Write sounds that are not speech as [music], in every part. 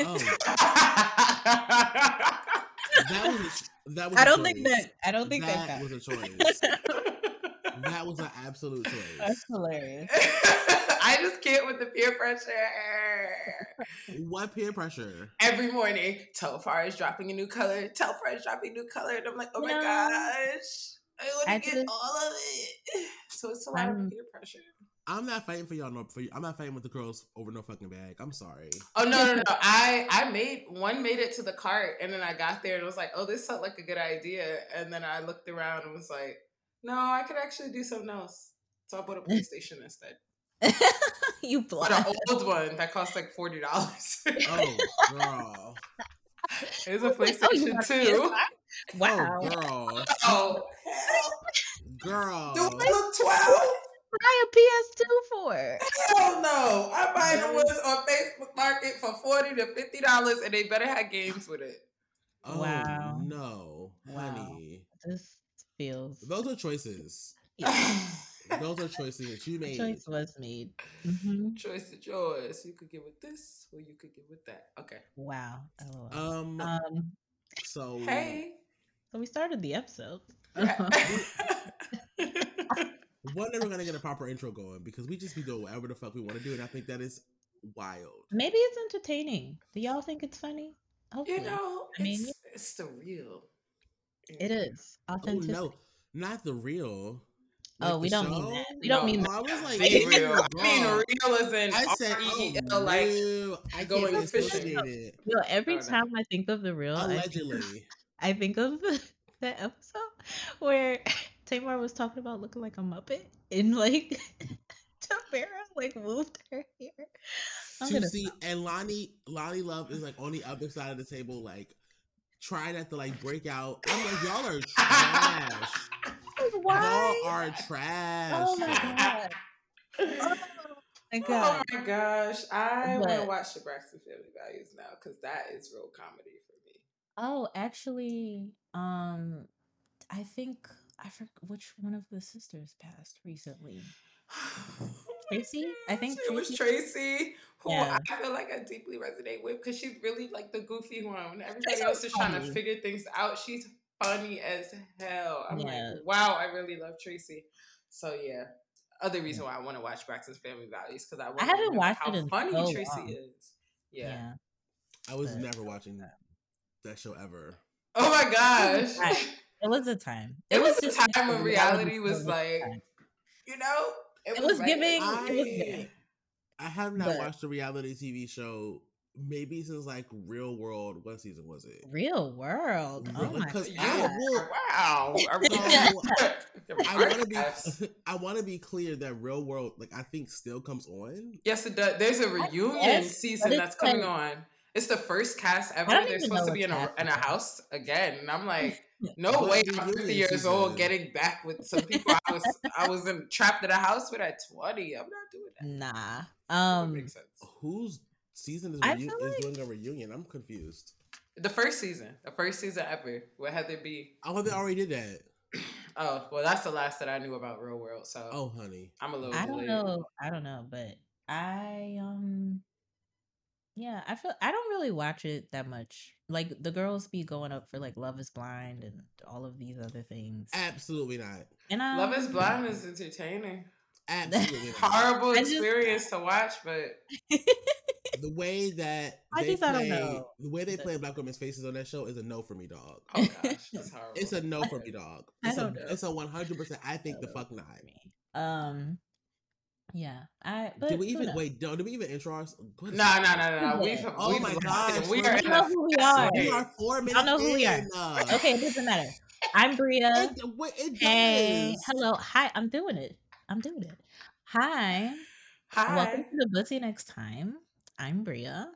Oh, that [laughs] was that was. I a don't think that. I don't think that that. was a [laughs] choice. that was an absolute choice. That's hilarious. I just can't with the peer pressure. What peer pressure? Every morning, Telfar is dropping a new color. Telfar is dropping a new color. And I'm like, oh my No. gosh. I want to get just- all of it. So it's a lot I'm- of peer pressure. I'm not fighting for y'all. No, for you. I'm not fighting with the girls over no fucking bag. I'm sorry. Oh no, no, no. I I made one made it to the cart and then I got there and was like, oh, this felt like a good idea. And then I looked around and was like, no, I could actually do something else. So I bought a [laughs] PlayStation instead. [laughs] you bought blind. an old one that cost like forty dollars. [laughs] Oh, girl. It's a Oh, PlayStation got 2. Wow. Oh, girl. Oh. Girl. Do it look 12? Buy a PS2 for. Hell no. I'm buying the ones on Facebook Market for 40 to $50 and they better have games with it. Oh, Wow. no. Wow. Honey. This feels. Those are choices. [laughs] Yeah, Those are choices that you the made. choice was made. hmm Choice is yours. You could get with this or you could get with that. Okay. Wow. LOL. Um, Um. so Hey. So we started the episode. when [laughs] [laughs] are we gonna get a proper intro going? Because we just be doing whatever the fuck we want to do, and I think that is wild. Maybe it's entertaining. Do y'all think it's funny? Hopefully. you know, I mean, it's, it's the real. it is Oh authentic. no, not the real. Oh, we don't mean that. We don't No. mean that. I was like, I mean real. I mean real as in I said, R-E-E-L, oh, like real. I going can't fishing. associate it. Every Oh, no. time I think of the real, I think, Allegedly. [laughs] I think of that episode where [laughs] Tamar was talking about looking like a Muppet and like [laughs] Tamara like moved her hair. I'm to gonna see and Loni Loni Love is like on the other side of the table, like trying not to like break out. I'm like, y'all are trash. [laughs] Why? Y'all are trash. Oh my god. Oh my Oh my gosh. I want to watch the Braxton Family Values now because that is real comedy for me. Oh, actually, um, I think I forgot which one of the sisters passed recently. [sighs] Traci? I think it was Traci- Traci, who Yeah. I feel like I deeply resonate with because she's really like the goofy one. When everybody Traci's else is trying to figure things out, she's funny as hell. I'm Yeah. like, wow, I really love Traci. So yeah, other reason why I want to watch Braxton's Family Values because I, wanna haven't watched how it in funny so Traci long. is. Yeah. Yeah. I was But- never watching that that show ever. Oh my gosh. Right. It was a time. It was a just time when reality was show like, time. you know, It was right. giving- I, it was giving. I have not But- watched a reality TV show maybe since like Real World. What season was it? Real world. Oh Really? my 'Cause You, I god. will- wow. [laughs] [laughs] I want to be. [laughs] I want to be clear that Real World, like I think, still comes on. Yes, it does. There's a reunion guess, season that's coming like- on. It's the first cast ever. don't They're supposed to be in a in a house again, and I'm like, no What way. I'm 50 years old, season? getting back with some [laughs] people I was I was in, trapped in a house with at 20. I'm not doing that. Nah. That Um makes sense. Whose season is, reu- feel is like- doing a reunion? I'm confused. The first season, the first season ever, with Heather B. I thought they already did that. [clears throat] Oh, well, that's the last that I knew about Real World. So Oh, honey. I'm a little. I don't delayed. know. I don't know, but I um yeah, I feel I don't really watch it that much. Like the girls be going up for like Love is Blind and all of these other things. Absolutely not. And um, Love is Blind is entertaining. Absolutely [laughs] not. Horrible just- experience to watch, but [laughs] The way that I they just- I don't know. the way they play black women's faces on that show is a no for me, dog. oh gosh, that's horrible. [laughs] It's a no for me, dog. It's a, don't know. it's a 100. percent I think the No. fuck not. Um yeah, I but Did we even knows? wait? No, did we even intro our? what is No, no, no, no, no. We've, Oh we've my locked gosh. We we're- are You know who we are. [laughs] We are four minutes. Y'all know who we are. Okay, it doesn't matter. I'm Bria. It, wait, it Hey, does. hello. Hi, I'm doing it. I'm doing it. Hi. Hi. Welcome to the Bussy next time. I'm Bria.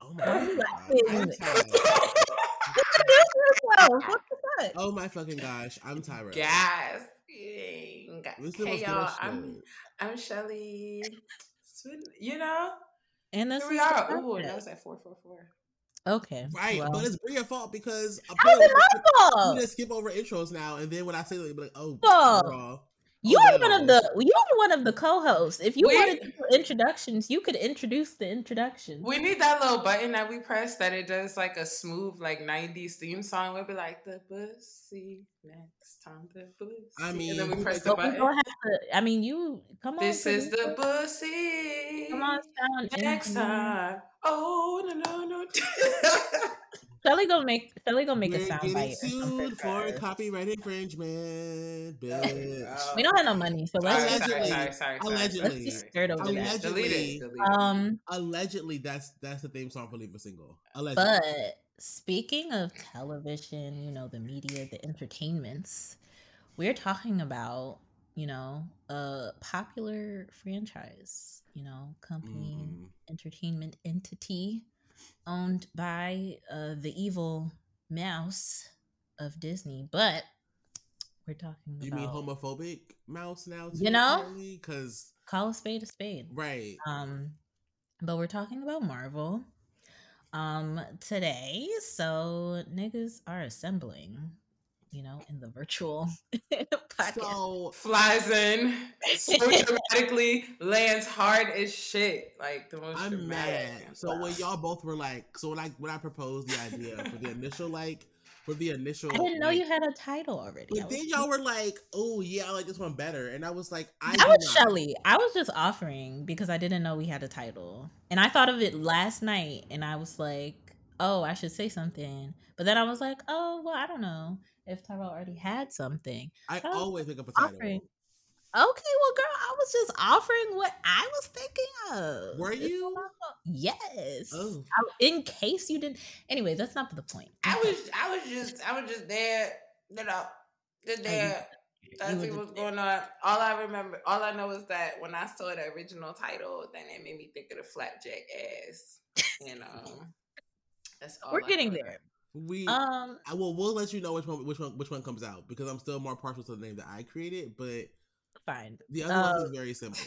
Oh my god. you I'm laughing? tired. What the fuck? Oh my fucking gosh. I'm tired. Gas. This is the Hey y'all, I'm. I'm Shelly. You know, And this here we is the are. Ooh, that was at four four four. Okay. Right, well, but it's Bria's fault because How is it apparently my we fault? just skip over intros now, and then when I say it, be like, "Oh, Fault. Girl, You Oh, are one of the you are one of the co-hosts. If you Wait. wanted to do introductions, you could introduce the introduction. We need that little button that we press that it does like a smooth like '90s theme song. We'll be like the pussy next time the pussy. I and mean, then we we press the button. have to. I mean, you come on. This is the producer. pussy. Come on, sound Next time. Oh no no no. [laughs] Shelly gonna make Shelly gonna make We're a sound getting bite sued for for us. copyright infringement, [laughs] bitch. We don't have no money, so let's Sorry, just sorry, Allegedly. sorry, sorry, sorry. let's Allegedly. be scared over that. Allegedly. Delete it. Delete it. Um, Allegedly, that's that's the theme song for Living Single. Allegedly. but speaking of television, you know, the media, the entertainments, we're talking about you know a popular franchise, you know, company, Mhm. entertainment entity owned by uh, the evil mouse of Disney, but we're talking You about mean homophobic mouse now? You know? because call a spade a spade. right. Um, but we're talking about Marvel um today. So niggas are assembling, you know, in the virtual [laughs] podcast. So Flies in so dramatically, lands hard as shit. Like the most I'm dramatic. mad. So when y'all both were like, so when I when I proposed the idea for the initial like for the initial, I didn't know like- you had a title already. But then y'all were like, "Oh yeah, I like this one better," and I was like, "I." that was not. Shelly. I was just offering because I didn't know we had a title. And I thought of it last night and I was like, oh, I should say something. But then I was like, oh, well, I don't know if Tyrell already had something. I I always pick up a title. offering. Okay, well, girl, I was just offering what I was thinking of. Were you? not my fault. Yes. Oh. I- in case you didn't. Anyway, that's not the point. I [laughs] was, I was just, I was just there, you know, just oh, there. That's were see what's going on. All I remember, all I know is that when I saw the original title, then it made me think of the flapjack ass. You know, that's all. We're I getting know. there. We. Um, I will. We'll let you know which one, which one, which one comes out because I'm still more partial to the name that I created, but fine. the other Uh, one is very simple,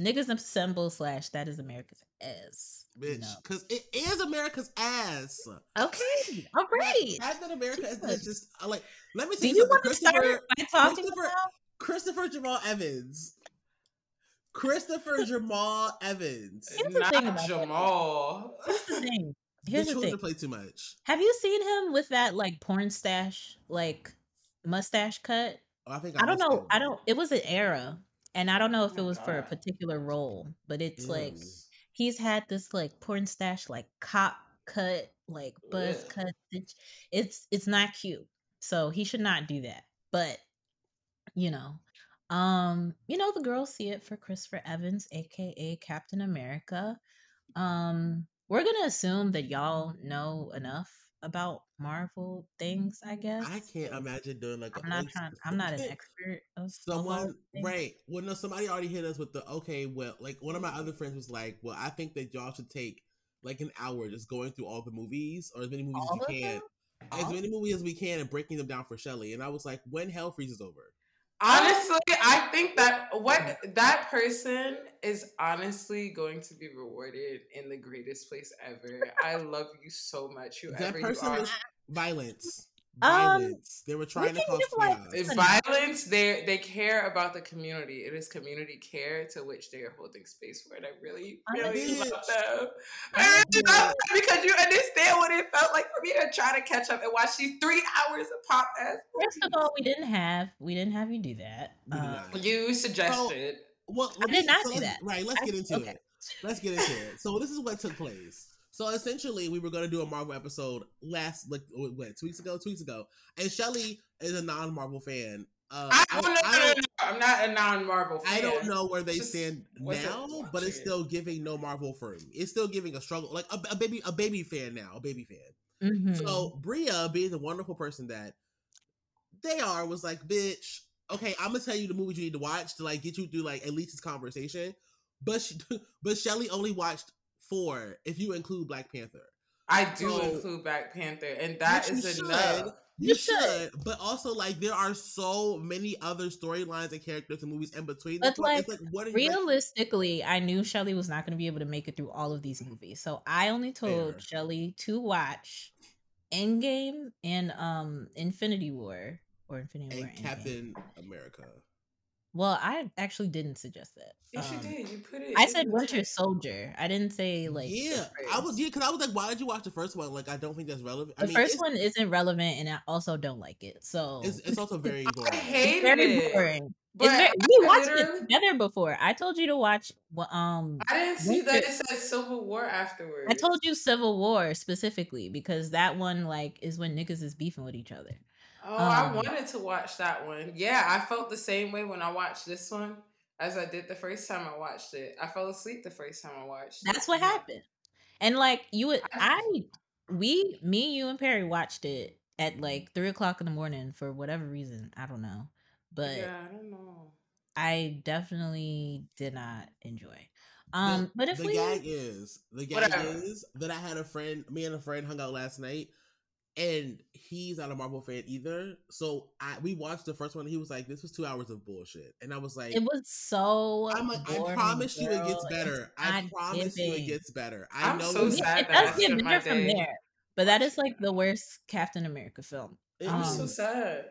Niggas assemble slash that is America's ass. bitch. know. Because it is America's ass. Okay. All right. Captain America is just uh, like. Let me see. Do you you want to start Christopher, by talking Christopher- about? Christopher Jamal Evans. Christopher Jamal Evans. Here's the Not thing about. Jamal. Here's the thing. Here's the the children thing. play too much. Have you seen him with that like porn stash, like mustache cut? Oh, I think I don't know. it. I don't. It was an era, and I don't know if Oh it my was for a particular role, but it's like he's had this like porn stash, like cop cut, like buzz Ugh. cut. It's it's it's not cute. So he should not do that. But you know, um, you know the girls see it for Christopher Evans, aka Captain America. Um, we're gonna assume that y'all know enough about Marvel things. I guess. I can't imagine doing like. a- I'm not trying. I'm not an expert Someone right? Well, no, somebody already hit us with the okay. Well, like one of my other friends was like, "Well, I think that y'all should take like an hour just going through all the movies or as many movies All as you can, them? as All- many movies as we can, and breaking them down for Shelly." And I was like, "When hell freezes over." Honestly, I think that what mm-hmm. that person is honestly going to be rewarded in the greatest place ever. I love you so much, That whoever you person are. was violence. Um, they were trying to can cause give, like, chaos. If violence, they they care about the community. It is community care to which they are holding space for, and I really, I really love them. I I really did. love them because you understand what it felt like for me to try to catch up and watch these three hours of pop ass. First of all, we didn't have we didn't have you do that. We did not. You suggested. Well, I did not so do that. Right, let's I- get into okay. it. Let's get into it. So this is what took place. So essentially, we were going to do a Marvel episode last, like, what, two weeks ago? Two weeks ago. And Shelly is a non-Marvel fan. Uh, I, I, no, no, I no, don't, no, I'm not a non-Marvel fan. I don't know where they Just stand wasn't now, but it's still giving no Marvel for me. It's still giving a struggle, like a, a baby, a baby fan now, a baby fan. mhm. So Bria, being the wonderful person that they are, was like, "Bitch, okay, I'm gonna tell you the movies you need to watch to like get you through like at least this conversation." But she, [laughs] but Shelly only watched four if you include Black Panther. I do So- include Black Panther, and that is Which you should. enough. You, You should. should. but also like there are so many other storylines and characters and movies in between. But, this one. It's like, like what are you like, realistically, I knew Shelly was not going to be able to make it through all of these movies, so I only told Fair. Shelly to watch Endgame and um Infinity War or Infinity War and Endgame. Captain America? Well, I actually didn't suggest that. Yes, you Um, did. You put it. I said Winter chat. Soldier. I didn't say like yeah, I was yeah, because I was like, why did you watch the first one? Like, I don't think that's relevant. I The mean, first one isn't relevant, and I also don't like it. So it's, it's also [laughs] very boring. I hate very it. boring. But It's very, I we watched it together before. I told you to watch. Um, I didn't see that Winter- it said Civil War afterwards. I told you Civil War specifically because that one like is when niggas is beefing with each other. Oh, I um, wanted to watch that one. Yeah, I felt the same way when I watched this one as I did the first time I watched it. I fell asleep the first time I watched. That's it. what happened. And like you would, I- I, we, me, you, and Perry watched it at like three o'clock in the morning for whatever reason. I don't know, but yeah, I don't know. I definitely did not enjoy. Um, the, but if the we, gag is the gag Whatever. is that I had a friend, me and a friend hung out last night, and he's not a Marvel fan either. So I we watched the first one. And he was like, "This was two hours of bullshit," and I was like, it was so. I'm like, I boring, promise you it gets better. It's I not promise you it gets better. I I'm know so it's- Yeah, sad it that I does get better from day there, but that is like the worst Captain America film. it I'm was so Um, sad.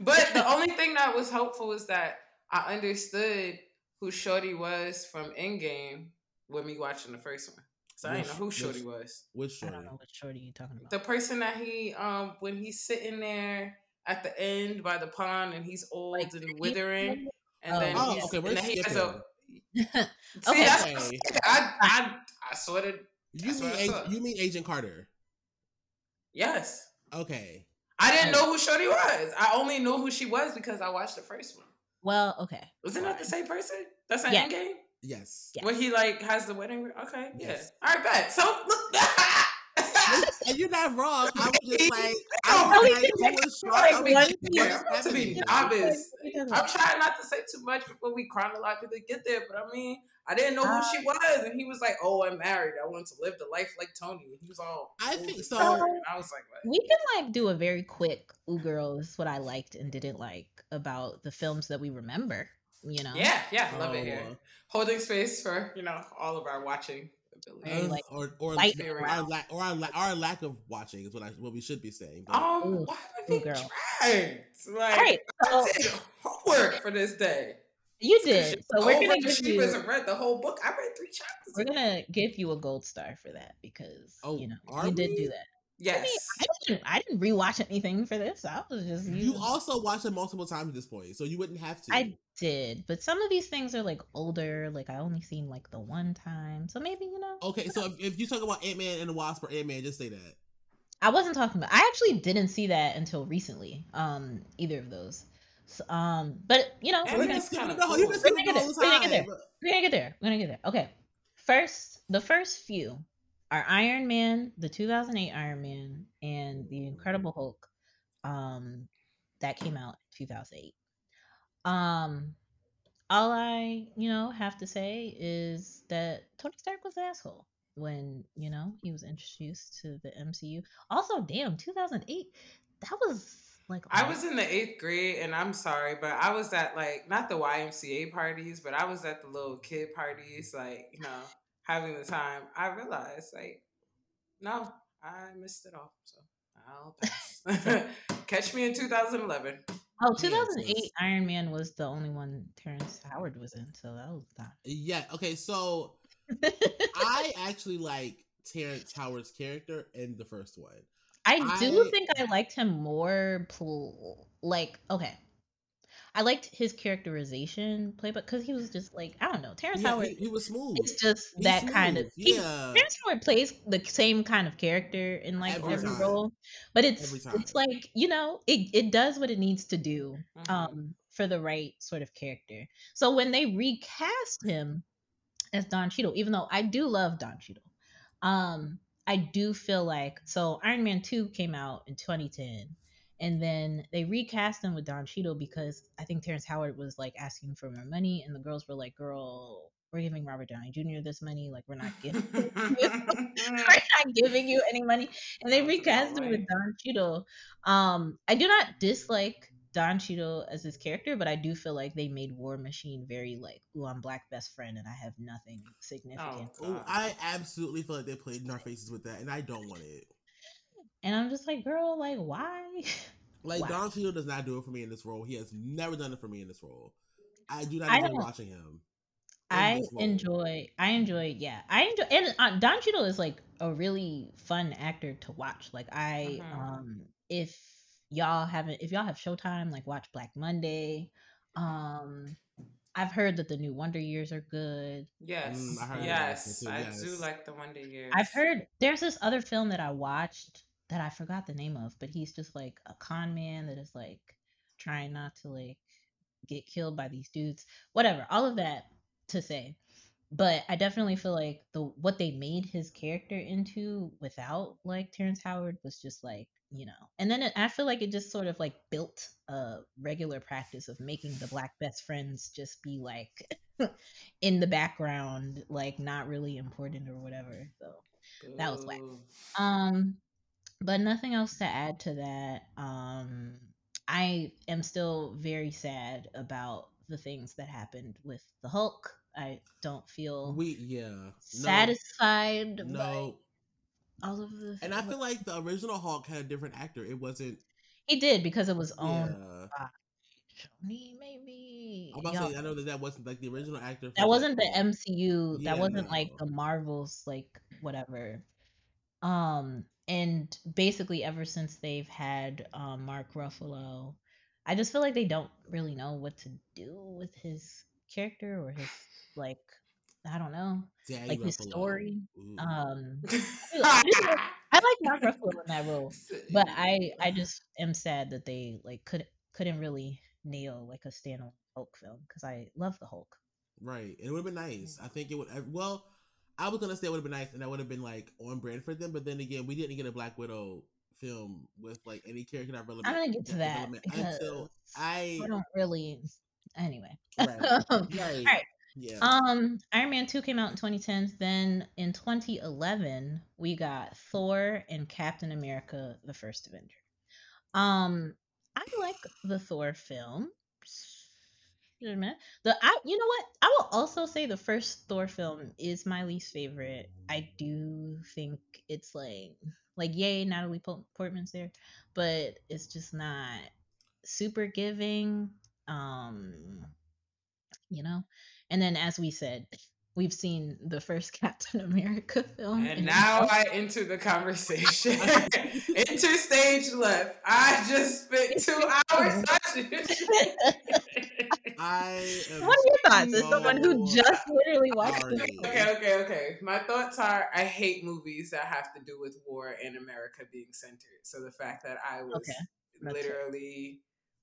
But the only thing that was helpful was that I understood who Shorty was from Endgame with me watching the first one. So I didn't know who Shorty which- was. which I don't know what shorty you talking about. The person that he um when he's sitting there at the end by the pond and he's old Like, and you- withering and Oh. then Oh, he's okay, and then he has a [laughs] see Okay. that's Okay. I I I sort of You mean what I Ag- saw. you mean Agent Carter? yes. Okay. I didn't know who Shorty was. I only knew who she was because I watched the first one. well, okay. Wasn't that the same person? That's an Yeah. Endgame? Yes. Yeah. When he like has the wedding ring? Okay, yeah. Yes. All right, bet. So look [laughs] and you're not wrong. I was just [laughs] like, I was we like, did was Shorty? like one like, Yeah, to be happening? novice. What are you talking I'm trying not to say too much before we chronologically get there, but I mean, I didn't know who Uh, she was, and he was like, "Oh, I'm married. I want to live the life like Tony." And he was all, I think so. And I was like, "What?" We can like do a very quick ooh girl is what I liked and didn't like about the films that we remember. You know? Yeah, yeah, love it Oh, here. uh, Holding space for you know all of our watching abilities. Like, or or, light or, our lack, or our, la- our lack of watching is what I what we should be saying. But Um, Ooh, why would we girl. dragged? Like, All right. So I did homework for this day. you did. So we're gonna give you. read the whole book. I read three chapters. We're gonna give you a gold star for that because Oh, you know are you did do that. I Yes. mean, I didn't. I didn't rewatch anything for this. I was just. you also watched it multiple times at this point, so you wouldn't have to. I did, but some of these things are like older. Like I only seen like the one time, so maybe you know. Okay, so if, if you talk about Ant Man and the Wasp or Ant Man, just say that. I wasn't talking about. I actually didn't see that until recently. Um, either of those. So, um, but you know, And we're gonna was kinda No, you've been cool. We're gonna get there. We're gonna get time. we're gonna get there. We're gonna get there. Okay. First, the first few are Iron Man, the 2008 Iron Man, and the Incredible Hulk. Um, that came out in 2008. Um, all I you know have to say is that Tony Stark was an asshole when you know he was introduced to the MCU. Also, damn, 2008. That was like I was in the eighth grade, and I'm sorry, but I was at like not the YMCA parties, but I was at the little kid parties, like you know, having the time. I realized, like, no, I missed it all, so I'll pass. [laughs] [laughs] Catch me in 2011. Oh, Yeah, 2008 sis. Iron Man was the only one Terrence Howard was in, so that was not. Yeah. Okay. So [laughs] I actually like Terrence Howard's character in the first one. I do I- think I liked him more. Pl- like, okay, I liked his characterization play, but because he was just like I don't know, Terrence Yeah, Howard. he, he was smooth. It's just He's that kind of. he- yeah. Terrence Howard plays the same kind of character in like Every every, role, but it's it's like you know it it does what it needs to do Mhm. um for the right sort of character. So when they recast him as Don Cheadle, even though I do love Don Cheadle, um, I do feel like so Iron Man 2 came out in 2010 and then they recast him with Don Cheadle because I think Terrence Howard was like asking for more money and the girls were like, "Girl, we're giving Robert Downey Jr. this money, like we're not giving [laughs] we're [laughs] not giving you any money. And they recast him with. Don Cheadle. Um, I do not dislike Don Cheadle as his character, but I do feel like they made War Machine very like, ooh, I'm black best friend and I have nothing significant. Oh, Oh, God. I absolutely feel like they played in our faces with that, and I don't want it. And I'm just like, girl, like, why? [laughs] Like Wow. Don Cheadle does not do it for me in this role. He has never done it for me in this role. I do not I enjoy watching him. I enjoy. I enjoy. Yeah, I enjoy. And uh, Don Cheadle is like a really fun actor to watch. Like I, Mhm. um, if y'all haven't, if y'all have Showtime, like watch Black Monday. Um, I've heard that the new Wonder Years are good. Yes, Mm, I heard that yes, I do like the Wonder Years. I've heard there's this other film that I watched that I forgot the name of, but he's just like a con man that is like trying not to like get killed by these dudes. Whatever, all of that to say. But I definitely feel like the what they made his character into without like Terrence Howard was just like, you know. And then it, I feel like it just sort of like built a regular practice of making the black best friends just be like [laughs] in the background, like not really important or whatever. So that was whack. Um, but nothing else to add to that. Um, I am still very sad about the things that happened with the Hulk. I don't feel We yeah. No, satisfied by No. all of the. And I feel like the original Hulk had a different actor. It wasn't he did because it was owned yeah. by Sony, maybe. I'm about Y'all- to say I know that that wasn't like the original actor. that wasn't the MCU. Yeah, that wasn't like the Marvels, like whatever. Um, and basically ever since they've had um, Mark Ruffalo, I just feel like they don't really know what to do with his character or his like I don't know, Daddy like his story. Ooh. Um, [laughs] I like Mark Ruffalo in that role, but I I just am sad that they like couldn't couldn't really nail like a standalone Hulk film because I love the Hulk. Right. It would have been nice. I think it would. Well, I was gonna say it would have been nice, and that would have been like on brand for them. But then again, we didn't get a Black Widow film with like any character not relevant. I'm gonna get to that until I. I don't really. Anyway. Right. All Right. right. [laughs] Yeah. Um, Iron Man 2 came out in 2010. Then in 2011, we got Thor and Captain America: The First Avenger. Um, I like the Thor film. Wait a minute. The I, you know what? I will also say the first Thor film is my least favorite. I do think it's like like yay Natalie Po- Portman's there, but it's just not super giving. Um, you know. And then, as we said, we've seen the first [laughs] Captain America film, And now [laughs] I enter the conversation. [laughs] enter stage left. I just spent two hours watching this. I. Am what are your thoughts as someone who just literally watched sorry. this? okay, okay, okay. My thoughts are I hate movies that have to do with war and America being centered. So the fact that I was Okay, that's fair. literally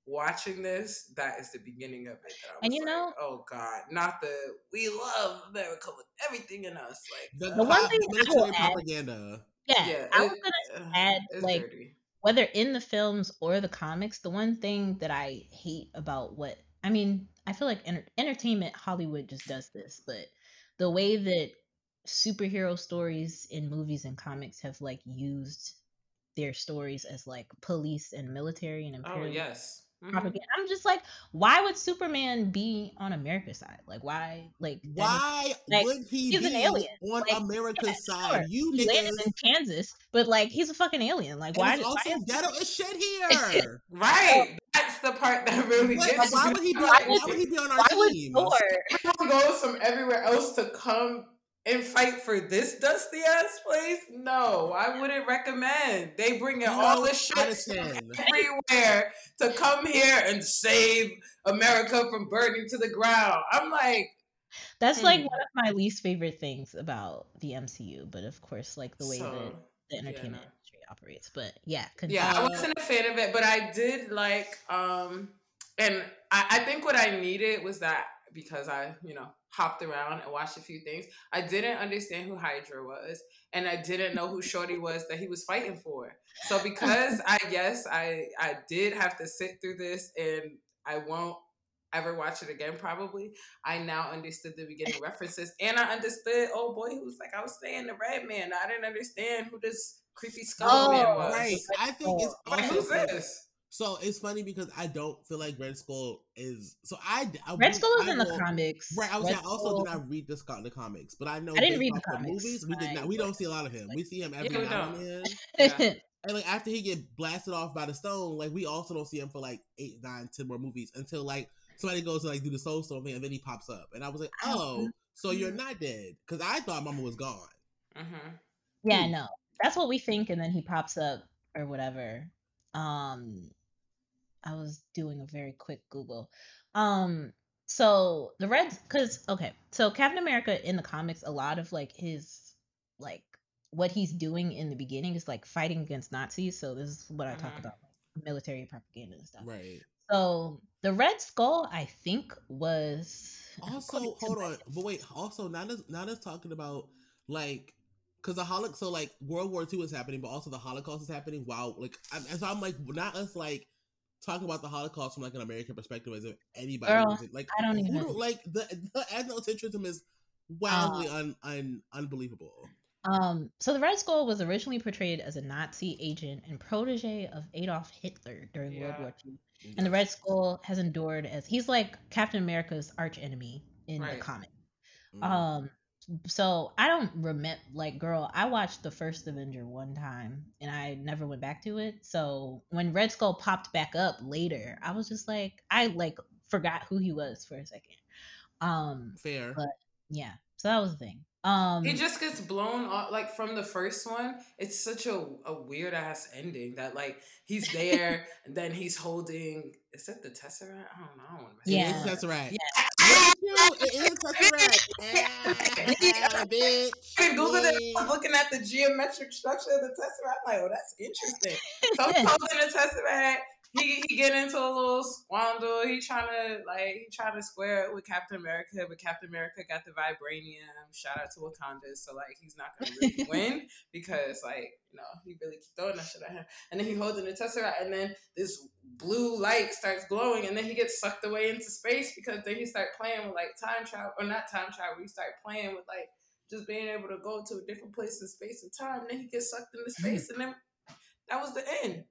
watching this, that is the beginning of it. that I And you like, know- oh God, not the we love America with everything in us. Like The, uh, The one thing I military will add- propaganda. Yeah, yeah, I was gonna uh, add, like, dirty. whether in the films or the comics, the one thing that I hate about what I mean, I feel like enter- entertainment Hollywood just does this, but the way that superhero stories in movies and comics have like used their stories as like police and military and Oh imperial yes. Mhm. propaganda. I'm just like, why would Superman be on America's side? Like, why? Like, that is- Why like, would he he's be an alien. on Like, America's yeah, side? sure. You he landed in Kansas, but like, he's a fucking alien. Like, And why? it's why also is- ghetto as shit [laughs] here. Right. That's the part that really But gets why would he be? Why Why would- would he be on our why would team? Thor? Everyone goes from everywhere else to come and fight for this dusty ass place? No, I wouldn't recommend. They bring in You all know, the shit of from 10. everywhere to come here and save America from burning to the ground. I'm like, That's like Hmm. one of my least favorite things about the MCU, but of course, like the way that the entertainment no. industry operates. But yeah, continue. Yeah, I wasn't a fan of it, but I did like um and I, I think what I needed was that because I, you know, hopped around and watched a few things, I didn't understand who Hydra was and I didn't know who Shorty [laughs] was that he was fighting for. So [laughs] because I guess I I did have to sit through this and I won't ever watch it again probably. I now understood the beginning [laughs] references and I understood oh boy he was like I was saying the red man. I didn't understand who this creepy skull Oh, man was. Right. I think it's I'm like, also who's this? So it's funny because I don't feel like Red Skull is. So I, I Red will- Skull is I in the comics. Right, I was Red saying, I also Skull- did not read the, Scott- the comics, but I know I didn't read the off comics. movies. We did not. We don't see a lot of him. like- we see him every Yeah, now and then. [laughs] And like after he get blasted off by the stone, like we also don't see him for like eight, nine, ten more movies until like somebody goes to like do the soul stone thing, and then he pops up, and I was like, oh, so you're not dead? Because I thought Mama was gone. Mm-hmm. Yeah, no, that's what we think, and then he pops up or whatever. Um, I was doing a very quick Google. Um, so the Reds, because okay, so Captain America in the comics, a lot of like his like what he's doing in the beginning is like fighting against Nazis. So this is what I talk Mhm. about, like, military propaganda and stuff. Right. So the Red Skull, I think, was [laughs] Also, hold on, but wait. Also, not as not as talking about like because the Holocaust. So like World War II is happening, but also the Holocaust is happening. Wow, like and so I'm like not us like talking about the Holocaust from like an American perspective as if anybody Girl, it. like I don't who even- like the the ethnocentrism is wildly un, un unbelievable. Um, so the Red Skull was originally portrayed as a Nazi agent and protege of Adolf Hitler during World War II. And the Red Skull has endured as he's like Captain America's arch enemy in Right. the comic. Mhm. Um, so I don't remember, like, girl, I watched the first Avenger one time and I never went back to it. So when Red Skull popped back up later, I was just like, I like forgot who he was for a second. Um, fair. but yeah, so that was the thing. Um, He just gets blown off like from the first one. It's such a, a weird ass ending that like he's [laughs] there and then he's holding is that the Tesseract? I don't know. I don't Yeah. It's Tesseract. Yeah. Yeah, it is Tesseract. Yeah, bitch. I googled it. I Yeah. was looking at the geometric structure of the tesseract. I'm like, oh, that's interesting. [laughs] So I'm Yeah. holding the tesseract. He he get into a little squandle. He trying to like he trying to square it with Captain America, but Captain America got the vibranium. Shout out to Wakanda. So like he's not gonna really [laughs] win because like you know he really keep throwing that shit at him. And then he holding the tesseract, and then this blue light starts glowing, and then he gets sucked away into space because then he start playing with like time travel or not time travel. He start playing with like just being able to go to a different place in space and time. And then he gets sucked into space, and then that was the end.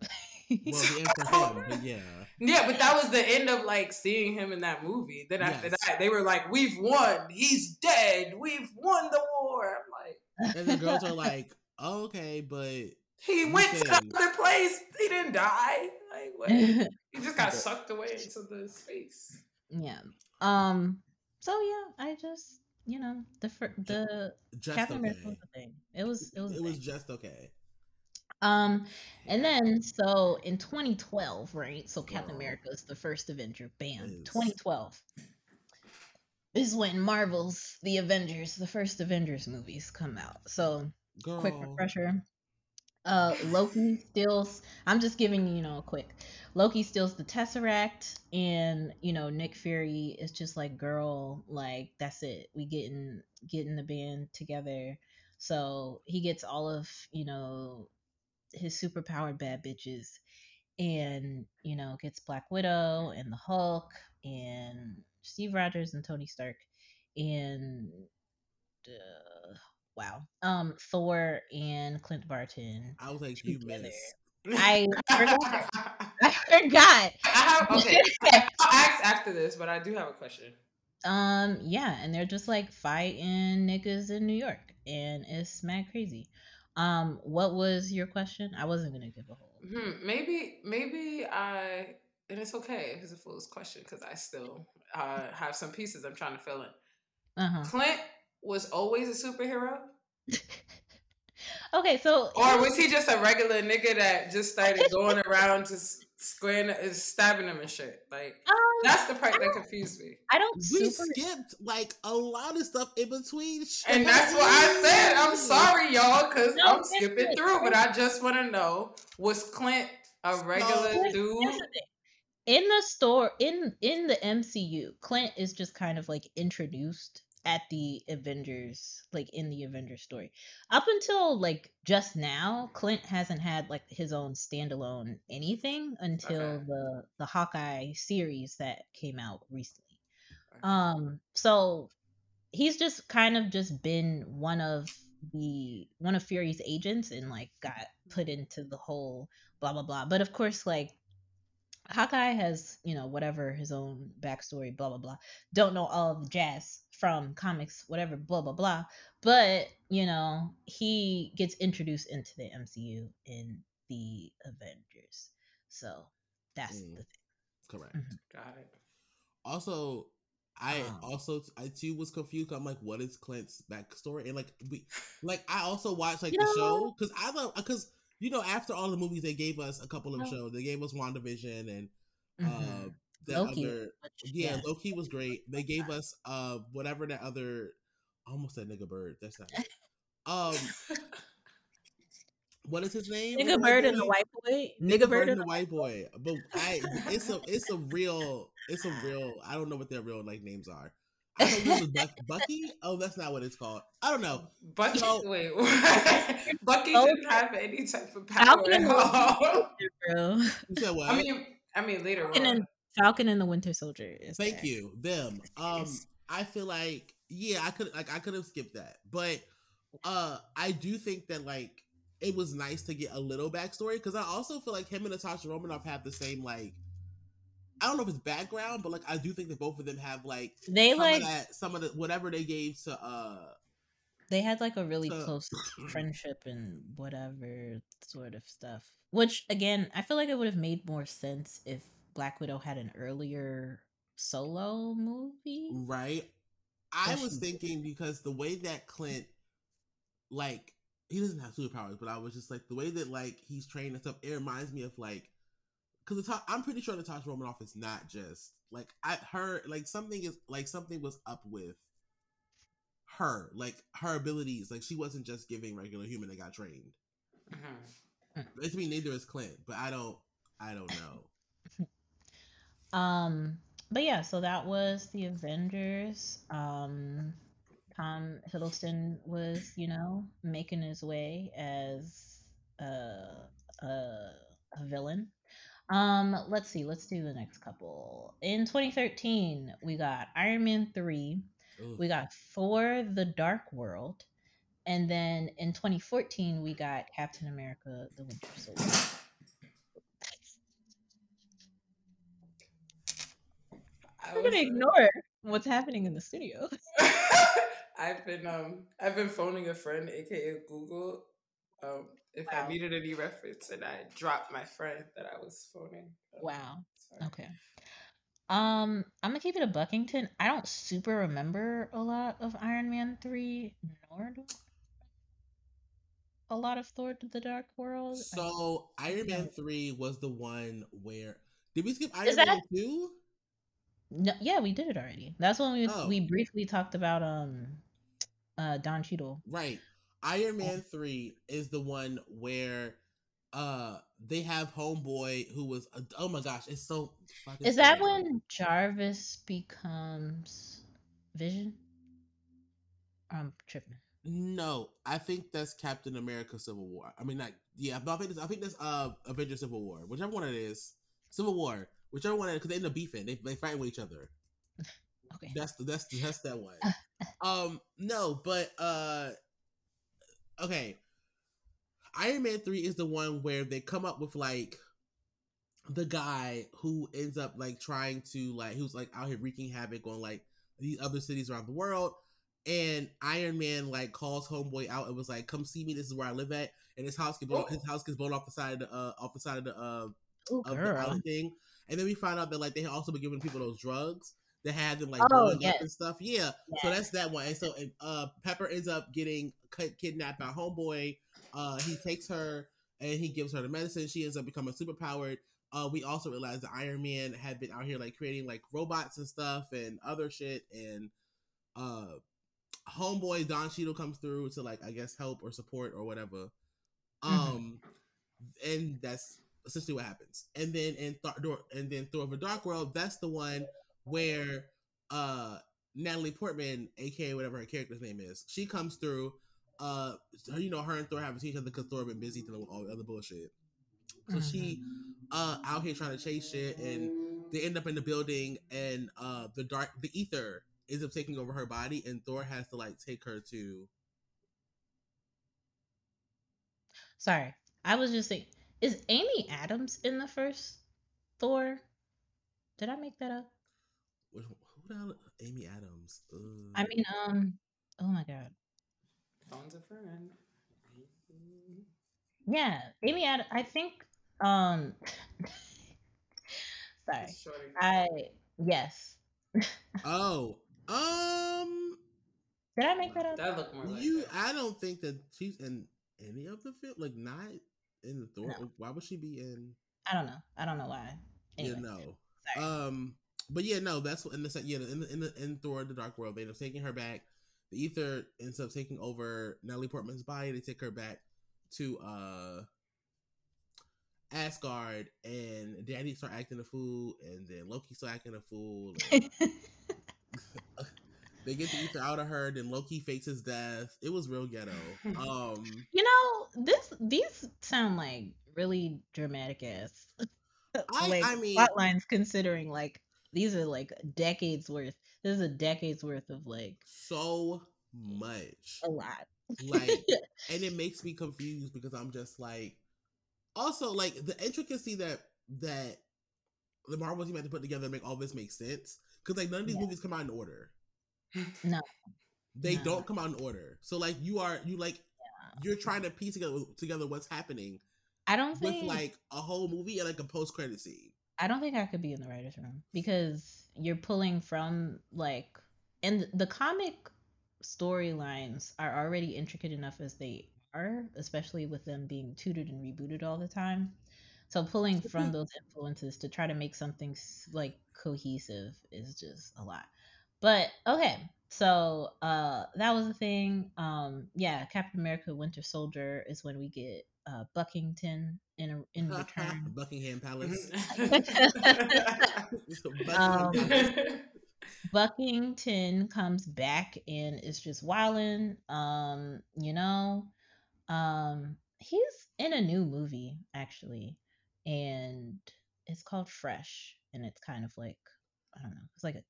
[laughs] [laughs] Well, the end for him, but [laughs] yeah. Yeah, but that was the end of like seeing him in that movie. Then after Yes. that, they were like, "We've won. He's dead. We've won the war." I'm like, And the girls are like, okay, but [laughs] he went to Listen. the other place. He didn't die. Like what? He just got sucked away into the space. Yeah. Um. So yeah, I just you know the fir- the just Captain okay. America was a thing. It was it was a It was thing. just okay. Um, and then so in 2012, right? So Captain. America is the first Avenger. Bam, Is. 2012. This is when Marvel's The Avengers, the first Avengers movies, come out. So Girl. quick refresher. Uh, Loki steals. I'm just giving you, you know, a quick. Loki steals the Tesseract, and you know Nick Fury is just like, girl, like that's it. We getting getting the band together. So he gets all of you know his superpowered bad bitches, and you know gets Black Widow and the Hulk and Steve Rogers and Tony Stark, and uh, wow, um, Thor and Clint Barton. I was like, you missed. I forgot. I [laughs] I forgot. have okay. [laughs] I'll ask after this, but I do have a question. Um, yeah, and they're just like fighting niggas in New York, and it's mad crazy. Um, what was your question? I wasn't gonna give a whole. Hmm, maybe, maybe I, and it's okay if it's a foolish question because I still uh, have some pieces I'm trying to fill in. Uh huh. Clint was always a superhero, [laughs] Okay, so or was he just a regular nigga that just [laughs] started going around just squaring, uh, stabbing him and shit? Like um, that's the part that confused me. I don't We skipped like a lot of stuff in between. And that's what I said. I'm sorry, y'all, because No, I'm skipping good. through. But I just want to know: was Clint a regular Here's- dude? here's the thing. In the store, in in the MCU, Clint is just kind of like introduced at the Avengers, like in the Avengers story. Up until like just now, Clint hasn't had like his own standalone anything until Okay. the the Hawkeye series that came out recently. Okay. Um, so he's just kind of just been one of the one of Fury's agents and like got put into the whole blah blah blah. But of course, like Hawkeye has, you know, whatever his own backstory, blah blah blah. Don't know all of the jazz from comics, whatever, blah blah blah. But you know, he gets introduced into the MCU in the Avengers, so that's Mm. the thing. correct. Mhm. Got it. also, I Um. also I too was confused. I'm like, what is Clint's backstory? And like we, like I also watched like the know- show because I love because you know after all the movies they gave us a couple of Oh. shows. They gave us WandaVision and Mhm. uh that Loki, other which- yeah. Loki was great. They gave us uh whatever that other almost said nigga bird. That's not it. um [laughs] what is his name? Nigga bird and the white boy. Nigga Nigga bird and and the white boy. But I it's a it's a real it's a real I don't know what their real like names are. I don't know Buck, Bucky. Oh, that's not what it's called. I don't know. Bucky, So- wait, [laughs] [laughs] Bucky Oh. didn't have any type of power Falcon at and the all. [laughs] bro. You said what? I mean, I mean later Falcon on. and Falcon and the Winter Soldier. Is Thank there. you. Them. Um I feel like yeah, I could like I could have skipped that. But uh I do think that like it was nice to get a little backstory because I also feel like him and Natasha Romanoff have the same like I don't know if it's background, but like I do think that both of them have like They some like of that some of the whatever they gave to uh they had like a really So- close [coughs] friendship and whatever sort of stuff. Which again, I feel like it would have made more sense if Black Widow had an earlier solo movie. right. I was thinking because the way that Clint like he doesn't have superpowers, but I was just like the way that like he's trained and stuff. It reminds me of like because I'm pretty sure Natasha Romanoff is not just like I her like something is like something was up with her like her abilities. Like she wasn't just giving regular human that got trained. Mhm. It's me neither is Clint, but I don't I don't know. [laughs] Um, but yeah, so that was the Avengers. Um, Tom Hiddleston was, you know, making his way as a a, a villain. Um, let's see, let's do the next couple. In 2013, we got Iron Man 3, Ugh. we got Thor the Dark World, and then in 2014, we got Captain America the Winter Soldier. I We're gonna ignore what's happening in the studio. [laughs] [laughs] I've been um I've been phoning a friend, aka Google, um, if Wow. I needed any reference, and I dropped my friend that I was phoning. Um, Wow. sorry. Okay. Um, I'm gonna keep it a Buckington. I don't super remember a lot of Iron Man three, nor do a lot of Thor: The Dark World. So Iron Man No. three was the one where did we skip Iron Is Man that- two? no, yeah, we did it already. That's when we Oh. we briefly talked about um, uh, Don Cheadle. Right. Iron Man 3 is the one where uh they have homeboy who was a, oh my gosh, it's so fucking Is that scary. when Jarvis becomes Vision? I'm tripping. No, I think that's Captain America Civil War. I mean like yeah, but I think that's, I think that's uh Avengers Civil War. Whichever one it is. Civil War. Whichever one it is, because they end up beefing. They they fighting with each other. [laughs] Okay. That's the that's the, that's that one. [laughs] um no, but uh okay. Iron Man 3 is the one where they come up with like the guy who ends up like trying to like who's like out here wreaking havoc on like these other cities around the world. And Iron Man like calls homeboy out and was like, "Come see me. This is where I live at." And his house gets blown, his house gets blown off the side of the uh, off the side of the uh, Ooh, of the island thing. And then we find out that like they had also been giving people those drugs that had them like Oh, yes. up and stuff. Yeah. So that's that one. And so uh Pepper ends up getting kidnapped by homeboy. Uh he takes her and he gives her the medicine. She ends up becoming super powered. Uh we also realized that Iron Man had been out here like creating like robots and stuff and other shit and uh homeboy Don Cheadle comes through to like I guess help or support or whatever. Mhm. Um and that's essentially what happens. And then in Thor, and then Thor of a Dark World, that's the one where uh Natalie Portman, aka whatever her character's name is, she comes through. Uh, you know, her and Thor have to each other because Thor have been busy dealing with all the other bullshit. So she uh out here trying to chase shit, and they end up in the building, and uh the dark, the ether ends up taking over her body, and Thor has to like take her to. Sorry, I was just saying, is Amy Adams in the first Thor? Did I make that up? Who the hell? Amy Adams. Ugh. I mean, um, oh my god, Phone's a friend. yeah, Amy Adams. I think, um, [laughs] sorry, I yes, [laughs] Oh, um, Did I make that up? That looked more like you. that. I don't think that she's in any of the film. Like not in the Thor. No. Why would she be in? I don't know. I don't know why. Anyway, You know. sorry. Um, but yeah, no, that's what in the se- yeah in the, in the in Thor: The Dark World they end up taking her back. The Aether ends up taking over Natalie Portman's body. They take her back to uh Asgard, and Danny start acting a fool, and then Loki start acting a fool. and [laughs] they get the Aether out of her. Then Loki fakes his death. It was real ghetto. [laughs] Um, you know, this these sound like really dramatic ass. [laughs] I- like I mean- plot lines considering like these are like decades worth. This is a decade's worth of like so much. a lot. like [laughs] and it makes me confused because i'm just like also like the intricacy that that the marvel team had to put together to make all this make sense because like none of these Yeah. movies come out in order No. they No. don't come out in order so like you are you like you're trying to piece together together what's happening I don't with think like a whole movie and like a post-credit scene I don't think I could be in the writers' room because you're pulling from like, and the comic storylines are already intricate enough as they are, especially with them being tutored and rebooted all the time. So pulling from those influences to try to make something like cohesive is just a lot. But okay, so uh that was the thing. Um yeah, Captain America Winter Soldier is when we get uh Buckington in in [laughs] return. buckingham palace. [laughs] [laughs] Buckingham Um, Buckington comes back and is just wilding. Um, you know, um, he's in a new movie actually, and it's called Fresh, and it's kind of like I don't know, it's like a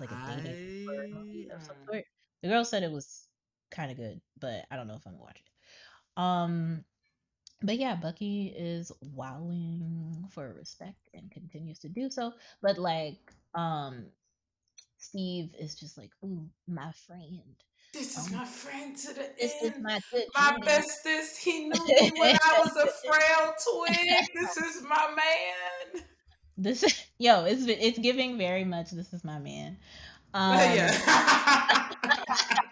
like a dating horror movie of some sort. The girl said it was kind of good, but I don't know if I'm gonna watch it. Um, but yeah, Bucky is wowing for respect and continues to do so. But like, um, Steve is just like, ooh, my friend. This is Um, my friend to the This is my good My friend." bestest. He [laughs] knew me when I was a frail twig. This is my man. This yo, it's it's giving very much. This is my man. [laughs] Um, yeah. [laughs]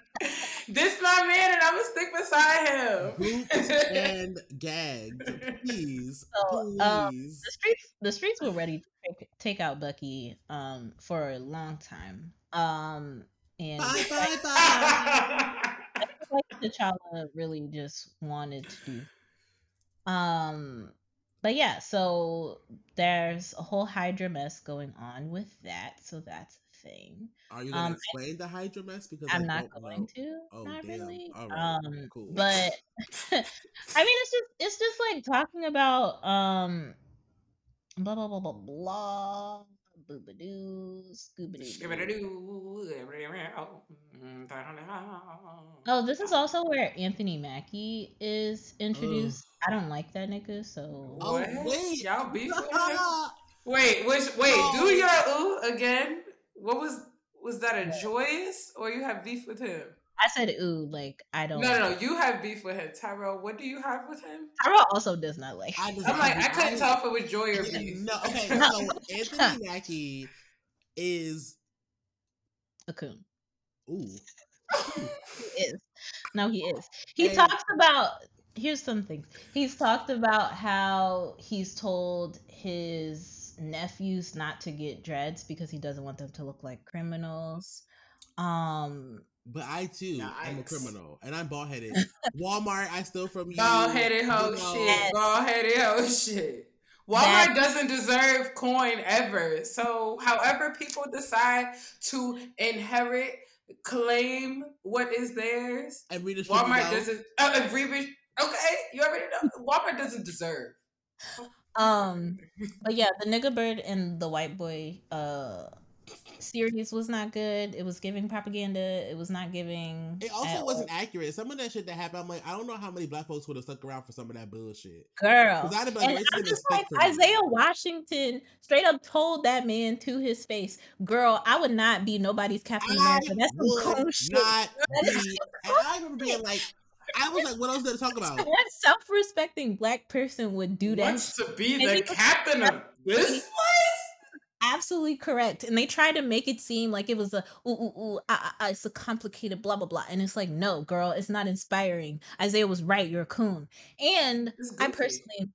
this my man, and I'm gonna stick beside Boots him. and [laughs] gagged please So, um, please the streets the streets were ready to take, take out Bucky um for a long time. Um and bye just [laughs] bye like, bye like T'Challa really just wanted to do. Um but yeah, so there's a whole Hydra mess going on with that, so that's a thing. Are you gonna Um, explain the Hydra mess? Because I'm I not going know. to. Oh, not damn. really. All right. Um, Cool. but [laughs] I mean, it's just it's just like talking about um, blah blah blah blah blah, boobadoo, scoobadoo. Oh, this is also where Anthony Mackie is introduced. I don't like that nigga, so Oh, wait. Y'all beef? [laughs] Wait, which wait, do No. your ooh again. What was was that a joyous or you have beef with him? I said ooh, like I don't. no, no. You have beef with him, Tyrell. What do you have with him? Tyrell also does not like. I just, I'm like, I I- couldn't tell if it was joy or Yeah, beef. no, okay. [laughs] So Anthony Mackie is a coon. ooh. He is. No, he is. He And- talks about here's something. He's talked about how he's told his nephews not to get dreads because he doesn't want them to look like criminals. Um But I too am a criminal, and I'm bald headed. [laughs] Walmart, I steal from you. Bald headed hoe shit. Bald headed hoe shit. Walmart That- doesn't deserve coin ever. So, however people decide to inherit, claim what is theirs, And redistribute Walmart doesn't. Uh, re- okay, you already know. Walmart doesn't deserve. Um [laughs] but yeah, the nigga bird and the white boy uh series was not good. It was giving propaganda. It was not giving It also wasn't accurate. Some of that shit that happened, I'm like, I don't know how many black folks would have stuck around for some of that bullshit. girl. I'd have been And I'm just like for me." Isaiah Washington straight up told that man to his face, "Girl, I would not be nobody's Captain I America. That's some cool shit." not be. And I remember being like, I was like, what else did it talk about? [laughs] What self-respecting black person would do that? Wants to be And the captain of [laughs] this place? absolutely correct. And they try to make it seem like it was a ooh ooh ooh ah, ah, ah, it's a complicated blah blah blah. And it's like, no, girl, it's not inspiring. Isaiah was right, you're a coon. And I personally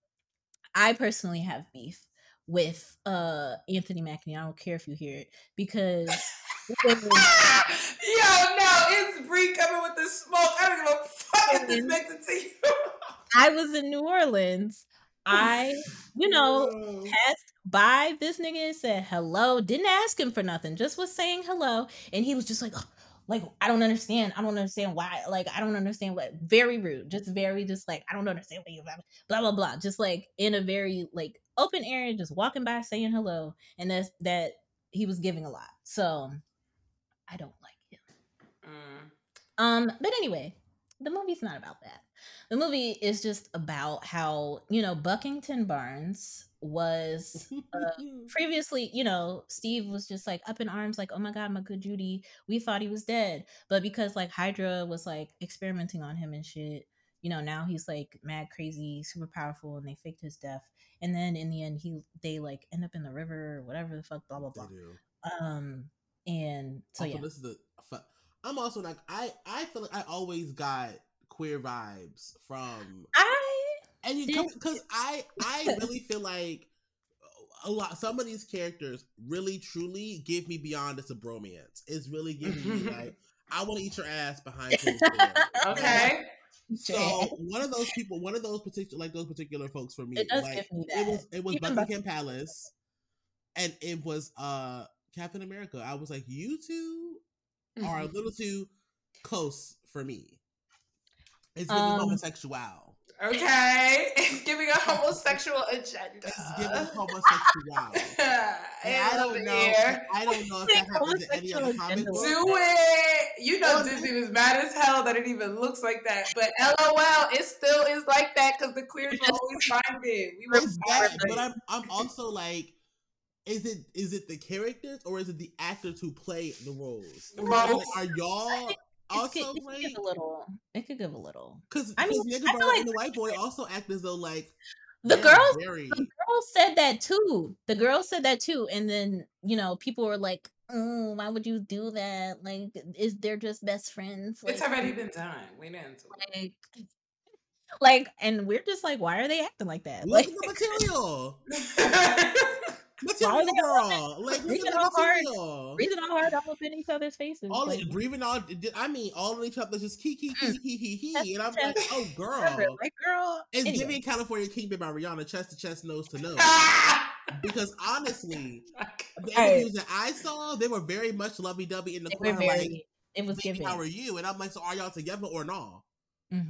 I personally have beef with uh Anthony Mackie. I don't care if you hear it because Yo, no, it's Bree coming with the smoke. I don't give a fuck if this makes it to you. I was in New Orleans, I, you know, Yo. passed by this nigga and said hello. Didn't ask him for nothing, just was saying hello. And he was just like, "Ugh, [gasps] like, I don't understand. I don't understand why. Like, I don't understand what. Very rude. Just very, just like, I don't understand what you blah, blah, blah. Just like in a very, like, open area, just walking by saying hello. And that's that he was giving a lot. So I don't like him. Mm. Um, but anyway, the movie's not about that. The movie is just about how, you know, Buckington Barnes was uh, [laughs] previously, you know, Steve was just like up in arms, like, oh my God, my good Judy, we thought he was dead. But because like Hydra was like experimenting on him and shit, you know, now he's like mad crazy, super powerful, and they faked his death. And then in the end, he they like end up in the river or whatever the fuck, blah blah blah. Um, and so also, yeah, this is the. fu- I'm also like I. I feel like I always got queer vibes from I and you because I I [laughs] really feel like a lot some of these characters really truly give me beyond just a bromance. It's really giving me [laughs] like I want to eat your ass behind closed. [laughs] Okay. So one of those people, one of those particular, like those particular folks for me, It does like, give me It was it was Even Buckingham Palace, and it was uh Captain America. I was like, you two are a [laughs] little too close for me. It's giving Um, homosexual. Okay. [laughs] It's giving a homosexual agenda. It's giving homosexual. [laughs] And I don't know. here. I don't know if that happens in any other comic agenda. book. Do it. You know Disney was mad as hell that it even looks like that. But LOL, it still is like that because the queers will always find it. We were It's that, Right. but I'm I'm also like, is it is it the characters or is it the actors who play the roles? Both. Like, are y'all It also could, it could give a little. It could give a little. Because I mean, Nigga I feel Bird like- and the White Boy also act as though like The they're girls, very the girls said that too. The girls said that too, and then you know people were like, "Oh, why would you do that? Like, is they're just best friends?" Like, It's already been done. We didn't. like, [laughs] like, and we're just like, why are they acting like that? look Like, at the material. [laughs] Material. Like breathing at all hard? breathing all hard all up in each other's faces. All like, breathing all I mean all of each other just key key key key key That's key and I'm like, oh girl. like, girl, It's anyway. giving California King Bed by Rihanna chest to chest, nose to nose. [laughs] Because honestly, the interviews that I saw, they were very much lovey dovey in the They were corner. Like. It was giving. how are you? And I'm like, so are y'all together or no? hmm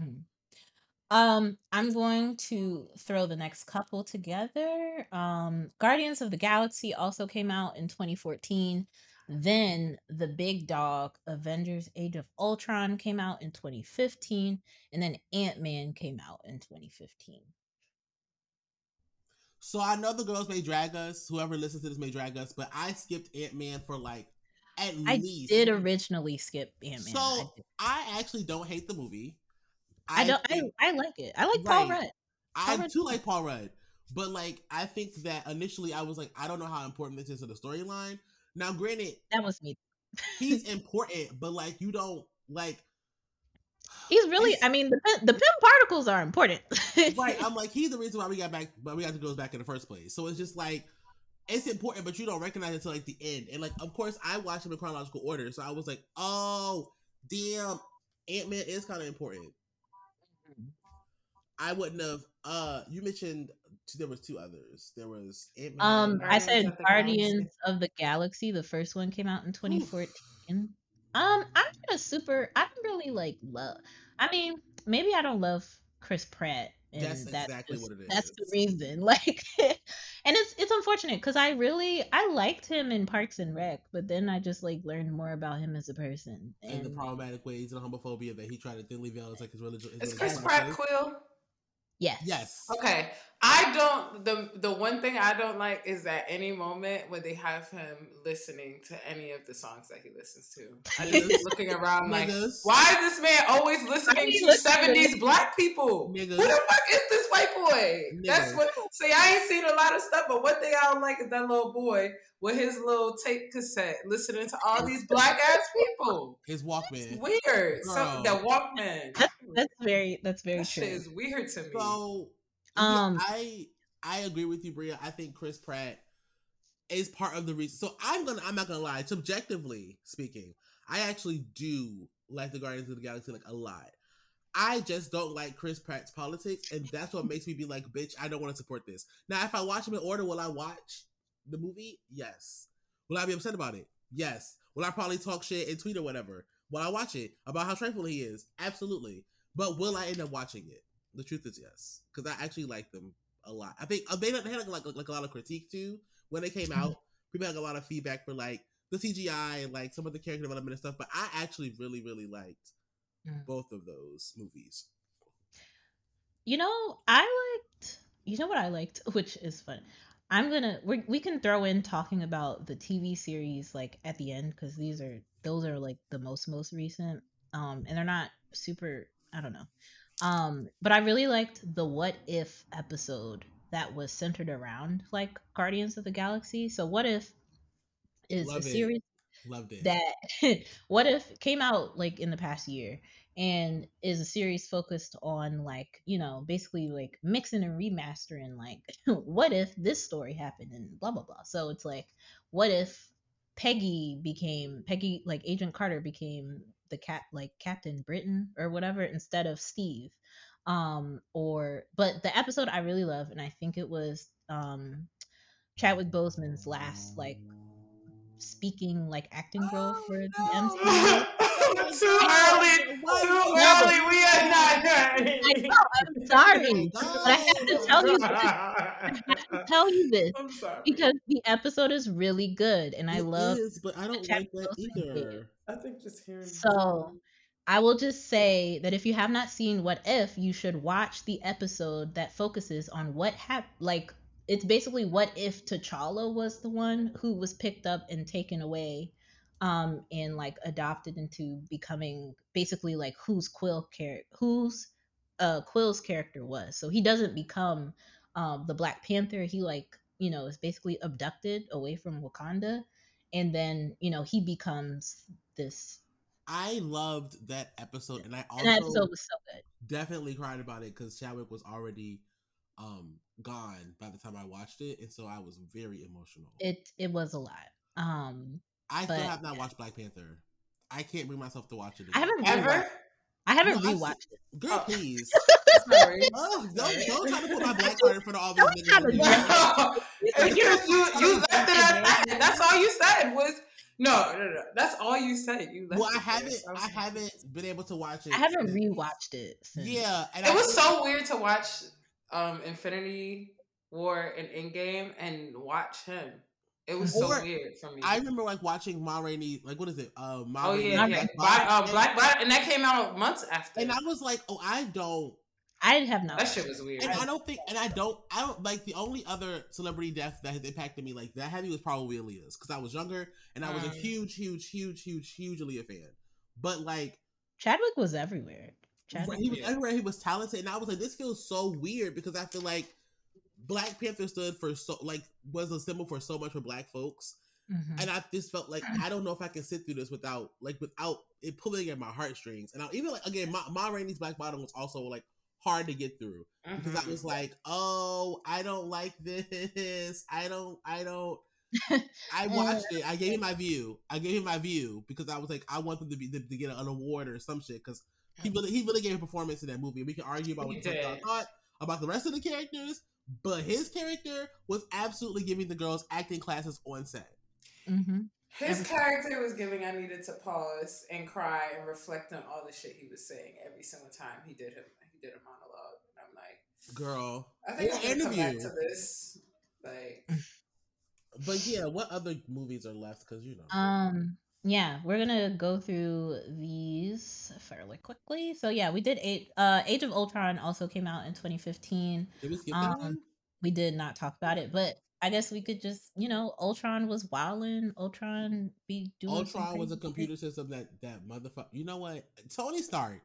Um, I'm going to throw the next couple together. Um, Guardians of the Galaxy also came out in 2014. Then the big dog Avengers Age of Ultron came out in 2015. And then Ant Man came out in 2015. So I know the girls may drag us. Whoever listens to this may drag us, but I skipped Ant Man for like at I least. did originally skip Ant Man. So did. I actually don't hate the movie. I don't. I, think- I like it. I like Paul Right. Rudd. I Paul Rudd- too like Paul Rudd, but like I think that initially I was like, I don't know how important this is to the storyline. Now, granted, That was me. he's [laughs] important, but like you don't like. He's really. I mean, the the Pym particles are important. right, I'm [laughs] like he's the reason why we got back, why we got the girls back in the first place. So it's just like it's important, but you don't recognize it until like the end. And like, of course, I watched them in chronological order, so I was like, oh, damn, Ant Man is kind of important. I wouldn't have. Uh, you mentioned two, there was two others. There was Ant Man. Um, I Guardians said of the Guardians of the Galaxy. The first one came out in 2014. Um, I'm not a super. I don't really like love. I mean, maybe I don't love Chris Pratt. And That's that's exactly just- what it That's the reason. [laughs] Like, and it's it's unfortunate because I really I liked him in Parks and Rec, but then I just like learned more about him as a person. and the And problematic ways and the homophobia that he tried to thinly veil as like his religion. Is Chris Pratt. Quill? Yes, Yes. Okay. I don't the the one thing I don't like is that any moment when they have him listening to any of the songs that he listens to. I just looking around like Niggas. why is this man always listening to seventies black people? Niggas. Who the fuck is this white boy. That's what. See, I ain't seen a lot of stuff, but one thing I don't like is that little boy with his little tape cassette, listening to all these black ass people. His It's Walkman. weird. Some Girl. that Walkman. That's that's very that's very That true. shit is weird to me. So Um, um, I I agree with you, Bria. I think Chris Pratt is part of the reason. So I'm gonna I'm not gonna lie. Subjectively speaking, I actually do like the Guardians of the Galaxy like a lot. I just don't like Chris Pratt's politics, and that's what makes me be like, bitch, I don't want to support this. Now, if I watch them in order, will I watch the movie? Yes. Will I be upset about it? Yes. Will I probably talk shit and tweet or whatever? Will I watch it about how trifling he is? Absolutely. But will I end up watching it? The truth is yes, because I actually like them a lot. I think uh, they they had like, like a lot of critique too when they came out. [laughs] People had a lot of feedback for like the CGI and like some of the character development and stuff. But I actually really really liked Mm. both of those movies. You know, I liked. You know what I liked, [laughs] which is fun. I'm gonna we we can throw in talking about the TV series like at the end because these are those are like the most most recent, um, and they're not super. I don't know, um, but I really liked the what if episode that was centered around like Guardians of the Galaxy. So what if is Love a it. series Loved it. that [laughs] what if came out like in the past year and is a series focused on like you know basically like mixing and remastering like [laughs] what if this story happened and blah blah blah so it's like what if peggy became peggy like agent carter became the cat like captain britain or whatever instead of steve um or but the episode i really love and i think it was um chadwick boseman's last like speaking like acting role Oh, for the no. MCU. [laughs] too early. Too early. We are not ready. I know, I'm sorry, [laughs] but I have to tell you this. I have to [laughs] tell you this I'm sorry. because the episode is really good, and I It love. is, but I don't like that Boseman did. either. I think just hearing. So, I will just say that if you have not seen What If, you should watch the episode that focuses on what happened. Like, it's basically what if T'Challa was the one who was picked up and taken away, um, and like adopted into becoming basically like whose Quill character, whose uh Quill's character was. So he doesn't become um the Black Panther. He like you know is basically abducted away from Wakanda, and then you know he becomes this I loved that episode, and I and that also episode was so good. definitely cried about it because Chadwick was already um gone by the time I watched it, and so I was very emotional. It it was a lot. Um, I still have not watched Black Panther. I can't bring myself to watch it. I haven't Ever? I haven't No, rewatched it. Girl, Oh. please. [laughs] Sorry. Oh, don't, don't try to put my [laughs] black card in front of all these Don't try to niggas. [laughs] No, it's because you you left it at that. That's all you said was no, no, no. That's all you said. You left Well, I haven't, So was I haven't been able to watch it. I haven't since- rewatched it. Since. Yeah, and It I was think- so weird to watch um Infinity War and Endgame and watch him. It was so weird for me. I remember like watching Ma Rainey, like what is it? Uh, Ma oh Rainey yeah, Black yeah. Black, uh, Black Bottom, and that came out months after. and I was like, oh, I don't, I have not. that watched shit was weird. and I don't think, and I don't, I don't like the only other celebrity death that has impacted me like that heavy was probably Aaliyah's because I was younger and I was a Mm. huge, huge, huge, huge, huge Aaliyah fan. But like Chadwick was everywhere. Chadwick. he was Yeah. everywhere, he was talented, and I was like, this feels so weird because I feel like Black Panther stood for so like was a symbol for so much for Black folks. Mhm. and I just felt like I don't know if I can sit through this without like without it pulling at my heartstrings. And I, even like again, my Ma Rainey's Black Bottom was also like hard to get through because I Mhm. was like, oh, I don't like this. I don't. I don't. [laughs] I watched it. I gave him my view. I gave him my view because I was like, I want them to be to, to get an award or some shit because he really he really gave a performance in that movie. We can argue about what He the fuck y'all did. thought about the rest of the characters, but his character was absolutely giving the girls acting classes on set. Mhm. His Everything. character was giving I needed to pause and cry and reflect on all the shit he was saying every single time he did him he did a monologue. And I'm like, Girl, I think Or I'm gonna come back to this. Like [laughs] But yeah, what other movies are left? Because you know, Um. Yeah, we're gonna go through these fairly quickly. So yeah, we did eight. Uh, Age of Ultron also came out in 2015. did we skip that um, one? We did not talk about it, but I guess we could just, you know, Ultron was wilding. Ultron be doing. Ultron was a computer system that that motherfucker. You know what? Tony Stark.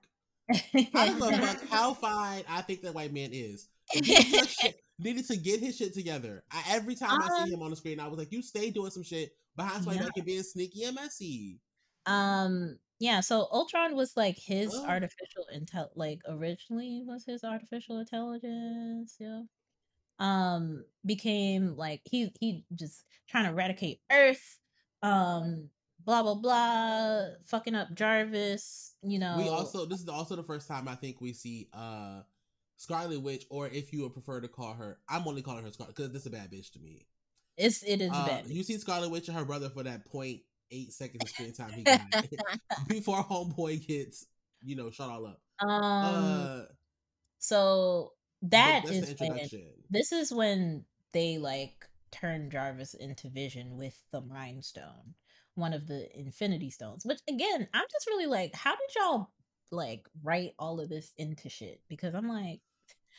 shit. [laughs] I don't give fuck how fine I think that white man is. Needed to, shit- [laughs] needed to get his shit together. I, every time I Um, see him on the screen, I was like, "You stay doing some shit behind somebody Yeah. that can being sneaky and messy." Um yeah, so Ultron was like his Oh. artificial intel like originally was his artificial intelligence, yeah. Um became like he he just trying to eradicate Earth, um blah blah blah, fucking up Jarvis, you know. We also this is also the first time I think we see uh Scarlet Witch, or if you would prefer to call her, I'm only calling her Scarlet because this is a bad bitch to me. it's it is Uh, bad. you see Scarlet Witch and her brother for that point eight seconds of screen time he got [laughs] [laughs] before Homeboy gets you know shut all up. um Uh, so that's is when this is when they like turn Jarvis into Vision with the Mind Stone, one of the Infinity Stones. Which again, I'm just really like, how did y'all like write all of this into shit? Because I'm like,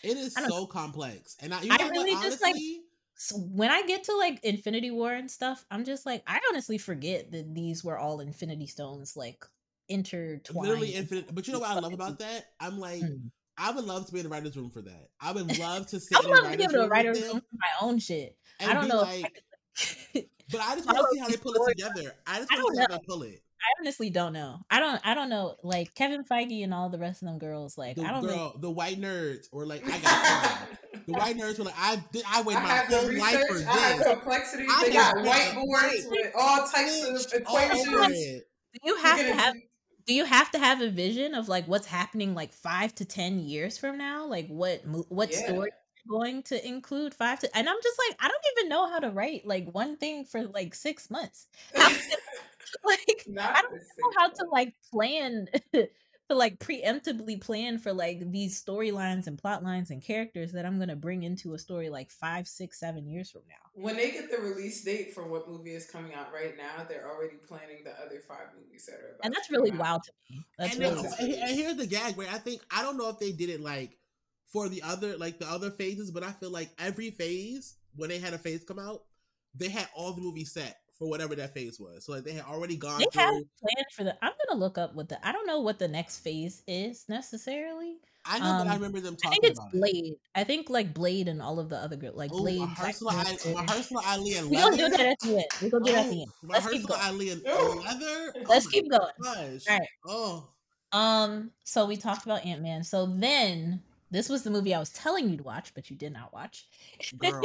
It is so complex, and I, you I really what, just, like, honestly, s when I get to like Infinity War and stuff, I'm just like, I honestly forget that these were all Infinity Stones like intertwined. literally infinite. But you know what I love about that? I'm like, Mm. I would love to be in the writers' room for that. I would love to sit I in would love to be writers' able to room write a with room for my own shit. I don't know. like. if I could, [laughs] But I just want to see how they pull it together. I just want to see how they pull it. I honestly don't know. I don't. I don't know. Like Kevin Feige and all the rest of them girls. Like The I don't. Really, girl, the white nerds, or like I got time. [laughs] the white nerds were like, I did, I I waited my had the whole life for research. I had this. complexities. I They got have whiteboards with all types of Bitch, all over equations. do you have to have? do- Do you have to have a vision of like what's happening like five to ten years from now? Like what what Yeah. story going to include five to? And I'm just like I don't even know how to write like one thing for like six months. [laughs] How- [laughs] like Not I don't know how to like plan [laughs] to like preemptively plan for like these storylines and plot lines and characters that I'm gonna bring into a story like five, six, seven years from now. When they get the release date for what movie is coming out right now, they're already planning the other five movies that are about And to that's come really out. wild to me. That's and, really then- wild. and- and here's the gag, where I think I don't know if they did it like for the other like the other phases, but I feel like every phase when they had a phase come out, they had all the movies set for whatever that phase was. So like they had already gone they through. have planned for the. I'm gonna look up what the. I don't know what the next phase is necessarily. I know, but I um, remember them talking. About. I think it's about it. Blade. I think like Blade and all of the other girls, like Oh, Blade. Mahershala, I, Panther. Mahershala Ali and We gonna do that at the end. We gonna do that at the Oh, end. Let's keep going. Ali and leather. Oh Let's my keep going. Gosh. All right. Oh, Um, so we talked about Ant Man. So then this was the movie I was telling you to watch, but you did not watch. girl.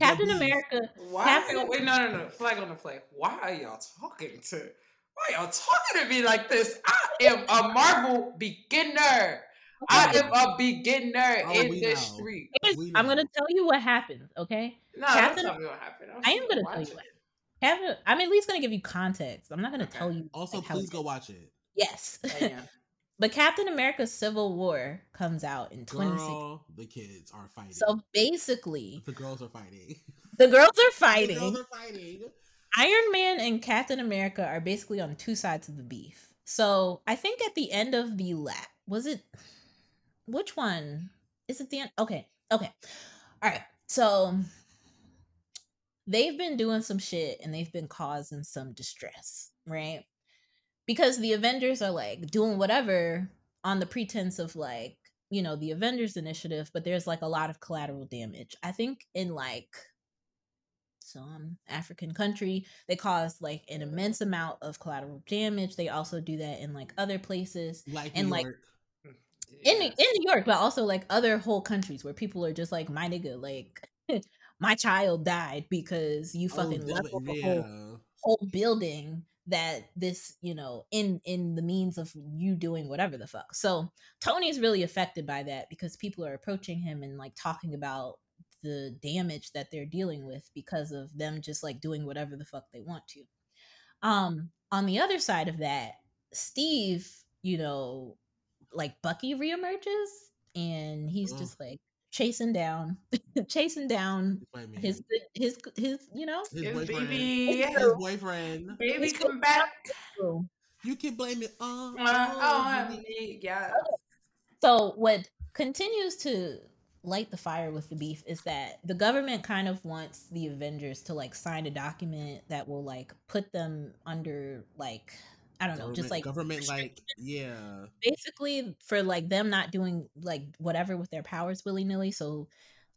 Captain The. America. Why? Captain- Wait, no, no, no. Flag on the play. Why are y'all talking to? Why y'all talking to me like this? I am a Marvel beginner. I am a beginner Oh, in we this know. street. I'm gonna tell you what happened. Okay, No, Captain- don't tell me what happened. I am gonna tell you it. what Captain. I'm at least gonna give you context. I'm not gonna Okay. tell you. Also, like, how please it- go watch it. Yes, I am. [laughs] but Captain America: Civil War comes out in 2016. The kids are fighting. So basically, the girls are fighting. [laughs] the girls are The fighting. girls are fighting. Iron Man and Captain America are basically on two sides of the beef. So I think at the end of the lap, was it which one? Is it the end? Okay, okay. All right. So they've been doing some shit and they've been causing some distress, right? Because the Avengers are like doing whatever on the pretense of like, you know, the Avengers initiative, but there's like a lot of collateral damage. I think in like some African country, they cause like an immense amount of collateral damage. They also do that in like other places Like And, New like, York. Mm, in Yeah. in New York, but also like other whole countries where people are just like, my nigga, like [laughs] my child died because you Oh, fucking damn leveled it, the whole whole building that this you know in in the means of you doing whatever the fuck so tony's really affected by that because people are approaching him and like talking about the damage that they're dealing with because of them just like doing whatever the fuck they want to um on the other side of that steve you know like bucky reemerges and he's Ugh. just like chasing down [laughs] chasing down This his his his you know his, His boyfriend. baby, His boyfriend. baby, come back. You can blame it on, Uh, on oh, me. me, yeah. So what continues to light the fire with the beef is that the government kind of wants the Avengers to like sign a document that will like put them under like I don't know, just like government, like yeah, basically for like them not doing like whatever with their powers willy nilly. So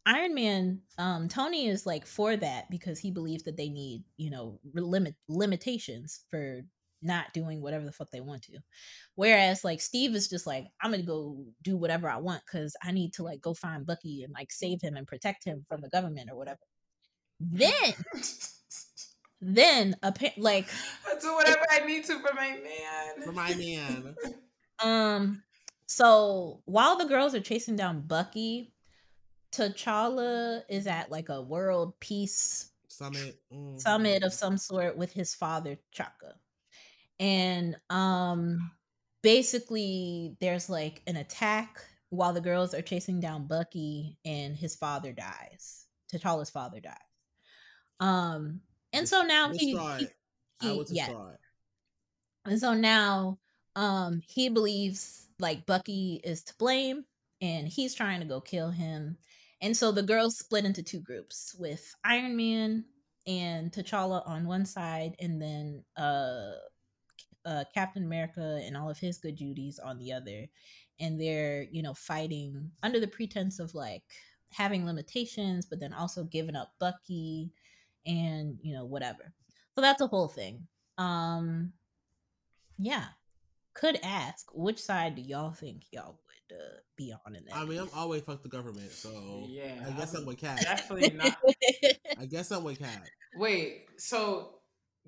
Iron Man, um, Tony is like for that because he believes that they need you know limit limitations for not doing whatever the fuck they want to. Whereas like Steve is just like, I'm gonna go do whatever I want because I need to like go find Bucky and like save him and protect him from the government or whatever. [laughs] Then then a like I do whatever I need to for my man. For my man. [laughs] um so while the girls are chasing down Bucky, T'Challa is at like a world peace summit mm. summit of some sort with his father Chaka and um basically there's like an attack while the girls are chasing down Bucky and his father dies. T'Challa's father dies. Um and so now he, he, he yeah. And so now um he believes like Bucky is to blame and he's trying to go kill him. And so the girls split into two groups with Iron Man and T'Challa on one side and then uh uh, Captain America and all of his good duties on the other, and they're you know fighting under the pretense of like having limitations, but then also giving up Bucky and you know whatever. So that's a whole thing. Um, yeah, could ask which side do y'all think y'all would uh, be on in that? I mean, I'm always fuck the government, so yeah, I guess I'm, I'm with Cat. Definitely not. [laughs] I guess I'm with Cat. Wait, so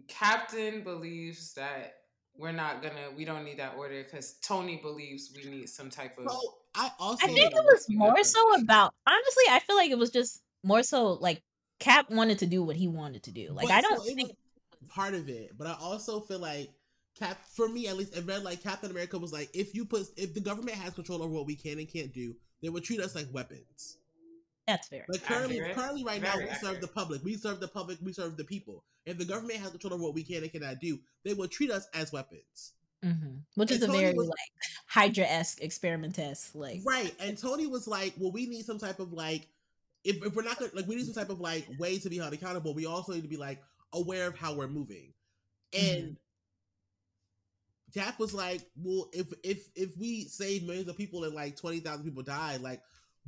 Captain believes that we're not gonna we don't need that order because Tony believes we need some type of so I also I think it was more so about honestly, I feel like it was just more so like Cap wanted to do what he wanted to do. Like but I don't so think part of it, but I also feel like Cap for me at least, it read like Captain America was like, if you put if the government has control over what we can and can't do, they would treat us like weapons. That's fair. Like currently, accurate. currently, right Very now, we serve the public. We serve the public. We serve the people. If the government has control over what we can and cannot do, they will treat us as weapons. Mm-hmm. Which and is Tony a very was, like Hydra esque experiment test, like right. And Tony was like, "Well, we need some type of like, if, if we're not gonna like, we need some type of like way to be held accountable. We also need to be like aware of how we're moving." And mm-hmm. Jack was like, "Well, if if if we save millions of people and like twenty thousand people die, like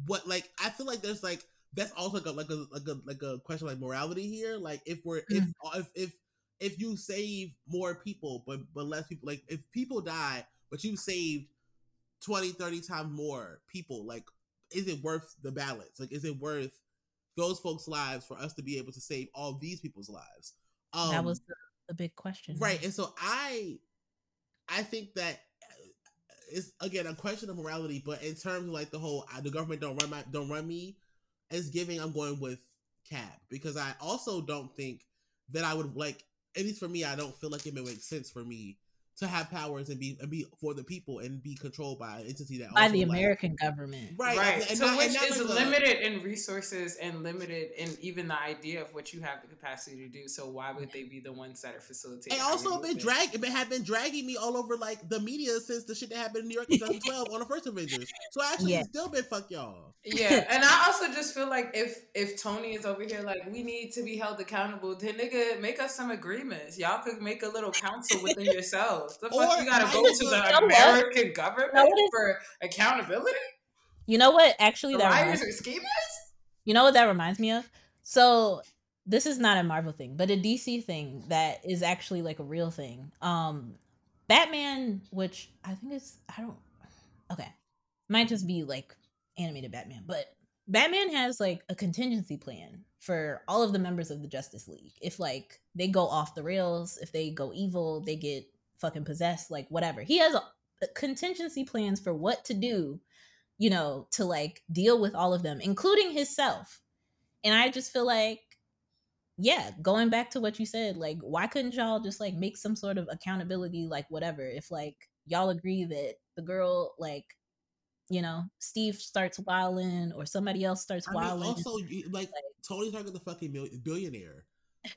what like I feel like there's like that's also like a like a like a like a question like morality here. Like if we're if mm. if if if you save more people but but less people like if people die but you saved 20 30 times more people like is it worth the balance? Like is it worth those folks lives for us to be able to save all these people's lives? Um, that was the, the big question right and so i i think that it's again a question of morality, but in terms of like the whole the government don't run my don't run me, as giving I'm going with Cap because I also don't think that I would like at least for me I don't feel like it makes sense for me to have powers and be and be for the people and be controlled by an entity that by the American government, right? Right. And so not, which is like limited a, in resources and limited in even the idea of what you have the capacity to do. So why would they be the ones that are facilitating? And also been drag it had been dragging me all over like the media since the shit that happened in New York in 2012 on the first Avengers. So actually, yeah. still been fuck y'all. Yeah, [laughs] and I also just feel like if if Tony is over here like we need to be held accountable, then nigga make us some agreements. Y'all could make a little council within [laughs] yourselves. The fuck you gotta go to the American what? government is, for accountability? You know what? Actually, the that reminds, schemers. You know what that reminds me of? So this is not a Marvel thing, but a DC thing that is actually like a real thing. Um, Batman, which I think is I don't okay, might just be like animated Batman, but Batman has like a contingency plan for all of the members of the Justice League. If like they go off the rails, if they go evil, they get fucking possessed, like whatever. He has a, a contingency plans for what to do, you know, to like deal with all of them, including himself. And I just feel like, yeah, going back to what you said, like, why couldn't y'all just like make some sort of accountability, like whatever? If like y'all agree that the girl, like, you know, Steve starts wilding or somebody else starts wilding. also, like, like Tony Stark is the fucking billionaire.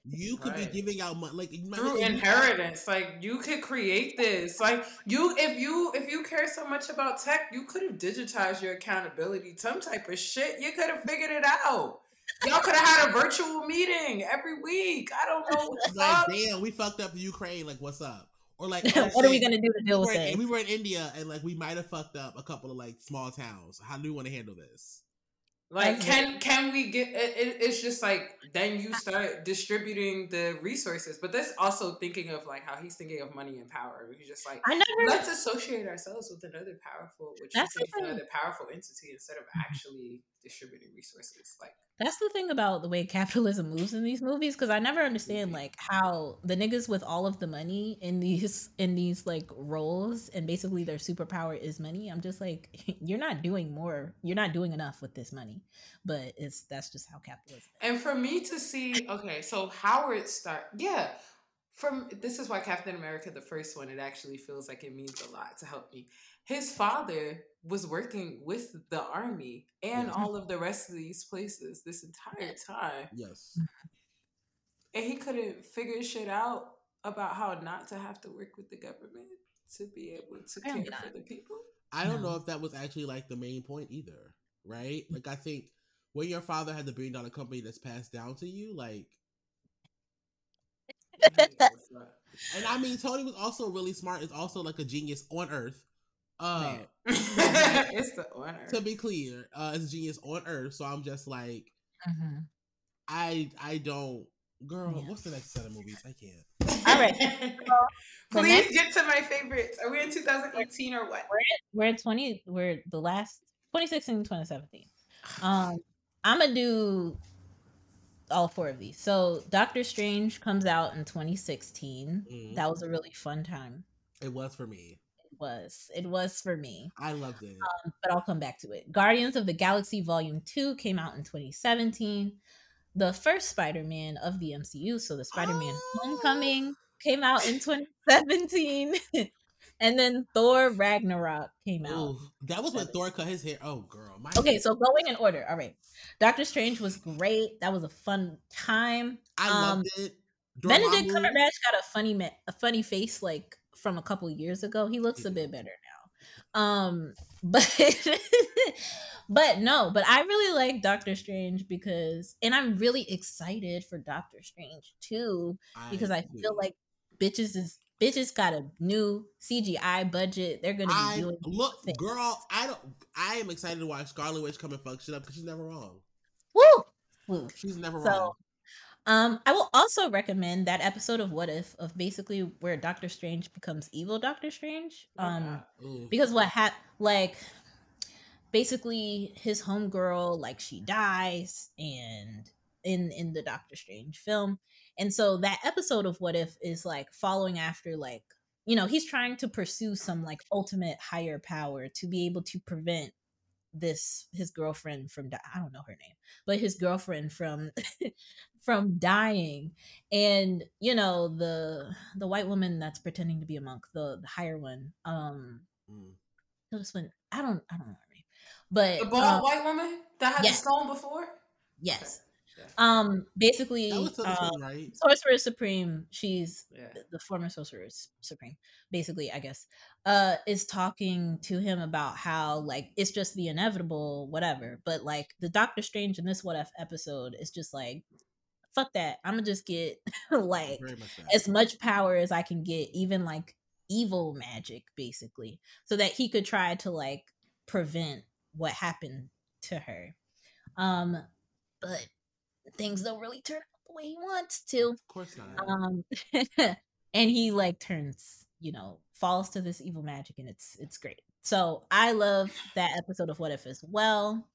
You could right. be giving out money like through inheritance. like you could create this. Like you, if you if you care so much about tech, you could have digitized your accountability. Some type of shit. You could have figured it out. Y'all could have had a virtual meeting every week. I don't know. What's like, damn, we fucked up the Ukraine. Like, what's up? Or like, [laughs] what are we gonna do to deal we with were, in, this? we were in India and like we might have fucked up a couple of like small towns. How do we want to handle this? Like, That's can can we get? It, it- it's just like then you start distributing the resources, but that's also thinking of like how he's thinking of money and power. He's just like, I never. let's associate ourselves with another powerful, which is another powerful entity instead of Mhm. actually distributing resources. Like, That's the thing about the way capitalism moves in these movies because I never understand Mhm. like how the niggas with all of the money in these in these like roles and basically their superpower is money. I'm just like [laughs] you're not doing more. You're not doing enough with this money. But it's that's just how capitalism. and for me to see, okay, so Howard Stark, yeah. From this is why Captain America, the first one, it actually feels like it means a lot to help me. His father was working with the army and Yeah. all of the rest of these places this entire time, Yes. and he couldn't figure shit out about how not to have to work with the government to be able to Apparently care for the people. I don't know if that was actually like the main point either, right? Like I think when your father had the billion dollar company that's passed down to you, like [laughs] and I mean Tony was also really smart, is also like a genius on earth. Uh [laughs] [laughs] it's the honor. to be clear, uh is a genius on earth. So I'm just like Mhm. I I don't girl, Yeah. what's the next set of movies? I can't. [laughs] All right. the Please next- get to my favorites. Are we in 2018 or what? We're at 20 we're the last 2016 2017. Um I'm gonna do all four of these. So Doctor Strange comes out in 2016. Mhm. That was a really fun time. It was for me. It was. It was for me. I loved it. Um, but I'll come back to it. Guardians of the Galaxy Volume 2 came out in 2017. The first Spider-Man of the MCU, so the Spider-Man Ah. Homecoming came out in 2017. [laughs] and then Thor Ragnarok came out. Ooh, that was when Thor cut his hair. Oh girl. Okay, so going in order. All right. Doctor Strange was great. That was a fun time. I um, loved it. Benedict Cumberbatch got a funny ma- a funny face like from a couple years ago. He looks a bit better now. Um [laughs] but but no, but I really like Doctor Strange because and I'm really excited for Doctor Strange too because I feel like bitches is bitches got a new CGI budget. They're going to be I doing look, things. girl. I don't. I am excited to watch Scarlet Witch come and fuck shit up because she's never wrong. Woo! Woo. She's never So, wrong. Um, I will also recommend that episode of What If of basically where Doctor Strange becomes evil Doctor Strange. Um, Ooh. because what hap like basically his homegirl like she dies and in in the Doctor Strange film. And so that episode of What If is like following after like you know, he's trying to pursue some like ultimate higher power to be able to prevent this his girlfriend from I don't know her name, but his girlfriend from [laughs] from dying and you know the the white woman that's pretending to be a monk the, the higher one um Mm. this one i don't i don't know her name but The bald um, white woman that had yes. the stone before? yes Yeah. um basically That uh, right? sorcerer supreme she's Yeah. the- the former sorcerer supreme basically i guess uh is talking to him about how like it's just the inevitable whatever but like the doctor strange in this what if episode is just like fuck that i'm gonna just get [laughs] like much as much power as I can get, even like evil magic, basically, so that he could try to like prevent what happened to her. Um, but things don't really turn out the way he wants to. of course not. Um, [laughs] and he like turns, you know, falls to this evil magic, and it's it's great. So I love that episode of What If as well.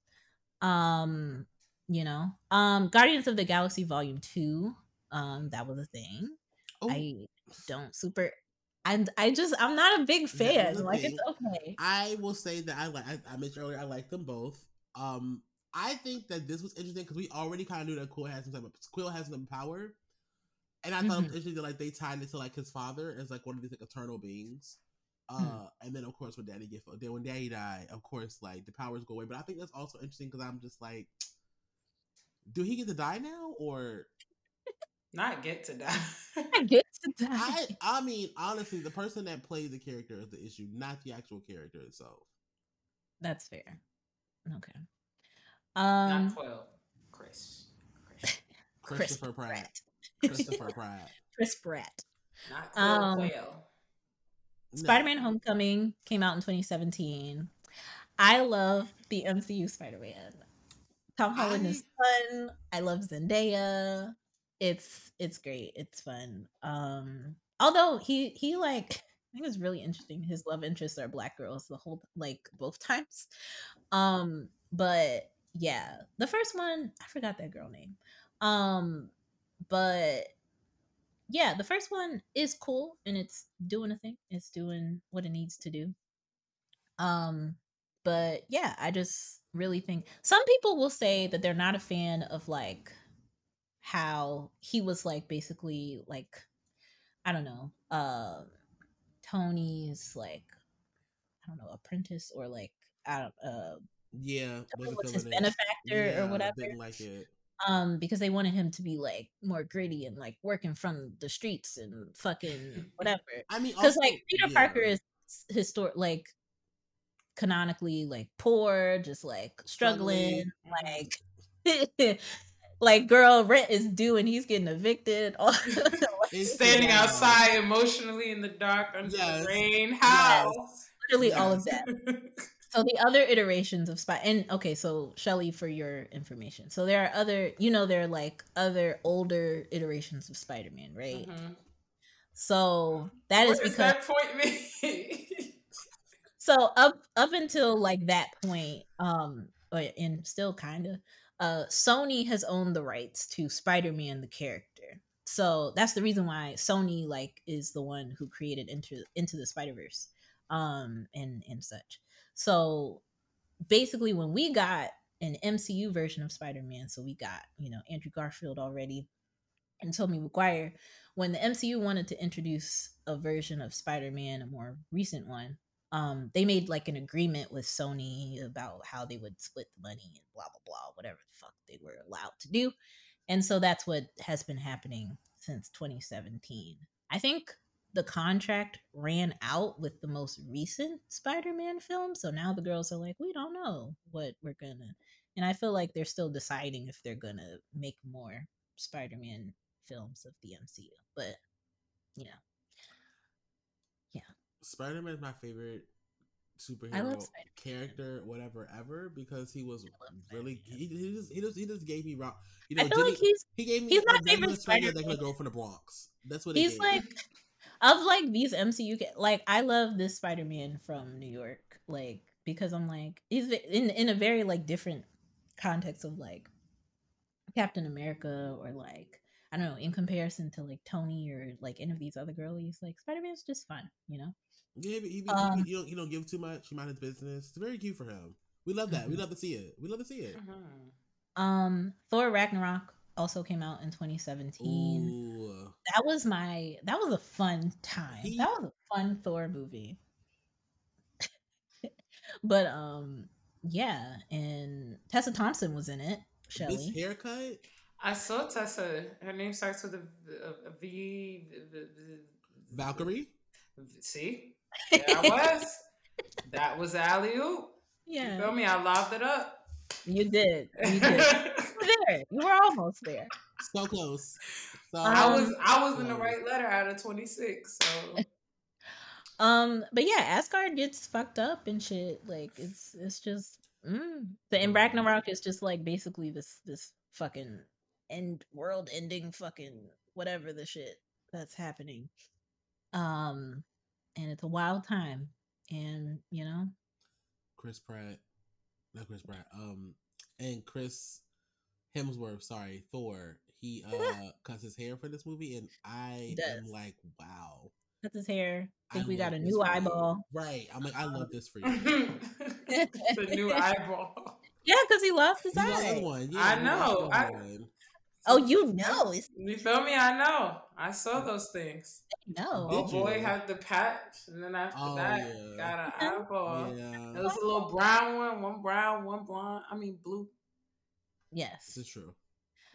Um, you know, um, Guardians of the Galaxy Volume Two. Um, that was a thing. oh, I don't super. And I just I'm not a big fan. a Like thing. it's okay. I will say that I like. I, I mentioned earlier I like them both. Um, I think that this was interesting because we already kind of knew that Quill has some type of Quill has some power, and I thought it was Mhm. interesting that like they tied it to like his father as like one of these like eternal beings. Uh, Hmm. and then of course when Daddy get then when Daddy died, of course like the powers go away. But I think that's also interesting because I'm just like, do he get to die now or Not get to die. [laughs] I get to [laughs] die. I? I mean, honestly, the person that plays the character is the issue, not the actual character itself. That's fair. Okay. Um, Not Quill. Chris. Chris. [laughs] Chris Christopher Pratt. Pratt. Christopher Pratt. Chris Pratt. Not Quill Um, Quail. Spider-Man: Homecoming came out in 2017. I love the MCU Spider-Man. Tom Holland is fun. I love Zendaya. It's it's great. It's fun. Um, although he he like I think it's really interesting. His love interests are black girls the whole like both times. Um, but yeah, the first one I forgot that girl name. Um, but yeah, the first one is cool and it's doing a thing. It's doing what it needs to do. Um, but yeah, I just really think some people will say that they're not a fan of like how he was like basically like I don't know, uh Tony's like I don't know, apprentice or like I don't uh Yeah, was his benefactor Yeah, or whatever. Like it. Um, because they wanted him to be like more gritty and like working from the streets and fucking [laughs] whatever. I mean, Because like Peter yeah. Parker is historic, like canonically like poor, just like struggling, like [laughs] like girl rent is due and he's getting evicted. [laughs] he's Standing Yeah. outside emotionally in the dark under Yes. the rain. How? literally all of that. [laughs] So the other iterations of Spy and okay, so Shelly, for your information, so there are other, you know, there are like other older iterations of Spider-Man, right? Mhm. So that is because that point mean? So up up until like that point, um, and still kind of, uh, Sony has owned the rights to Spider-Man the character. So that's the reason why Sony like is the one who created into into the Spider Verse, um, and and such. So basically, when we got an MCU version of Spider-Man, so we got you know Andrew Garfield already and Tobey Maguire. When the MCU wanted to introduce a version of Spider-Man, a more recent one, um, they made like an agreement with Sony about how they would split the money and blah blah blah, whatever the fuck they were allowed to do. And so that's what has been happening since 2017. I think the contract ran out with the most recent Spider-Man film, so now the girls are like, we don't know what we're gonna. And I feel like they're still deciding if they're gonna make more Spider-Man films of the MCU. But you know, Spider Man is my favorite superhero I love Spider-Man. character, whatever, ever, because he was really he, he just he just he just gave me rock. You know, I feel like he's he gave me he's my favorite Spider-Man that could go from the Bronx. That's what he's like of like these MCU like I love this Spider-Man from New York like because I'm like he's in in a very like different context of like Captain America or like I don't know in comparison to like Tony or like any of these other girlies like Spider-Man's just fun, you know. Yeah, but he, he, Um, he, you don't you don't give too much. He mind his business. It's very cute for him. We love that. We Mhm. love to see it. We love to see it. Mhm. Um Thor Ragnarok also came out in 2017. Ooh, That was my that was a fun time. He- that was a fun Thor movie. [laughs] but um yeah, and Tessa Thompson was in it. this Shelly. haircut. I saw Tessa. Her name starts with a, a, a V. v- v- v- Valkyrie. v- See, there I was. that was alley oop. You yeah, feel me? I lobbed it up. you did. You did. [laughs] You were there. You were almost there. So close. So I Um, was I was in the right letter out of twenty six. So [laughs] Um, but yeah, Asgard gets fucked up and shit. Like it's it's just mm. the and Ragnarok is just like basically this this fucking end world ending fucking whatever the shit that's happening. Um, and it's a wild time, and you know, Chris Pratt, not Chris Pratt. Um, and Chris Hemsworth. Sorry, Thor. He uh [laughs] cuts his hair for this movie, and I am like, wow. that's his hair. I think I we got a new eyeball. Right. I'm like, I love this for [laughs] you. the new [laughs] eyeball. Yeah, because he lost his You got another eye. one. I know. I- one. Oh, you know, it's You feel me? I know. I saw those things. no. Did Oh boy you? had the patch, and then after Oh, that, yeah. got an Yeah. eyeball. Yeah, It was a little brown one, one brown, one blonde. I mean blue. Yes. this is true.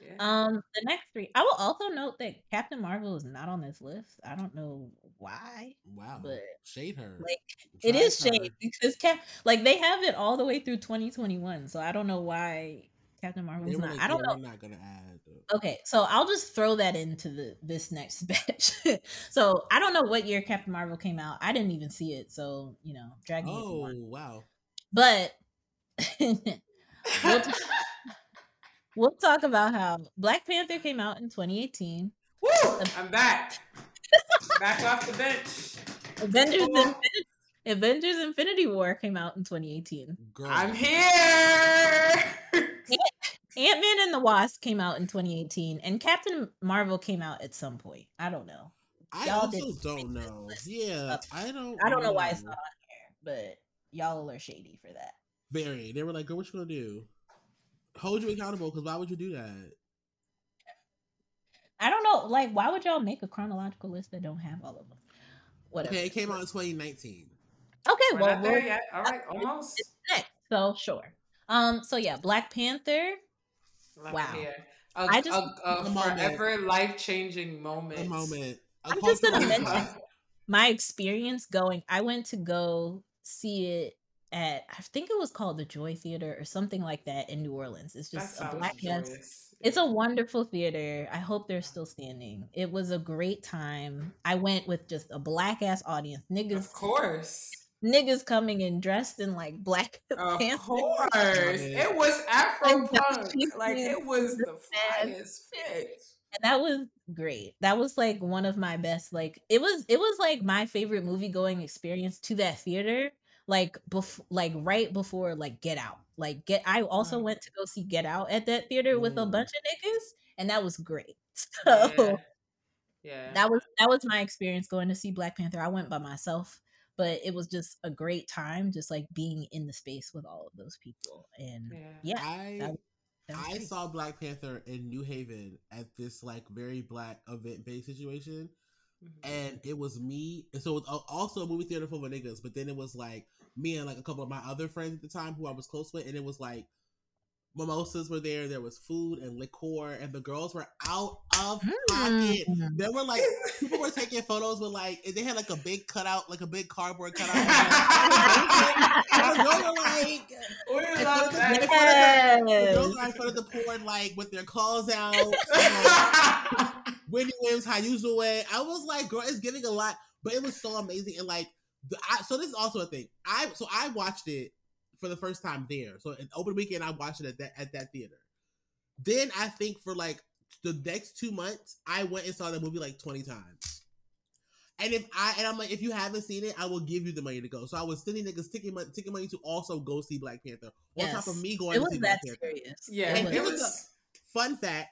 Yeah. Um, the next three. I will also note that Captain Marvel is not on this list. I don't know why. Wow. But, Shade her. Like, It Drive is her. shade because Cap like they have it all the way through 2021. So I don't know why Captain Marvel is not. like, I don't yeah, know. We're not gonna add. Okay, so I'll just throw that into the this next [laughs] batch. so I don't know what year Captain Marvel came out. I didn't even see it, so you know, drag me Oh wow. But [laughs] we'll, t- [laughs] we'll talk about how Black Panther came out in 2018. Woo! I'm back. back off the bench. Avengers. Infinity, Avengers Infinity War came out in 2018. Girl. I'm here. Ant Man and the Wasp came out in 2018, and Captain Marvel came out at some point. I don't know. I y'all also don't know. Yeah, I don't. I don't know why it's not on here, but y'all are shady for that. Very. They were like, "Girl, what you gonna do? Hold you accountable? Because why would you do that?" I don't know. Like, why would y'all make a chronological list that don't have all of them? Whatever. Okay, it came out in 2019. Okay, We're well, not there we'll- yet. All right, [laughs] almost. it's next. So sure. Um. So yeah, Black Panther. Love Wow. it. A, I just- a, a A forever life changing moment. A moment. A I'm just gonna mention my experience going. I went to go see it at I think it was called the Joy Theater or something like that in New Orleans. It's That just a sounds black cast. joyous. It's a wonderful theater. I hope they're still standing. It was a great time. I went with just a black ass audience. Niggas Of course. Niggas coming in dressed in like black [laughs] Of pants. course. it. It was Afro Like, that punk. was Like it was the [laughs] finest fit. and that was great that was like one of my best like it was it was like my favorite movie going experience to that theater like before like right before like get out like get i also Mm. went to go see get out at that theater with a Mm. bunch of niggas and that was great [laughs] so Yeah. Yeah. that was that was my experience going to see black panther i went by myself but it was just a great time just like being in the space with all of those people and yeah. yeah, I that- that I great. saw Black Panther in New Haven at this like very black event based situation, Mhm. and it was me. And so it was also a movie theater full of niggas, but then it was like me and like a couple of my other friends at the time who I was close with, and it was like mimosas were there. There was food and liquor, and the girls were out of pocket. Mm. There were like people were taking photos with like they had like a big cutout, like a big cardboard cutout. [laughs] and the girls were like. We And love for the- that. The Yes. girls are in front of the porn, like with their clothes out. [laughs] you know, Wendy Williams, how you doing? I was like, girl, it's giving a lot, but it was so amazing. And like, the, I, so this is also a thing. I so I watched it for the first time there. So an open weekend, I watched it at that at that theater. Then I think for like the next two months, I went and saw the movie like twenty times. And if I and I'm like, if you haven't seen it, I will give you the money to go. So I was sending niggas ticket money, ticket money to also go see Black Panther on top of me going it to was see that Black Panther. Yeah, And it here's was. the- Fun fact: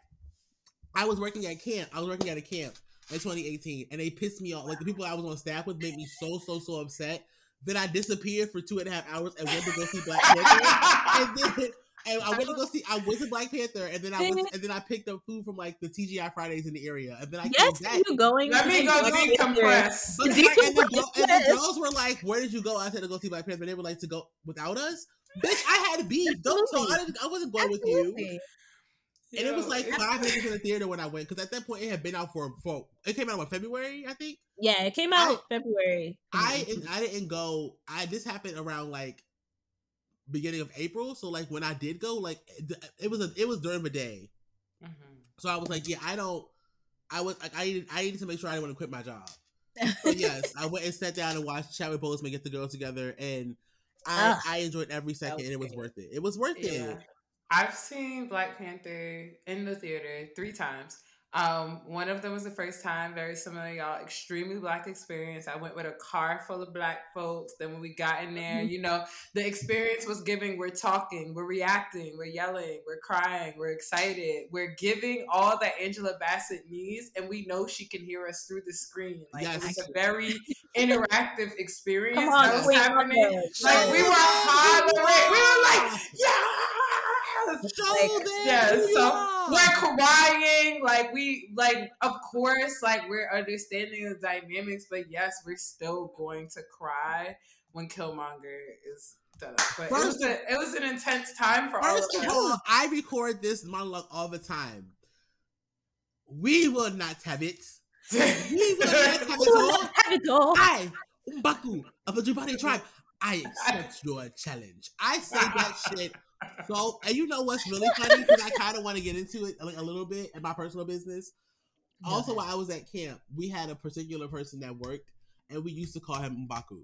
I was working at camp. I was working at a camp in 2018, and they pissed me off. Like the people I was on staff with made me so so so upset that I disappeared for two and a half hours and went to go see Black Panther. and [laughs] then and I went to go see. I went to Black Panther, and then I went, and then I picked up food from like the TGI Fridays in the area, and then I yes came back. you going Let me go decompress. But like, and, the girl, and the girls were like, "Where did you go?" I said to go see Black Panther. They were like, "To go without us." Bitch, I had beef. Don't so I, I wasn't going with you. And it was like five [laughs] minutes in the theater when I went because at that point it had been out for for it came out in February I think. Yeah, it came out February. I I didn't go. I this happened around like beginning of April. So like when I did go, like it, was a it was during the day. Mhm. So I was like, yeah, I don't. I was like, I needed, I needed to make sure I didn't want to quit my job. So [laughs] yes, I went and sat down and watched Chadwick Boseman get the girls together, and I. I enjoyed every second, and it was worth it. It was worth Yeah. it. I've seen Black Panther in the theater three times. Um, one of them was the first time, very similar, y'all. Extremely black experience. I went with a car full of black folks. Then when we got in there, Mhm. you know, the experience was giving. We're talking, we're reacting, we're yelling, we're crying, we're excited. We're giving all that Angela Bassett needs, and we know she can hear us through the screen. Like it Yes. was a very [laughs] interactive experience on, that was happening. Like we were hollering, we were like, yes. Show Like, Yeah, so we're crying, like we like of course, like we're understanding the dynamics, but yes, we're still going to cry when Killmonger is done. But it was a, it was an intense time for all of us. all, I record this monologue all the time. We will not have it. We will not have it [laughs] all. Have it all. I, M'Baku of the Jabari tribe, I accept your challenge. I say that shit So, and you know what's really funny? Because I kind of want to get into it like a little bit in my personal business. Go Also, ahead. while I was at camp, we had a particular person that worked, and we used to call him M'Baku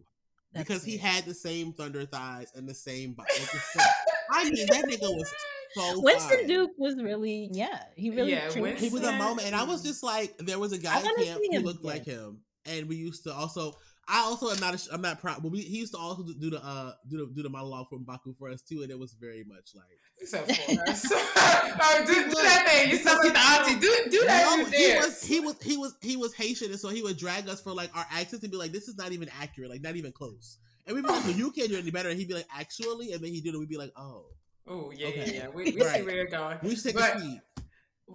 That's because he had the same thunder thighs and the same. bo- like the same- I mean, that nigga was so Winston fine. Duke was really, yeah, he really Yeah, treated He was a moment, and I was just like, there was a guy I at camp who looked again. like him, and we used to also. I also am not. A, I'm not proud, but we, he used to also do the uh do the do the monologue from Baku for us too, and it was very much like Except for us. [laughs] oh, do, do that thing. You sound like the auntie. Do, do that. No, he was he was he was he was Haitian, and so he would drag us for like our accents and be like, "This is not even accurate, like not even close." And we'd be like, well, "You can't do it any better." And he'd be like, "Actually," and then he did it. We'd be like, "Oh, Oh yeah, Okay. yeah, yeah. We, we see where you're going. we should take But- a seat."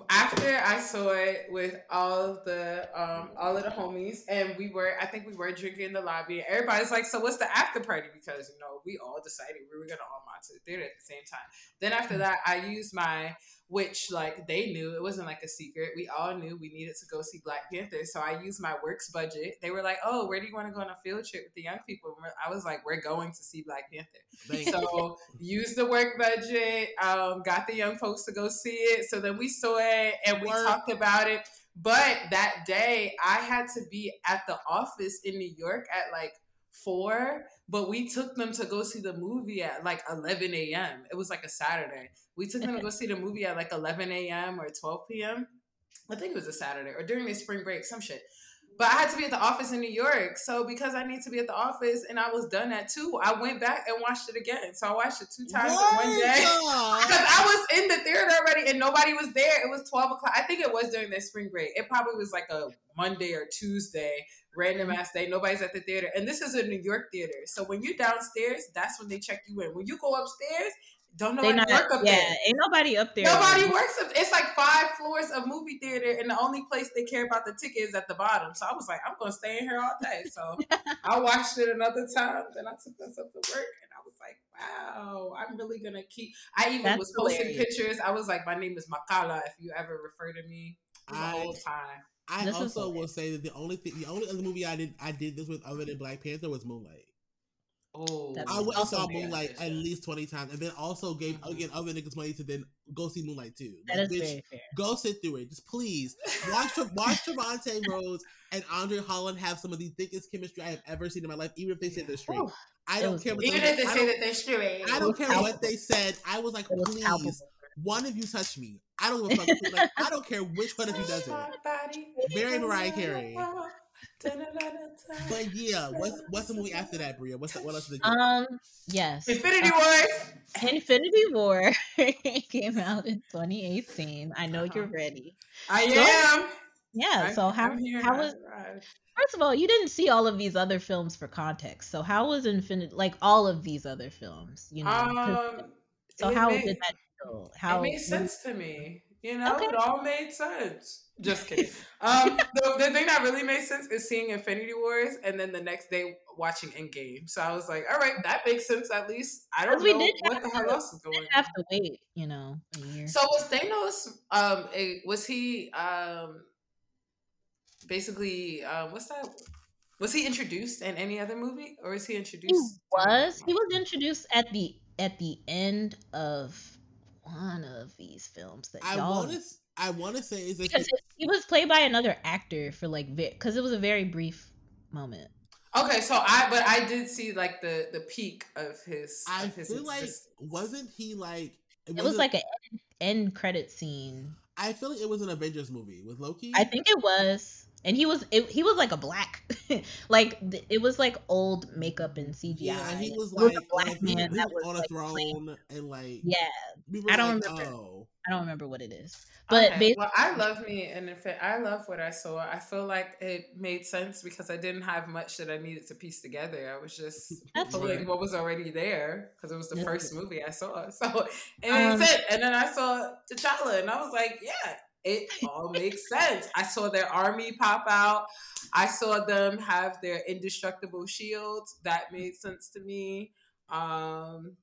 After I saw it with all of the um all of the homies, and we were, I think we were drinking in the lobby. and Everybody's like, "So what's the after party?" Because you know we all decided we were gonna all march to the theater at the same time. Then after that, I used my which like they knew it wasn't like a secret. We all knew we needed to go see Black Panther, so I used my works budget. They were like, "Oh, where do you want to go on a field trip with the young people?" I was like, "We're going to see Black Panther." So use the work budget. Um, got the young folks to go see it. So then we saw it and we talked about it. But that day I had to be at the office in New York at like four. But we took them to go see the movie at like 11 a.m. It was like a Saturday. We took them to go [laughs] see the movie at like 11 a.m. or 12 p.m. I think it was a Saturday or during their spring break, some shit. But I had to be at the office in New York. So because I need to be at the office and I was done at two, I went back and watched it again. So I watched it two times in one day. Because [laughs] I was in the theater already and nobody was there. It was 12 o'clock. I think it was during their spring break. It probably was like a Monday or Tuesday, random ass day. Nobody's at the theater. And this is a New York theater. So when you're downstairs, that's when they check you in. When you go upstairs, don't nobody not, work up yeah, there. ain't nobody up there. Nobody works up. It's like five floors of movie theater, and the only place they care about the ticket is at the bottom. So I was like, I'm gonna stay in here all day. So [laughs] I watched it another time. Then I took myself to work, and I was like, Wow, I'm really gonna keep. I even That's was posting hilarious. pictures. I was like, My name is Makala. If you ever refer to me, it was I- the whole time. I This also will say that the only thing, the only other movie I did I did this with other than Black Panther was Moonlight. Oh, I went and saw very Moonlight at least twenty times, and then also gave Mhm. again other niggas money to then go see Moonlight too. That Like, is bitch, very fair. go sit through it. Just please watch watch Trevante [laughs] Rhodes and Andre Holland have some of the thickest chemistry I have ever seen in my life, even if they say they're straight. Whew, I don't care what Even they, if they say that they're straight. I don't care what they said. I was like, was please, palpable. One of you touch me. I don't give a fuck. like, I [laughs] don't care which one of you does it. Marry Mariah Carey. But yeah, what's what's the movie after that, Bria? What's the, what else is? Um, yes. Infinity War. Infinity War [laughs] came out in 2018. I know you're Uh-huh. ready. I am. Yeah. I'm- so how here. how was arrived. first of all you didn't see all of these other films for context. So how was Infinity like all of these other films? You know. Um, so how made- did that feel? How it made sense to me. You know, Okay. it all made sense. Just kidding. [laughs] um, the, the thing that really made sense is seeing Infinity Wars and then the next day watching Endgame. So I was like, all right, that makes sense at least. I don't know did what the hell else is going on. have to wait. You know. So was Thanos? Um, a, was he um, basically um, what's that? Was he introduced in any other movie, or is he introduced? he was he was introduced at the at the end of one of these films that I want to I want to say is that because he was played by another actor for like because it was a very brief moment. Okay, so I but I did see like the the peak of his. I of his feel like wasn't he like It was wasn't- like an end, end credit scene. I feel like it was an Avengers movie with Loki. I think it was, and he was it, he was like a black, [laughs] like it was like old makeup and CGI. yeah, and he was It was like a black on a, he- man he that was was on a like, throne playing- and like Yeah, we I don't like, remember. Oh, I don't remember what it is, but Okay, basically, well, I love me, and if it, I love what I saw, I feel like it made sense because I didn't have much that I needed to piece together. I was just [laughs] That's pulling fair. what was already there because it was the Yeah. first movie I saw. [laughs] So it made Um, sense. And then I saw T'Challa, and I was like, yeah, it all makes sense. I saw their army pop out. I saw them have their indestructible shields. That made sense to me. Um,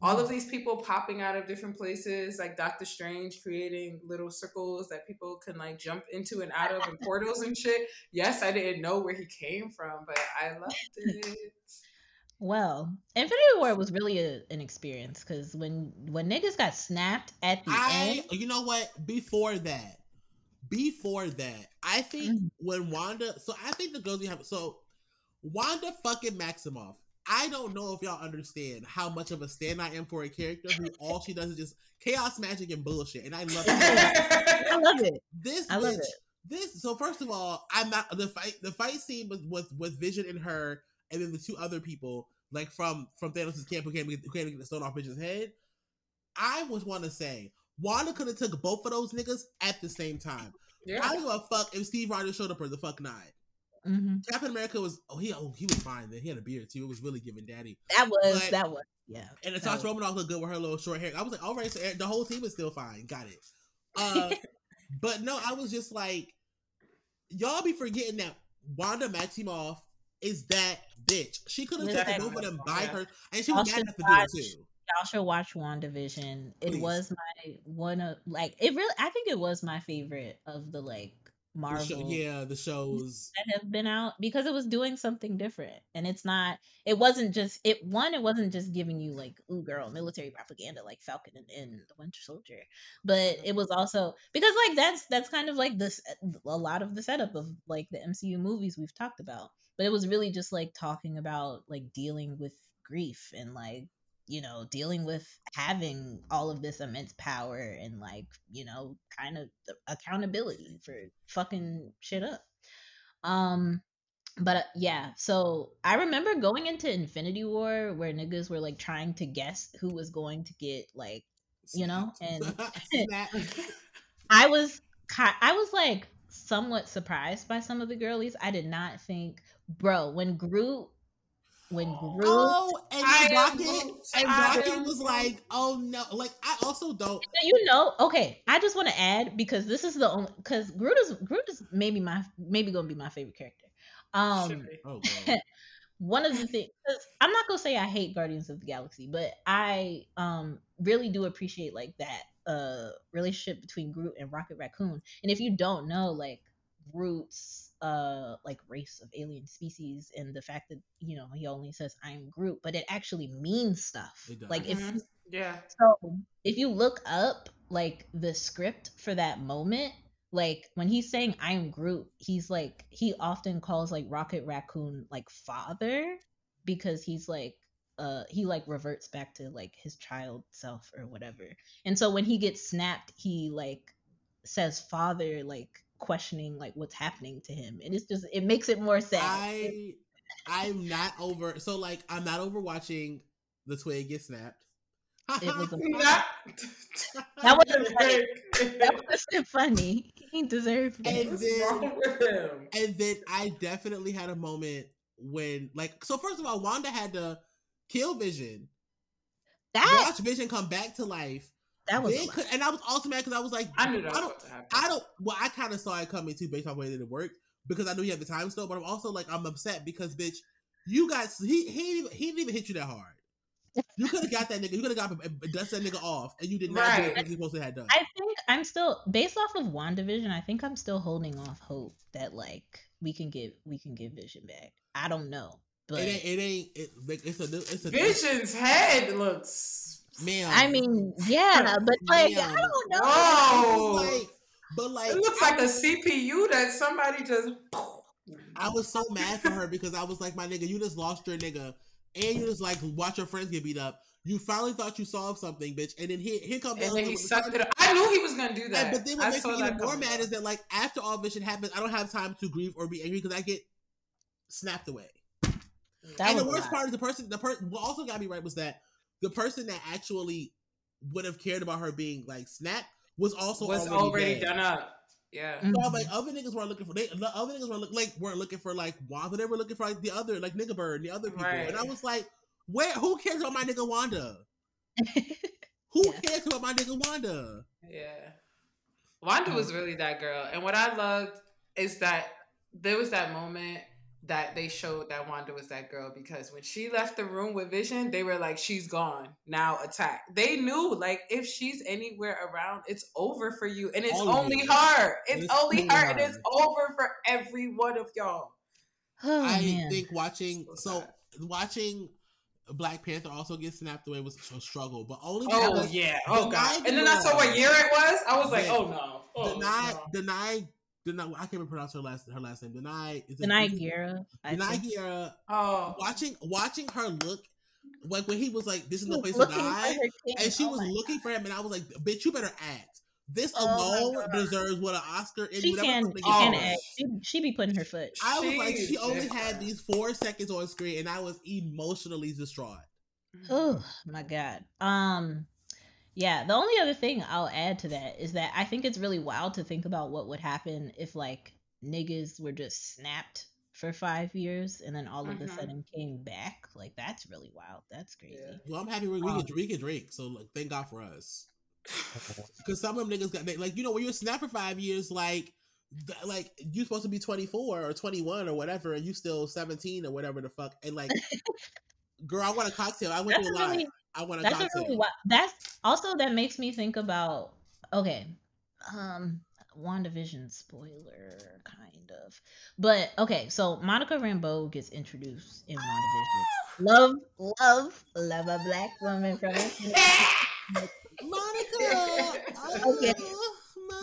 all of these people popping out of different places, like Doctor Strange creating little circles that people can like jump into and out of and portals and shit. Yes, I didn't know where he came from, but I loved it. Well, Infinity War was really a, an experience because when when niggas got snapped at the I, end, you know what? Before that, before that, I think Mhm. when Wanda, so I think the girls we have, so Wanda fucking Maximoff. I don't know if y'all understand how much of a stand I am for a character who [laughs] all she does is just chaos magic and bullshit, and I love it. [laughs] I love it. this. I love bitch- it. This. So first of all, I'm not the fight. The fight scene with with, with Vision and her, and then the two other people, like from from Thanos' camp who came to get, who came to get the stone off Vision's head. I was want to say Wanda could have took both of those niggas at the same time. yeah. I don't give a fuck if Steve Rogers showed up or the fuck not. hmm Captain America was oh he oh he was fine then he had a beard too. It was really giving daddy. That was But- that was yeah. And Natasha Romanoff looked good with her little short hair. I was like, all right, so the whole team is still fine. Got it. Uh, [laughs] but no, I was just like, y'all be forgetting that Wanda Maximoff is that bitch. She could have taken over both of them by Yeah. her, and she was mad enough to do it too. Y'all should watch WandaVision. It Please. was my one of like it really I think it was my favorite of the like The Marvel show- yeah, the shows. that have been out because it was doing something different. And it's not it wasn't just it one, it wasn't just giving you like, ooh girl, military propaganda like Falcon and, and the Winter Soldier. But it was also because like that's that's kind of like this a lot of the setup of like the MCU movies we've talked about. But it was really just like talking about like dealing with grief and like you know dealing with having all of this immense power and like you know kind of accountability for fucking shit up. Um but uh, yeah so i remember going into infinity war where niggas were like trying to guess who was going to get like you know, and- [laughs] [laughs] I was I was like somewhat surprised by some of the girlies. I did not think, bro, when Groot when Groot Oh, and I am Rocket, and I Rocket was like, "Oh no!" Like I also don't. you know, okay, I just want to add because this is the only because Groot is Groot is maybe my maybe gonna be my favorite character. Um, Should be. Oh, God. [laughs] one of the things I'm not gonna say I hate Guardians of the Galaxy, but I um really do appreciate like that uh relationship between Groot and Rocket Raccoon. And if you don't know, like Groot's uh like race of alien species and the fact that you know he only says I'm Groot, but it actually means stuff. It does. Like if Mhm. yeah. so if you look up like the script for that moment, like when he's saying I'm Groot, he's like he often calls like Rocket Raccoon like father because he's like uh he like reverts back to like his child self or whatever. And so when he gets snapped, he like says father like questioning like what's happening to him. And it's just it makes it more sad. I I'm not over. So like I'm not over watching the twig get snapped. It [laughs] was a- Not- That [laughs] wasn't funny. That wasn't funny. He deserved it. And then- wrong with him? and then I definitely had a moment when like so first of all Wanda had to kill Vision, That watch Vision come back to life. That was Then and I was also mad because I was like I knew that I don't about. I don't. Well, I kind of saw it coming too, based on the way that it worked, because I knew he had the time still. But I'm also like, I'm upset because, bitch, you got he he didn't even, he didn't even hit you that hard. You could have got that nigga. You could have got dust that nigga off, and you did not do what you supposed to have done. I think I'm still based off of WandaVision, I think I'm still holding off hope that like we can get we can get Vision back. I don't know. But it ain't. It ain't. It, like, it's a. new- It's a. Vision's head looks. Man, I mean, yeah, but like Damn. I don't know. Whoa. like, but like, It looks like a CPU that somebody just. I was so mad for her because I was like, my nigga, you just lost your nigga, and you just like watch your friends get beat up. You finally thought you solved something, bitch, and then here, here comes And then he sucked it up. I knew he was gonna do that. And, but then I what makes me even more coming. mad is that like after all this shit happens, I don't have time to grieve or be angry because I get snapped away. That and the worst lot. part is the person, the person, what also got me right was that the person that actually would have cared about her being like snapped was also was already, already dead. done up. Yeah. Mm. So I'm like, other niggas weren't looking for they. The other niggas were look, like weren't looking for like Wanda. They were looking for like the other like nigga bird and the other people. And I was like, where? Who cares about my nigga Wanda? [laughs] Who Yeah. cares about my nigga Wanda? Yeah. Wanda was really that girl. And what I loved is that there was that moment that they showed that Wanda was that girl because when she left the room with Vision, they were like, she's gone. Now attack. They knew, like, if she's anywhere around, it's over for you. And it's All only her. It's, It's only only her. And it's over for every one of y'all. [sighs] oh, I man. think watching So so watching Black Panther also get snapped away was a struggle, but only Oh because yeah. Oh god. And then I saw what year it was. I was like, Yeah. oh no. Oh, Danai, no. Danai, Danai, I can't even pronounce her last her last name. Danai, is it- Danai is Gurira. Danai think. Gurira. Oh. Watching watching her look like when he was like, "This is the place to die," and she Oh was my looking for him, and I was like, "Bitch, you better act." This Oh alone deserves what an Oscar. In She can, she can act. She, she be putting her foot. I was like, she only different. had these four seconds on screen, and I was emotionally distraught. Oh my god. Um yeah, the only other thing I'll add to that is that I think it's really wild to think about what would happen if like niggas were just snapped for five years and then all of a Mhm. sudden came back. Like that's really wild. That's crazy. Yeah. Well, I'm happy we, we, Um, can, we can drink, so like, thank God for us. [laughs] Because some of them niggas got they, like you know when you're a snap for five years, like th- like you're supposed to be 24 or 21 or whatever, and you still 17 or whatever the fuck, and like, [laughs] girl, I want a cocktail. I went That's through a a lot. really I want a that's really wild that's also that makes me think about okay. Um WandaVision spoiler kind of. But okay, so Monica Rambeau gets introduced in WandaVision. Love, love, love a black woman from [laughs] Monica. [laughs] Okay. oh,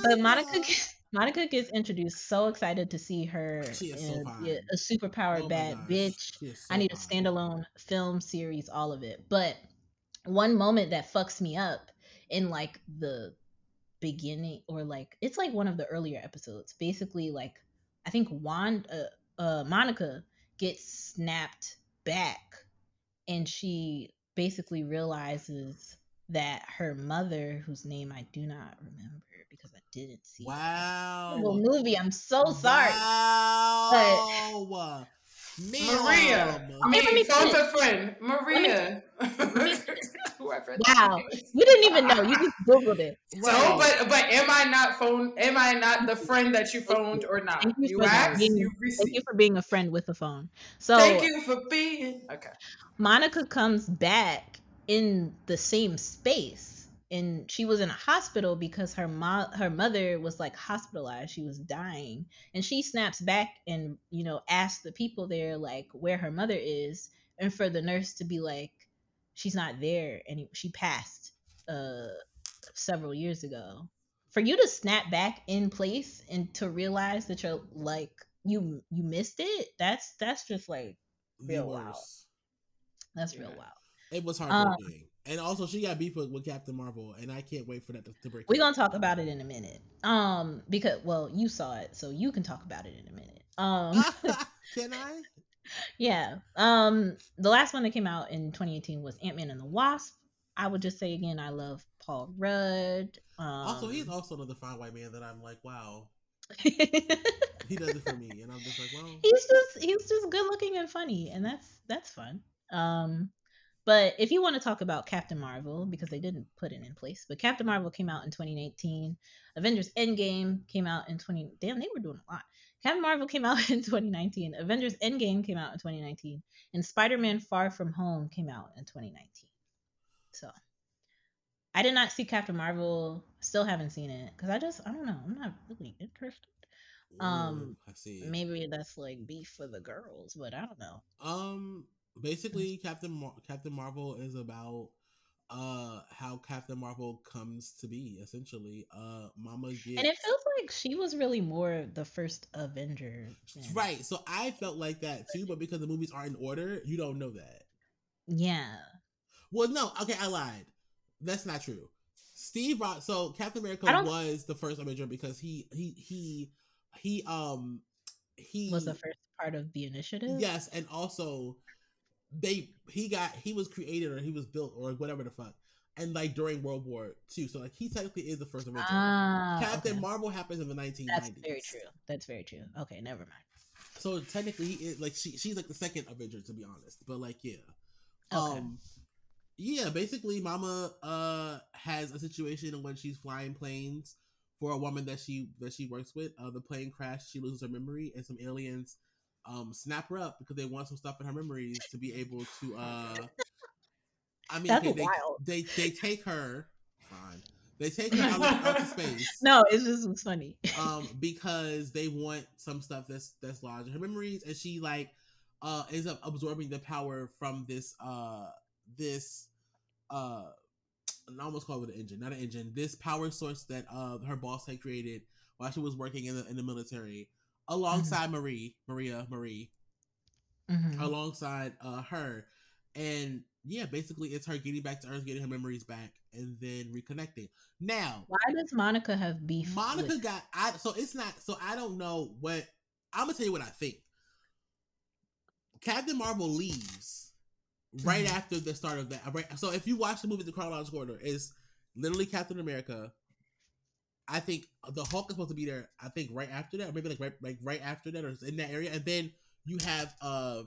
But Monica gets, Monica gets introduced. So excited to see her so in yeah, a superpowered Oh bad bitch. is I need a standalone film series, all of it. But one moment that fucks me up in like the beginning, or like it's like one of the earlier episodes. Basically, like I think Wanda, uh, uh, Monica gets snapped back, and she basically realizes that her mother, whose name I do not remember because I didn't see Wow. terrible movie. I'm so sorry. Wow. Maria. Ma'am. I Okay, let me mean, phone finish. a friend. Maria. me- [laughs] Wow. You didn't even know. You just googled it. So, but but am I not phone? Am I not the friend that you phoned or not? Thank you You for asked, being- you Thank you for being a friend with a phone. So Thank you for being okay. Monica comes back in the same space and she was in a hospital because her mom her mother was like hospitalized she was dying and she snaps back and you know asks the people there like where her mother is and for the nurse to be like she's not there and she passed uh several years ago for you to snap back in place and to realize that you're like you you missed it that's that's just like real wild. that's real Yeah. wild It was Um, heartbreaking. And also, she got beef with, Captain Marvel, and I can't wait for that to, to break. We're gonna talk about it in a minute. Um, because well, you saw it, so you can talk about it in a minute. Um, [laughs] [laughs] Can I? yeah. Um, the last one that came out in 2018 was Ant Man and the Wasp. I would just say again, I love Paul Rudd. Um, Also, he's also another fine white man that I'm like, wow, [laughs] he does it for me, and I'm just like, well, He's just he's just good looking and funny, and that's that's fun. Um, but if you want to talk about Captain Marvel, because they didn't put it in place, but Captain Marvel came out in 2018. Avengers Endgame came out in 20. Damn, they were doing a lot. Captain Marvel came out [laughs] in 2019. Avengers Endgame came out in 2019, and Spider-Man: Far From Home came out in 2019. So, I did not see Captain Marvel. Still haven't seen it because I just I don't know. I'm not really interested. Um, Ooh, I see. Maybe that's like beef for the girls, but I don't know. Um, basically, Captain Mar- Captain Marvel is about uh how Captain Marvel comes to be. Essentially, uh, Mama gets And it feels like she was really more the first Avenger. than- right. So I felt like that too, but because the movies are in order, you don't know that. Yeah. Well, no, okay, I lied. That's not true. Steve Rock. So Captain America was the first Avenger because he he he he um he Was the first part of the initiative. Yes, and also they he got he was created or he was built or whatever the fuck, and like during World War II, so like he technically is the first Avenger. Ah, Captain okay. Marvel happens in the 1990s. That's very true. That's very true. Okay, never mind. So technically, he is like she she's like the second Avenger to be honest, but like yeah, Okay. um, yeah. Basically, Mama uh has a situation when she's flying planes for a woman that she that she works with. Uh, the plane crashed. She loses her memory, and some aliens um snap her up because they want some stuff in her memories to be able to uh. [laughs] I mean, okay, they, they they take her. Fine. They take her out, of, out to space No, it's just it's funny. [laughs] um because they want some stuff that's that's lodged in her memories and she like uh ends up absorbing the power from this uh this uh I almost call it an engine, not an engine. This power source that uh her boss had created while she was working in the in the military, alongside mm-hmm. Marie, Maria, Marie, mm-hmm. alongside uh her, and yeah, basically it's her getting back to Earth, getting her memories back, and then reconnecting. Now, why does Monica have beef? Monica with- got I so it's not so I don't know what I'm gonna tell you what I think. Captain Marvel leaves right mm-hmm. after the start of that. Right, so if you watch the movie The Chronological Order, is literally Captain America. I think the Hulk is supposed to be there. I think right after that, or maybe like right like right after that, or in that area, and then you have uh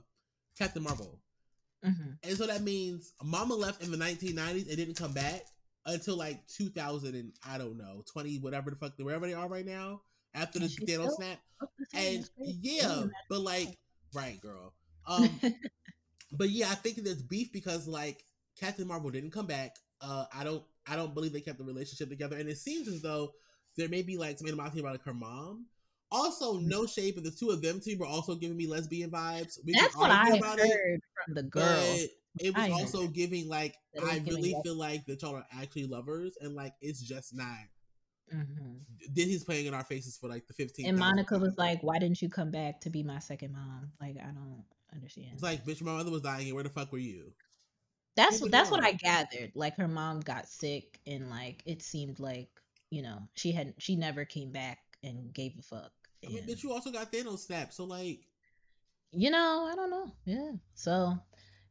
Captain Marvel. Mm-hmm. And so that means Mama left in the 1990s and didn't come back until like 2000 and I don't know 20 whatever the fuck wherever they are right now after the Thanos snap. And yeah, but like right, girl. [laughs] Um, but yeah, I think there's beef because like Captain Marvel didn't come back. Uh, I don't I don't believe they kept the relationship together, and it seems as though there may be like some animosity about like her mom. Also, no shape, but the two of them two were also giving me lesbian vibes. We That's what I heard it, from the girl. It was also giving like I really feel like that y'all are actually lovers, and like it's just not. Mm-hmm. Then he's playing in our faces for like the 15th. And Monica was like, "Why didn't you come back to be my second mom?" Like I don't understand. It's like, bitch, my mother was dying, and where the fuck were you? That's what that's what I gathered. Like her mom got sick, and like it seemed like you know she had she never came back and gave a fuck. I mean, but you also got Thanos snap, so like, you know, I don't know. Yeah, so,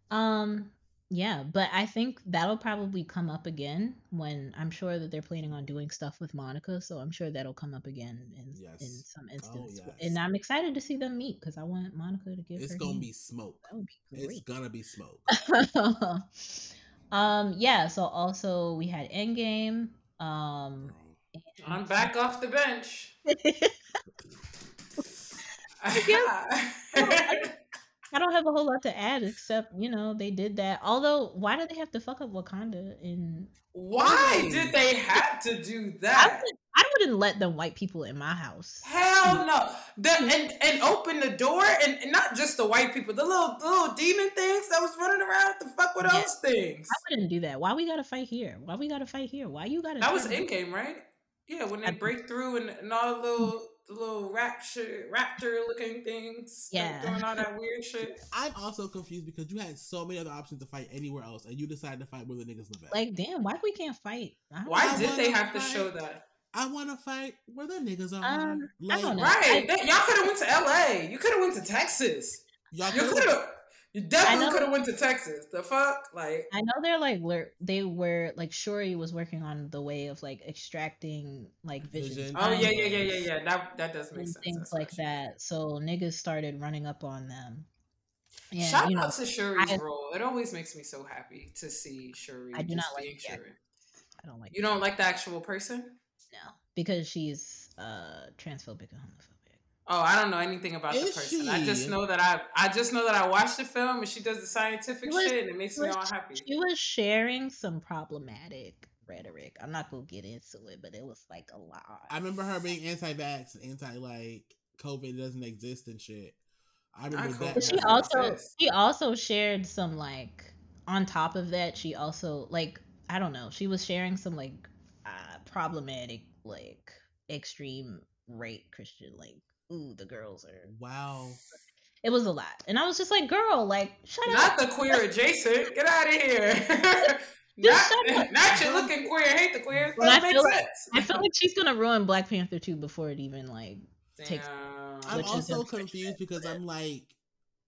um, yeah, but I think that'll probably come up again when I'm sure that they're planning on doing stuff with Monica. So I'm sure that'll come up again in yes. in some oh, instance. Oh, yes. And I'm excited to see them meet because I want Monica to give. It's gonna hand. be smoke. Be. It's gonna be smoke. [laughs] um. Yeah. So also we had Endgame. Um. I'm back off the bench. [laughs] I don't have a whole lot to add except you know they did that. Although, why did they have to fuck up Wakanda? In why did they have to do that? I wouldn't, I wouldn't let them white people in my house. Hell no! The, and and open the door and, and, not just the white people, the little the little demon things that was running around. The fuck with yeah. those things? I wouldn't do that. Why we gotta fight here? Why we gotta fight here? Why you gotta? That was in Endgame, right? Yeah, when they break through and, and all the little the little rapture raptor looking things. Yeah. Like, doing all that [laughs] weird shit. I'm also confused because you had so many other options to fight anywhere else and you decided to fight where the niggas live at. Like, damn, why we can't fight? Why I did they have fight. to show that? I want to fight where the niggas are. Um, like, right. I, y'all could have went to LA. You could have went to Texas. Y'all could have you definitely could have went to Texas. The fuck, like I know they're like where they were like Shuri was working on the way of like extracting like vision. Oh yeah, yeah, yeah, yeah, yeah. That that does make sense. Things like that. So niggas started running up on them. And, Shout you know, out to Shuri's I, role. It always makes me so happy to see Shuri. I do not like Shuri. I don't like. You don't like the actual person? No, because she's uh transphobic and homophobic. Oh, I don't know anything about Is the person. She? I just know that I I just know that I watched the film and she does the scientific was, shit and it makes me all happy. She was sharing some problematic rhetoric. I'm not gonna get into it, but it was like a lot. I remember her being anti-vax, anti like COVID doesn't exist and shit. I remember that. She also she also shared some like on top of that. She also like I don't know. She was sharing some like uh, problematic like extreme rape Christian like ooh, the girls are wow. It was a lot, and I was just like, "Girl, like, shut not up." Not the queer adjacent. Get out of here. [laughs] not, not you looking queer. Hate the queer. I feel, like, I feel like she's gonna ruin Black Panther 2 before it even like Damn. takes. I'm also confused because I'm like,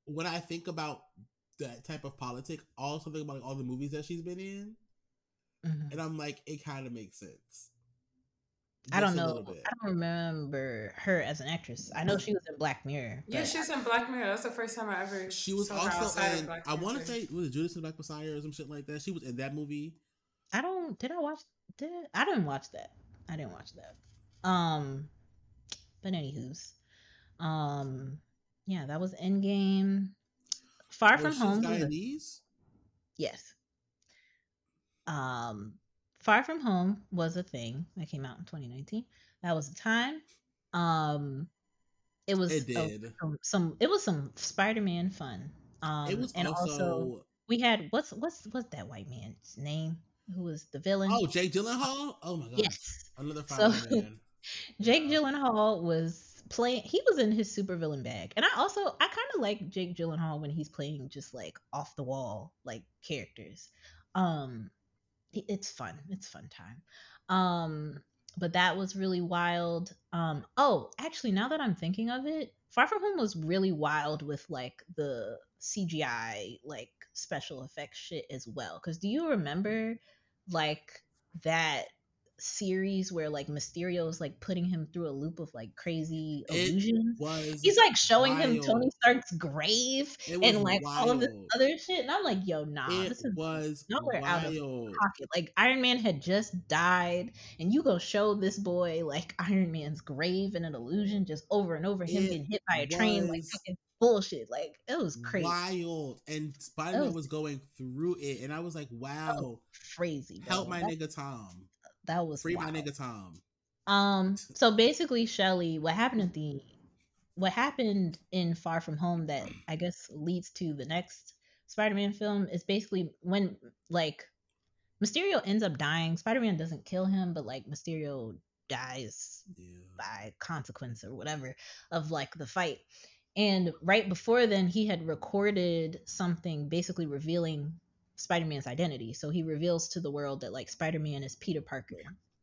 when I think about that type of politics, also think about like, all the movies that she's been in, mm-hmm. and I'm like, it kind of makes sense. I don't know. I don't remember her as an actress. I know she was in Black Mirror. Yeah, she was in Black Mirror. That's the first time I ever. She was also in. I want to say was it Judas and Black Messiah or some shit like that. She was in that movie. I don't. Did I watch? Did I didn't watch that. I didn't watch that. Um, but anywho's, um, yeah, that was Endgame. Far was from Home. Guyanese? Yes. Um, Far From Home was a thing that came out in 2019. That was a time. Um, it was It a- did. some, some it was some Spider-Man fun. Um, it was and also, also we had what's what's what's that white man's name? Who was the villain? oh Jake Gyllenhaal. Oh my god, yes, another So- fireman. [laughs] Jake. Gyllenhaal was playing. He was in his supervillain bag, and I also I kind of like Jake Gyllenhaal when he's playing just like off the wall like characters. Um, it's fun. It's fun time. Um, but that was really wild. Um, oh, actually, now that I'm thinking of it, Far From Home was really wild with like the CGI like special effects shit as well. Because do you remember like that series where like Mysterio Mysterio's like putting him through a loop of like crazy illusions? He's like showing him. Tony Stark's grave and like all of this other shit, and I'm like, yo, nah, it this is was nowhere out of pocket. Like Iron Man had just died, and you go show this boy like Iron Man's grave and an illusion just over and over. Him It getting hit by a train, like bullshit. Like it was crazy, Wild. And Spider Man was- was going through it. And I was like, oh, wow, crazy. help my that, nigga Tom. That was Free my wild. nigga Tom. Um. So basically, Shelly, what happened at the, what happened in Far From Home that I guess leads to the next Spider-Man film is basically when like Mysterio ends up dying. Spider-Man doesn't kill him, but like Mysterio dies Yeah. by consequence or whatever of like the fight. And right before then, he had recorded something basically revealing Spider Man's identity. So he reveals to the world that like Spider Man is Peter Parker,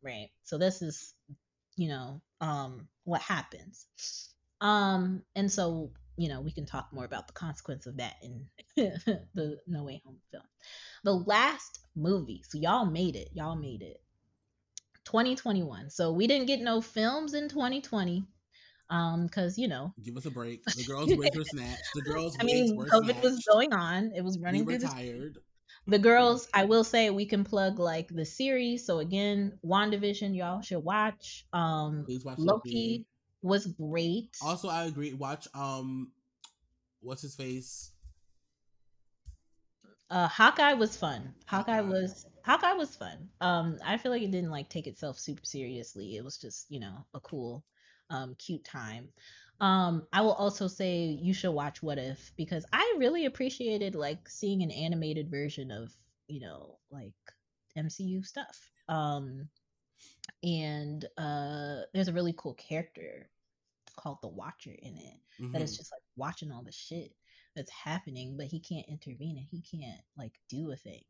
right? So this is, you know, um, what happens. Um, and so you know we can talk more about the consequence of that in [laughs] the No Way Home film. The last movie, so y'all made it, y'all made it. 2021. So we didn't get no films in 2020 um because you know Give us a break. The girls' [laughs] wigs were snatched. The girls' i mean covid was going on it was We running were through tired. The girls i will say we can plug like the series. So again wandavision y'all should watch. Um Please watch loki was great. Also, I agree. Watch um, what's his face? uh hawkeye was fun. Hawkeye Hawkeye. was hawkeye was fun. Um i feel like it didn't like take itself super seriously. It was just you know a cool um cute time um i will also say you should watch what if because i really appreciated like seeing an animated version of you know like mcu stuff um and uh there's a really cool character called the watcher in it that Mhm. is just like watching all the shit that's happening, but he can't intervene and he can't like do a thing.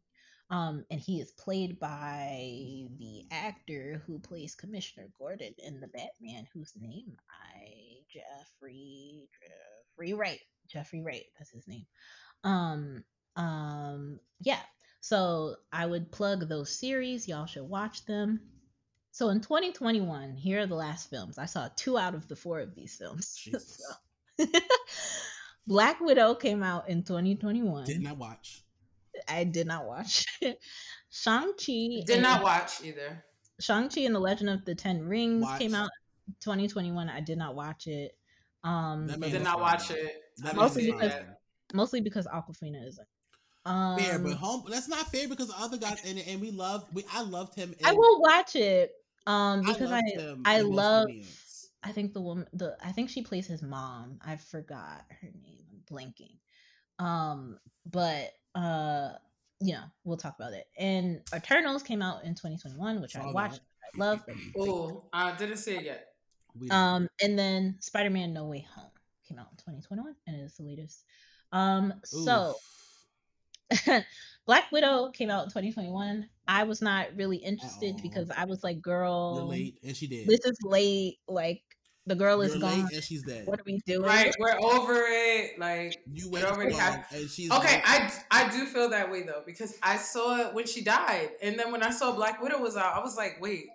Um, and he is played by the actor who plays Commissioner Gordon in the Batman, whose name I Jeffrey Jeffrey Wright. Jeffrey Wright, that's his name. Um, um, yeah. So I would plug those series. Y'all should watch them. So in 2021, here are the last films. I saw two out of the four of these films. [laughs] So- [laughs] Black Widow came out in 2021. Did not I watch. I did not watch. [laughs] Shang-Chi Did and- not watch either. Shang-Chi and the Legend of the Ten Rings Watch. came out 2021. I did not watch it. Um That made Did not watch it. That I made us Mostly because- it. mostly because Awkwafina isn't. Um fair, but home that's not fair because the other guys in it, and we love We I loved him. In, I will watch it um because I loved him I love I think the woman the I think she plays his mom. I forgot her name. I'm blanking. Um but uh yeah, we'll talk about it. And Eternals came out in 2021, which I watched. I love. [clears throat] Oh, I didn't see it yet. Um and then Spider-Man No Way Home came out in 2021 and it's the latest. Um so. [laughs] Black Widow came out in 2021. I was not really interested all. because I was like, girl, you're late, and she did. this is late. Like the girl is You're gone. and she's dead. What are we doing? Right, we're over it. Like You went already wrong, happened. and she's Okay, late. I I do feel that way though because I saw it when she died, and then when I saw Black Widow was out, I was like, wait,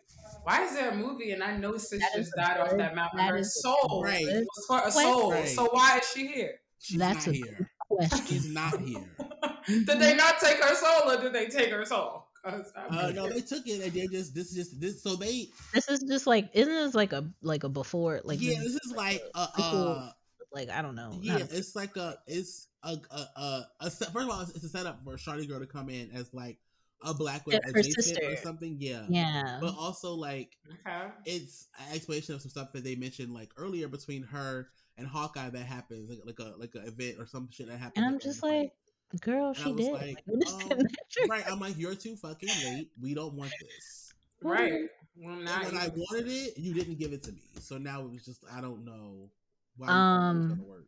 why is there a movie and I know sis That is just died off that mountain? that Her soul Right. good was for a soul. Right. So why is she here? she's That's not a here. question. She's not here. [laughs] did they not take her soul, or did they take her soul? 'Cause I'm Uh, no, they took it and they just this is just this. So they This is just like, isn't this like a like a before like yeah, this- this is like a, People- uh like I don't know. yeah, not it's like a it's a a a, a set, first of all it's a setup for a shawty girl to come in as like a Black Yeah, Widow or something. Yeah. Yeah. But also like Okay. it's an explanation of some stuff that they mentioned like earlier between her and Hawkeye that happens like like a like an event or some shit that happens. and I'm just during the like, girl, And I she was did. like, [laughs] Like, what is um, in that fight. shirt? right. I'm like, [laughs] you're too fucking late. We don't want this. Right. Well, And not when I wanted it, you didn't give it to me. So now it was just I don't know why Um, it's gonna work.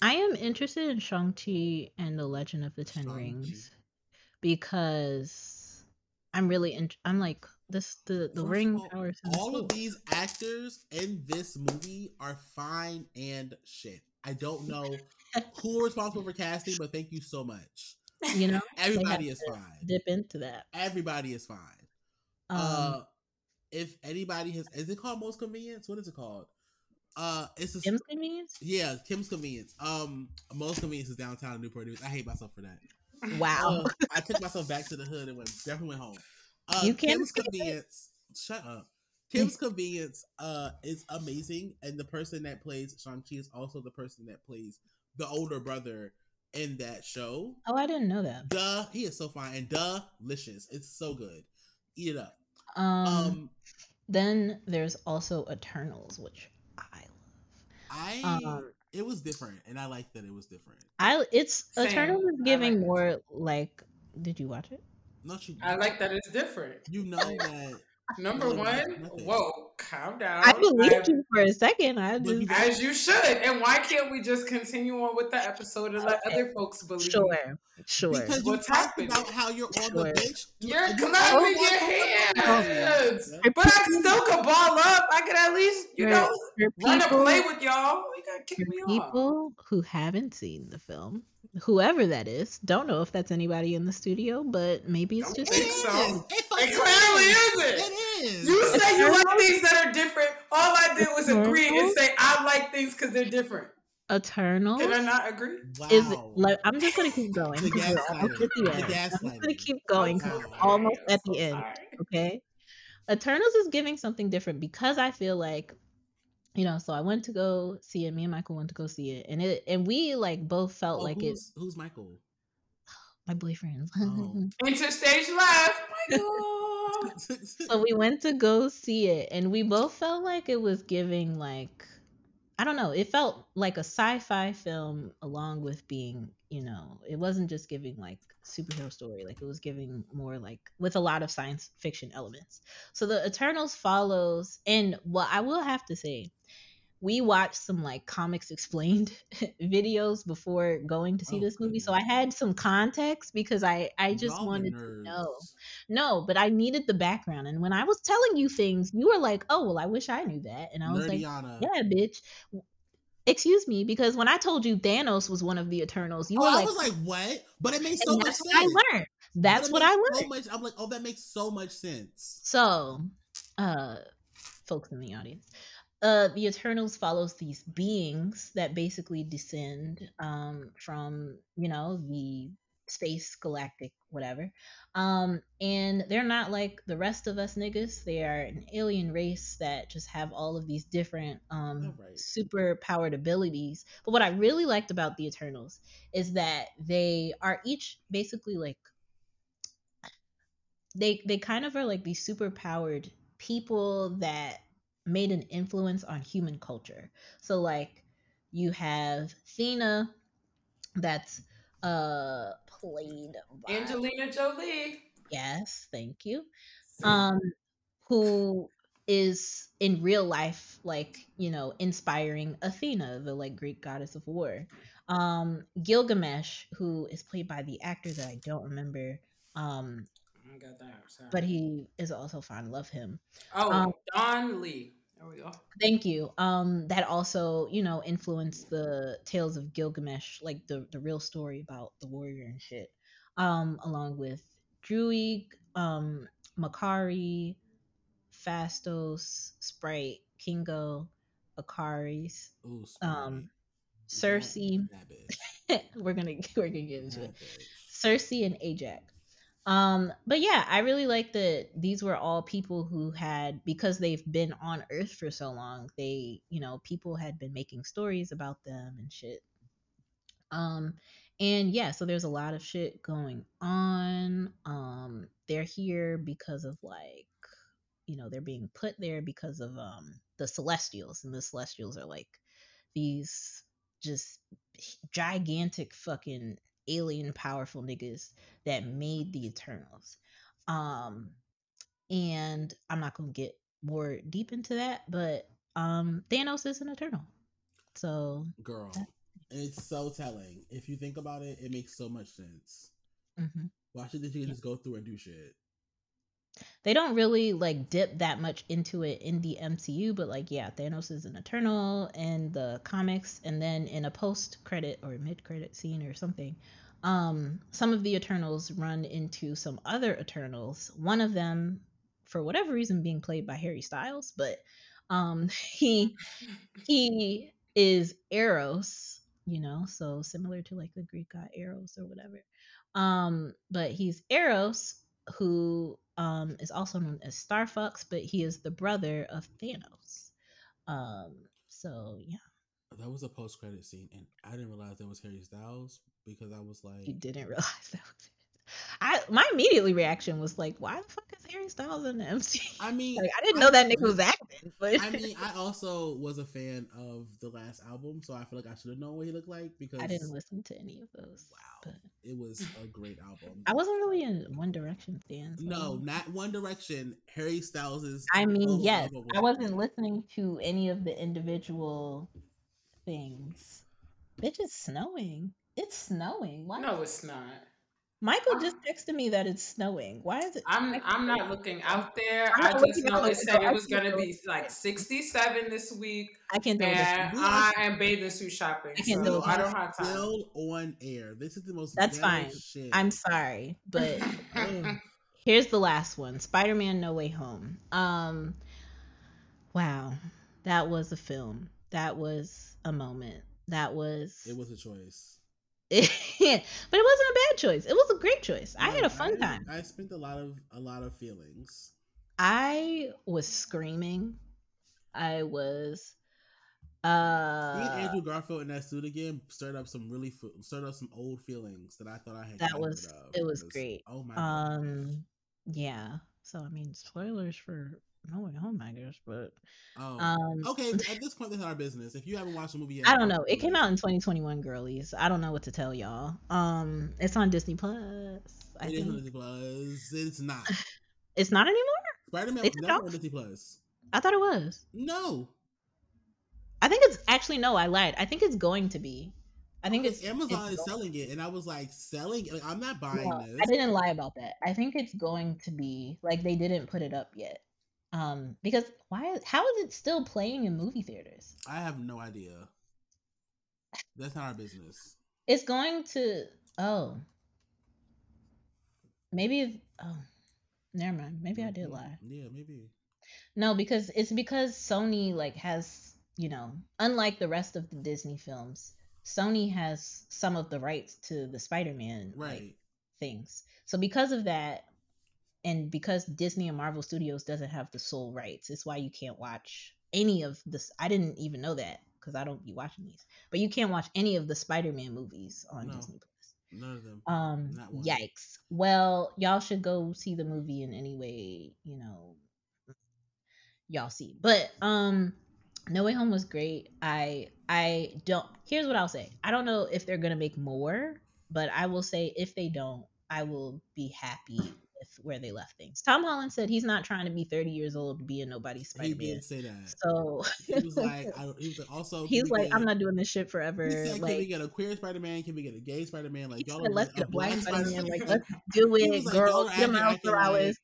I am interested in Shang-Chi and the Legend of the Ten Shang-Chi. Rings because I'm really in- I'm like this the the First of ring all, powers All of these actors in this movie are fine and shit. I don't know who are responsible for casting, but thank you so much. you know Everybody is fine. dip into that. Everybody is fine. Um, uh, if anybody has, is it called Most Convenience? What is it called? Uh, it's a, Kim's convenience. yeah, Kim's Convenience. Um, Most Convenience is downtown in Newport News. I hate myself for that. Wow. Uh, I took myself back to the hood and went definitely went home. Uh, You can't Kim's. Convenience. Shut up. Kim's [laughs] Convenience uh is amazing, and the person that plays Shang Chi is also the person that plays the older brother in that show. oh, I didn't know that. Duh, he is so fine and delicious. It's so good. Eat it up. Um, Um, then there's also Eternals, which I love. I um, it was different, and I like that it was different. I it's Same. Eternals is giving like it more like. Did you watch it? Not you. I like that it's different. You know [laughs] that. Number one, whoa, calm down. I believed I- you for a second. I just As you should. And why can't we just continue on with the episode and let Okay. other folks believe? sure, sure. Because you What's talked happening? about how you're on the Sure. bench. You're You- clapping you- your hands. Yeah. But I still could ball up. I could at least, you For- know, for run and people- play with y'all. You gotta kick for me off. people who haven't seen the film, whoever that is, don't know if that's anybody in the studio, but maybe it's just It think is. so. It It clearly is. isn't. It is. You say you Eternals? like things that are different. All I did was mm-hmm. agree and say I like things because they're different. Eternals. Can I not agree? wow. Is it, like I'm just gonna keep going The because we're almost at the The end. I'm just gonna keep going oh, I'm 'cause so we're sorry. almost I'm at the so end. sorry. Okay. Eternals is giving something different because I feel like, you know, so I went to go see it. Me and Michael went to go see it, and it and we like both felt Oh, like it. who's, who's Michael? [gasps] My boyfriend. Oh. [laughs] Interstage left. Michael. [laughs] so we went to go see it, and we both felt like it was giving like, I don't know. It felt like a sci-fi film, along with being, you know, it wasn't just giving like superhero story. Like it was giving more like with a lot of science fiction elements. So the Eternals follows, and what I will have to say, we watched some like comics explained [laughs] videos before going to see Oh, this movie. So I had some context because I I just Y'all wanted to know. No, but I needed the background. And when I was telling you things, you were like, "Oh, well, I wish I knew that." And I was like, "Yeah, bitch." Excuse me, because when I told you Thanos was one of the Eternals, you oh, were I like, was like, what? But it makes so much sense. I learned. That's what I learned." So much, I'm like, oh, that makes so much sense. So, uh, folks in the audience, uh, the Eternals follows these beings that basically descend um, from, you know, the space galactic whatever um and they're not like the rest of us niggas they are an alien race that just have all of these different um Alright. super powered abilities but what i really liked about the eternals is that they are each basically like they they kind of are like these super powered people that made an influence on human culture. So like you have Thena that's uh played by Angelina Jolie. yes, thank you. Um who is in real life like, you know, inspiring Athena, the like Greek goddess of war. Um Gilgamesh who is played by the actor that I don't remember um I got that. Sorry. but he is also fine. Love him. oh, um, Don Lee. There we go. Thank you. Um, that also, you know, influenced the tales of Gilgamesh, like the the real story about the warrior and shit. Um, along with Druig, um, Makkari, Phastos, Sprite, Kingo, Ikaris, Ooh, um, Sersi. That, that bitch. [laughs] we're gonna [laughs] we're gonna get into it. Sersi and Ajax. Um, but yeah, I really like that these were all people who had because they've been on Earth for so long, they, you know, people had been making stories about them and shit. Um, and yeah, so there's a lot of shit going on. Um, they're here because of like, you know, they're being put there because of um the Celestials, and the Celestials are like these just gigantic fucking alien powerful niggas that made the Eternals. Um, and I'm not gonna get more deep into that, but um, Thanos is an Eternal. So, girl, it's so telling. If you think about it, it makes so much sense. mm-hmm. Why should they just go through and do shit? They don't really like dip that much into it in the MCU, but like yeah, Thanos is an Eternal in the comics, and then in a post credit or mid credit scene or something, um, some of the Eternals run into some other Eternals. One of them, for whatever reason, being played by Harry Styles, but um, [laughs] he he is Eros, you know, so similar to like the Greek god Eros or whatever. Um, but he's Eros who um, is also known as Starfox, but he is the brother of Thanos. Um, so yeah. That was a post credit scene, and I didn't realize that was Harry Styles because I was like, you didn't [laughs] realize that was. I my immediately reaction was like, why the fuck is Harry Styles in the MCU? I mean, like, I didn't know that nigga was acting. But I mean, I also was a fan of the last album, so I feel like I should have known what he looked like because I didn't listen to any of those. Wow, but... it was a great album. I wasn't really in One Direction fan. So. No, not One Direction. Harry Styles is. I mean, oh, yes, oh, oh, I wasn't listening to any of the individual things. Bitch, it's snowing. It's snowing. Why? No, it's not. Michael just texted me that it's snowing. Why is it? I'm I'm not looking out there. I just know it said it was gonna be like 67 this week. I can't do and I am bathing suit shopping. I can't so do I don't have time. Still on air. This is the most. That's fine. Shit. I'm sorry, but [laughs] here's the last one: Spider-Man: No Way Home. Um, wow, that was a film. That was a moment. That was. It was a choice [laughs] but it wasn't a bad choice. It was a great choice. I had a fun I, time. I spent a lot of a lot of feelings. I was screaming. I was uh Seeing Andrew Garfield in that suit again stirred up some really stirred up some old feelings that I thought I had. That was it was great. Oh my um God. yeah. So I mean spoilers for no way home, I guess. But oh, um, okay. [laughs] At this point, that's our business. If you haven't watched the movie yet, I don't know. It came out in 2021, girlies. I don't know what to tell y'all. Um, it's on Disney Plus. I it think. Disney Plus. It's not. [sighs] It's not anymore. Spider Man was never on Disney Plus. I thought it was. No. I think it's actually no. I lied. I think it's going to be. I think it's Amazon it's is selling it, and I was like, selling. Like, I'm not buying no, this. I didn't lie about that. I think it's going to be like they didn't put it up yet. Um, because why? How is it still playing in movie theaters? I have no idea. That's not our business. It's going to. Oh, maybe. Oh, never mind. Maybe I did mm-hmm. lie. Yeah, maybe. No, because it's because Sony like has you know, unlike the rest of the Disney films, Sony has some of the rights to the Spider-Man right. like, things. So because of that, and because Disney and Marvel Studios doesn't have the sole rights, it's why you can't watch any of this. I didn't even know that because I don't be watching these. But you can't watch any of the Spider-Man movies on no, Disney Plus. None of them. Um, yikes. Well, y'all should go see the movie in any way you know y'all see. But um, No Way Home was great. I I don't. Here's what I'll say. I don't know if they're gonna make more, but I will say if they don't, I will be happy with where they left things. Tom Holland said he's not trying to be 30 years old to be a nobody Spider Man. He did say that. So he was [laughs] like, I, he was like also he's like, get, I'm not doing this shit forever. He said, like, can we get a queer Spider Man? Can we get a gay Spider Man? Like, y'all said, let's get a black Spider Man. Like, [laughs] let's do it, like, girl. Get him out for hours.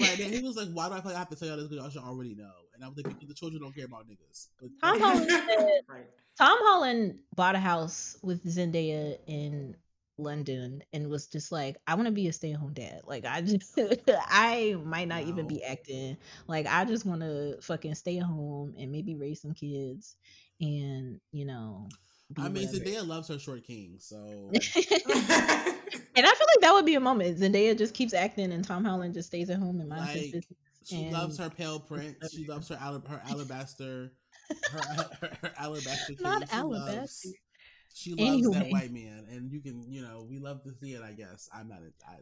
Right, and he was like, "Why do I feel like I have to tell y'all this? Because y'all should already know." And I was like, "Because the children don't care about niggas." But Tom [laughs] Holland said, right. Tom Holland bought a house with Zendaya in London and was just like, I want to be a stay at home dad. Like, I just, [laughs] I might not wow. even be acting. Like, I just want to fucking stay at home and maybe raise some kids and, you know. I mean, whatever. Zendaya loves her short king, so. [laughs] [laughs] and I feel like that would be a moment. Zendaya just keeps acting and Tom Holland just stays at home and minds like, business. She and... loves her pale prince. She loves her, al- her alabaster. Her, her, her alabaster. Not alabaster. Loves, She loves that white man, and you can, you know, we love to see it. I guess I'm not. I,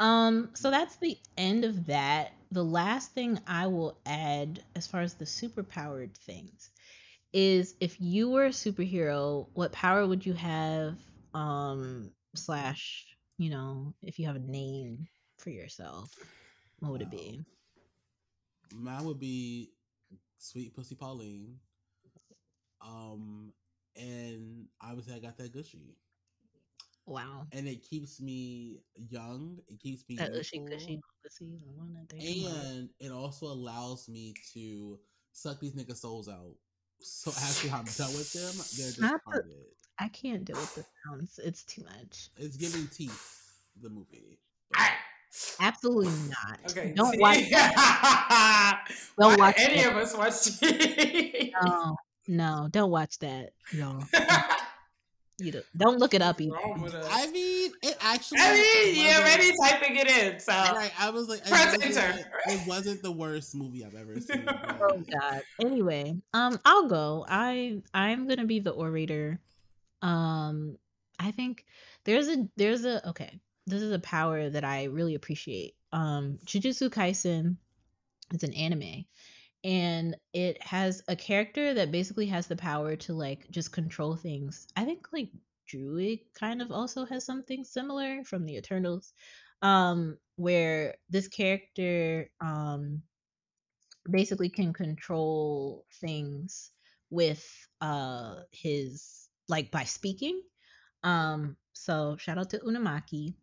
Um, so that's the end of that. The last thing I will add, as far as the superpowered things, is if you were a superhero, what power would you have? Um, slash, you know, if you have a name for yourself, what would it be? mine would be Sweet Pussy Pauline. Um, and obviously I got that gushy, Wow. and it keeps me young. It keeps me That ushy youthful, gushy pussy, the one that they and it also allows me to suck these niggas' souls out. So after I'm done with them, they're Not the- discarded. I can't deal with the sounds. It's too much. It's giving teeth. The movie. Alright. Ah! Absolutely not. Okay. Don't see? watch. [laughs] Don't Why watch any that. of us watch No, no, don't watch that, y'all. [laughs] You don't, don't look it up either. wrong with us? I mean, it actually. I mean, you're already typing it in, so Right, I was like, it Press wasn't, enter. it wasn't the worst movie I've ever seen. [laughs] Oh but- God. Anyway, um, I'll go. I I'm gonna be the orator. Um, I think there's a there's a okay. This is a power that I really appreciate. Um, Jujutsu Kaisen is an anime, and it has a character that basically has the power to like just control things. I think like Druig kind of also has something similar from the Eternals, um, where this character um basically can control things with uh his like by speaking um so shout out to Inumaki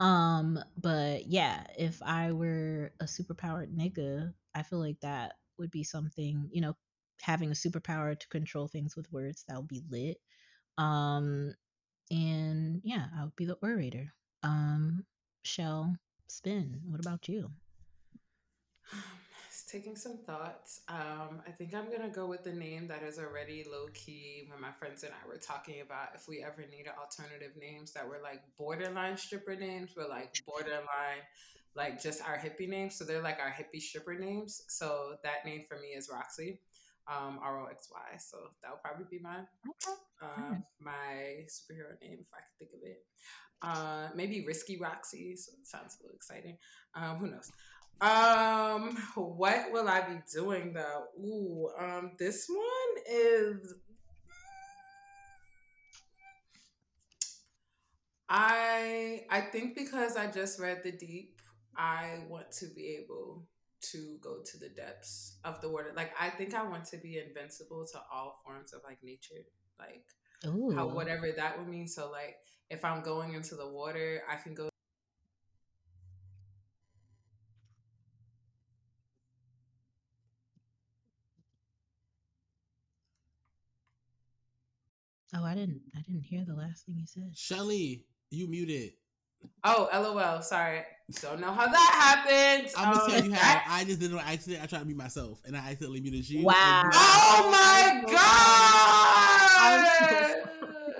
um but yeah if i were a superpowered nigga i feel like that would be something you know having a superpower to control things with words that would be lit um and yeah i would be the orator um shell spin what about you It's taking some thoughts. Um, I think I'm gonna go with the name that is already low key. When my friends and I were talking about if we ever needed alternative names that were like borderline stripper names, but like borderline, like just our hippie names. So they're like our hippie stripper names. So that name for me is Roxy, um, R O X Y. So that would probably be mine. okay Uh, my superhero name, if I could think of it. Uh, maybe Risky Roxy. So it sounds a little exciting. Um, who knows? Um, what will I be doing though? Ooh, um, this one is. I I think because I just read the deep, I want to be able to go to the depths of the water. Like I think I want to be invincible to all forms of like nature. Like Ooh. how whatever that would mean. So like if I'm going into the water, I can go Oh, I didn't. I didn't hear the last thing you said. Shelly, you muted. Oh, lol. Sorry. Don't know how that happened. I'm gonna Um, tell you how. I just did it on accident. I tried to be myself, and I accidentally muted you. Wow. Oh my god!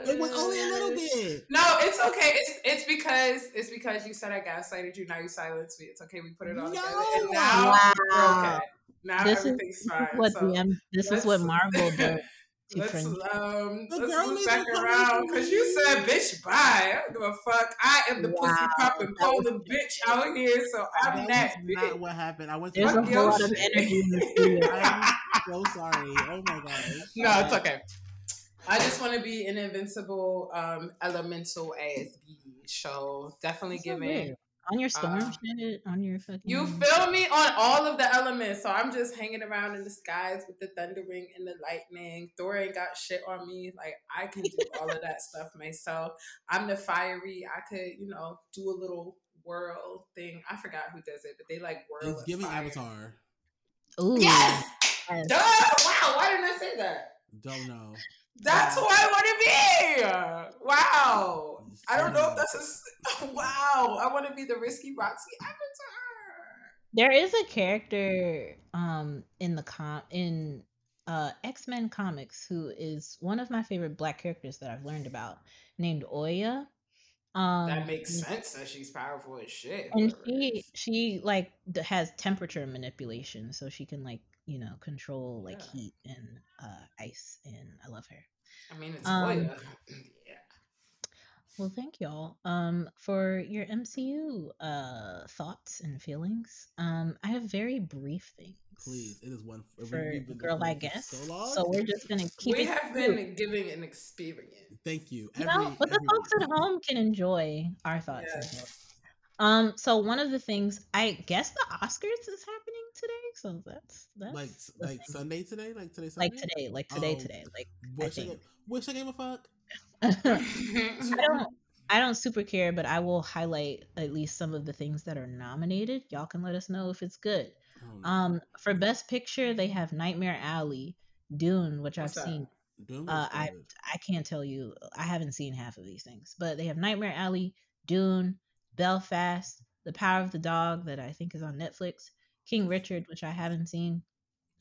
It was only a little bit. No, it's okay. It's it's because it's because you said I gaslighted you. Now you silenced me. It's okay. We put it all together, and No. now we're Wow. okay. Now This is, everything's this is fine. what so the M- this is what Marvel does. [laughs] to let's um The let's look back around because you said bitch bye. I don't give a fuck. I am the pussy Wow, popping that was- Pauline bitch out here, so I'm that that not bitch. what happened. I went. There's a whole lot of energy in studio. I'm so sorry. Oh my god. No, it's okay. I just want to be an invincible um elemental ass bee. So definitely That's giving. Weird. on your storm uh, shit, on your fucking. You feel me on all of the elements. So I'm just hanging around in the skies with the thundering and the lightning. Thor ain't got shit on me. Like I can do all of that stuff myself. I'm the fiery. I could, you know, do a little whirl thing. I forgot who does it, but they like whirl. It's and giving fire. Avatar. Ooh. Yes. Yes. Duh! Wow. Why didn't I say that? Don't know. That's who I want to be. Wow. I don't know if that's a. [laughs] Wow. I want to be the risky Roxy Avatar. There is a character um in the com in uh X-Men comics who is one of my favorite black characters that I've learned about named Oya. Um, that makes sense that she's powerful as shit. and she she like has temperature manipulation so she can like you know control like Yeah. heat and uh ice and i love her I mean, it's um, [clears throat] yeah. well thank y'all um for your mcu uh thoughts and feelings um i have very brief things Please, it is one we- for we've been girl i guess So long. so we're just gonna [laughs] keep we it have cute. been giving an experience. Thank you. you Every, know but the folks at home can enjoy our thoughts and Yes. thoughts. um so one of the things i guess the oscars is happening today so that's that's like like thing. Sunday today, like today Sunday. like today, like today, Oh, today, like Wish I, gave, wish I gave a fuck. I don't, I don't super care, but I will highlight at least some of the things that are nominated. Y'all can let us know if it's good. I. Um, for Best Picture, they have Nightmare Alley, Dune, which I've that? seen. Doom Uh, I. I can't tell you. I haven't seen half of these things, but they have Nightmare Alley, Dune, Belfast, The Power of the Dog that I think is on Netflix, King Richard, which I haven't seen.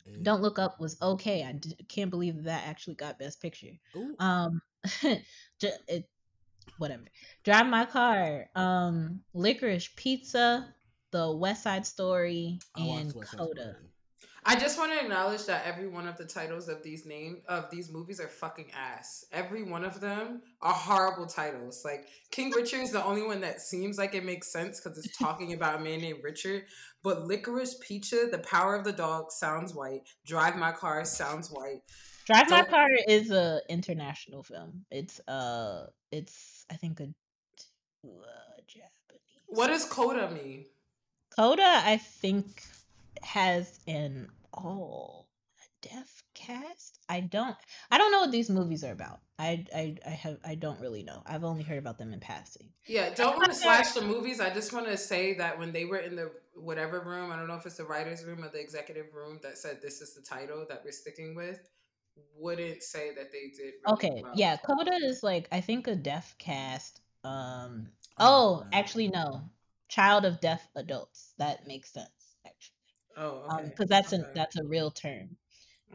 And- Don't Look Up was okay. I d- can't believe that actually got Best Picture. Ooh, Um, [laughs] it, whatever. Drive My Car, um, Licorice Pizza, The West Side Story, I and Coda. Story. I just want to acknowledge that every one of the titles of these name of these movies are fucking ass. Every one of them are horrible titles. Like King Richard is the only one that seems like it makes sense because it's talking [laughs] about a man named Richard. But Licorice Pizza, The Power of the Dog sounds white. Drive My Car sounds white. Drive My Don't- Car is a international film. It's uh, it's I think a uh, Japanese. What does Coda mean? Coda? I think has an all deaf cast. I don't. I don't know what these movies are about. I I I have. I don't really know. I've only heard about them in passing. Yeah, don't want to slash the movies. I just want to say that when they were in the whatever room, I don't know if it's the writer's room or the executive room that said this is the title that we're sticking with, wouldn't say that they did. Really Okay, well. yeah, Coda is like I think a deaf cast. Um Oh, oh, actually no. Child of deaf adults. That makes sense. Oh, Um okay. because that's okay. a that's a real term.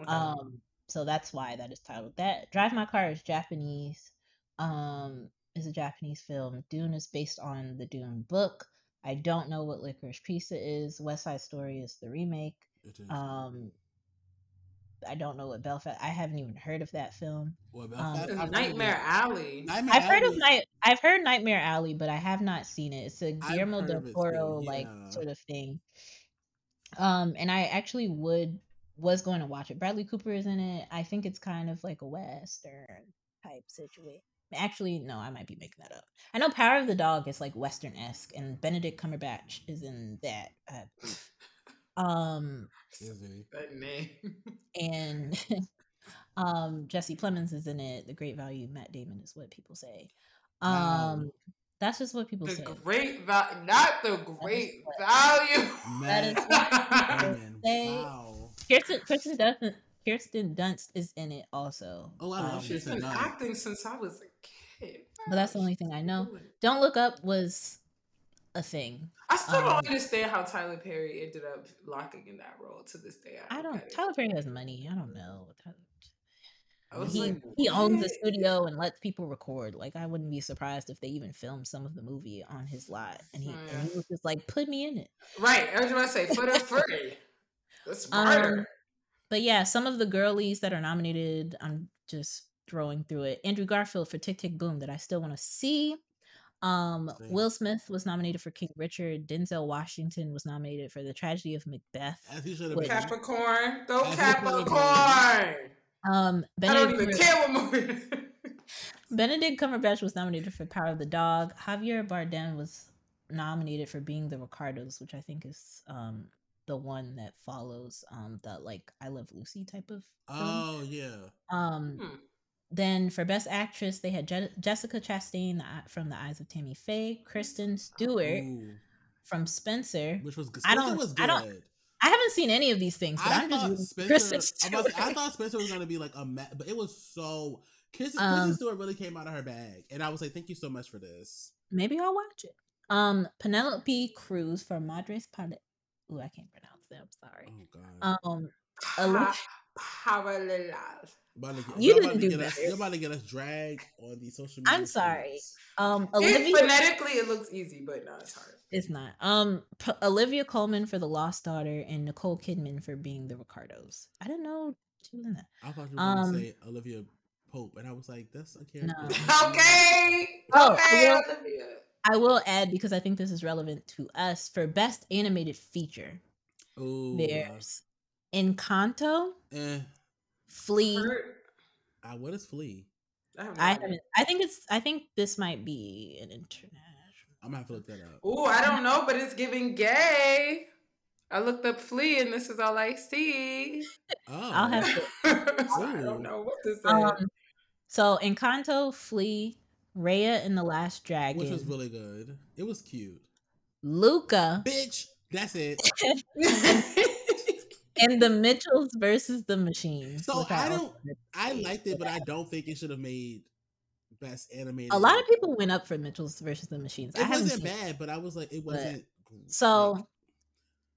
okay. Um so that's why that is titled that. Drive My Car is Japanese. Um is a Japanese film. Dune is based on the Dune book. I don't know what Licorice Pizza is. West Side Story is the remake. It is. Um I don't know what Belfast. I haven't even heard of that film. Well, um, Belfast- It's I've heard of Nightmare. Alley. Nightmare I've heard of Alley- Night. I've heard Nightmare Alley, but I have not seen it. It's a Guillermo heard del of it too, Toro like yeah. sort of thing. Um, and I actually would was going to watch it. Bradley Cooper is in it. I think it's kind of like a western type situation. Actually, no, I might be making that up. I know Power of the Dog is like western esque, and Benedict Cumberbatch is in that. Uh, [laughs] um, That name. [laughs] and [laughs] um Jesse Plemons is in it. The great value Matt Damon is what people say. Um that's just what people The say. great value, not the great value. That is [laughs] Man, They- [laughs] wow. Kirsten Kirsten Dunst Kirsten Dunst is in it also. Oh, I love Um, She's Kirsten been Dunst. acting since I was a kid. But that's the only thing I know. Don't Look Up was a thing. I still Um, don't understand how Tyler Perry ended up locking in that role to this day. I don't get it. Tyler Perry has money. I don't know. I was He like, he owns the studio and lets people record. Like I wouldn't be surprised if they even filmed some of the movie on his lot. And he, Oh, and he was just like, put me in it. Right, I was about to say for the free. That's smarter. Um, But yeah, some of the girlies that are nominated, I'm just throwing through it. Andrew Garfield for Tick Tick Boom that I still want to see. Um, Same. Will Smith was nominated for King Richard. Denzel Washington was nominated for The Tragedy of Macbeth. As he should have been. Capricorn, go As he should've been. Capricorn. Um, I don't Benedict, even care what movie. [laughs] Benedict Cumberbatch was nominated for Power of the Dog. Javier Bardem was nominated for Being the Ricardos, which I think is um the one that follows um the like I Love Lucy type of film. Oh yeah. Um, Hmm. then for Best Actress, they had Je- Jessica Chastain from The Eyes of Tammy Faye, Kristen Stewart Ooh, from Spencer. which was good. I don't- was I don't- good. I haven't seen any of these things, but I I'm just thought rooting Spencer. Kristen I'm about to say, I Stewart. thought Spencer was gonna be like a, ma- but it was so. Kristen, Um, Kristen Stewart really came out of her bag, and I was like, "Thank you so much for this." Maybe I'll watch it. Um, Penelope Cruz for Madres Padre. Ooh, I can't pronounce them. Sorry. Oh god. Um, Ali- Pa- Parallel. About to get, You didn't do get us, better. you're about to get us dragged on the social media. I'm sorry. streets. Um, It, Olivia phonetically, it looks easy, but no, it's hard. It's not. Um, P- Olivia Colman for The Lost Daughter and Nicole Kidman for being the Ricardos. I didn't know she was in that. I thought you were going Um, to say Olivia Pope, and I was like, that's a character. No. [laughs] Okay. Oh, okay. well- Olivia. I will add because I think this is relevant to us for best animated feature. Ooh, There's Encanto, eh. Flee. Hurt. Uh, what is Flee? I have no I haven't. I think it's. I think this might be an international. I'm gonna have to look that up. Ooh, I don't know, but it's giving gay. I looked up flee and this is all I see. Oh, I'll have to. [laughs] I don't know what to say. Um, so Encanto, Flee, Raya and the Last Dragon, which was really good. It was cute. Luca, Bitch, that's it. [laughs] [laughs] and the [laughs] Mitchells versus the Machines. So I don't- I liked it, but I don't think it should have made best animated. A lot of people went up for Mitchells versus the Machines. I It haven't wasn't seen it. bad, but I was like, it wasn't. great. So Like,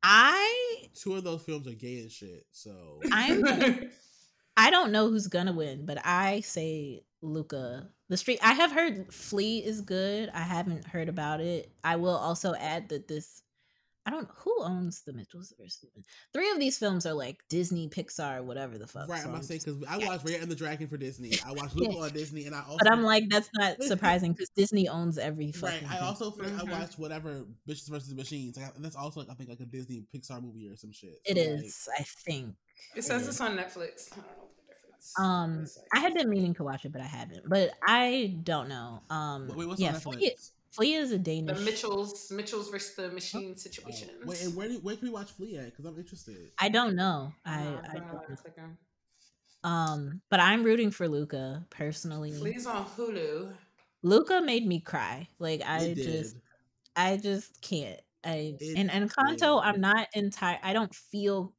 I two of those films are gay and shit. So I'm [laughs] I don't know who's gonna win, but I say Luca. The street I have heard Flee is good. I haven't heard about it. I will also add that this I don't who owns the Mitchells versus three of these films are like Disney, Pixar, whatever the fuck. right, so I'm I'm about to say just- because I watched Raya and the Dragon for Disney. I watched [laughs] Luca on Disney, and I also. but I'm like, that's not [laughs] surprising because Disney owns every Right, I thing. also feel like Mhm. I watched whatever Bitches versus Machines. Like, that's also like, I think like a Disney Pixar movie or some shit. It So, is, I think. it says it's on Netflix. I don't know the difference. Um, I had been meaning to watch it, but I haven't. But I don't know. Um, Like, wait, what's yeah, on Netflix? Flee is a the Mitchells, Mitchells versus the Machine Oh, situation. wait, where do, where can we watch Flee at? Because I'm interested. I don't know. I, Uh, I don't know. click Um, but I'm rooting for Luca personally. Flee's on Hulu. Luca made me cry. Like I It did. just, I just can't. I It and Encanto. I'm not entire. I don't feel.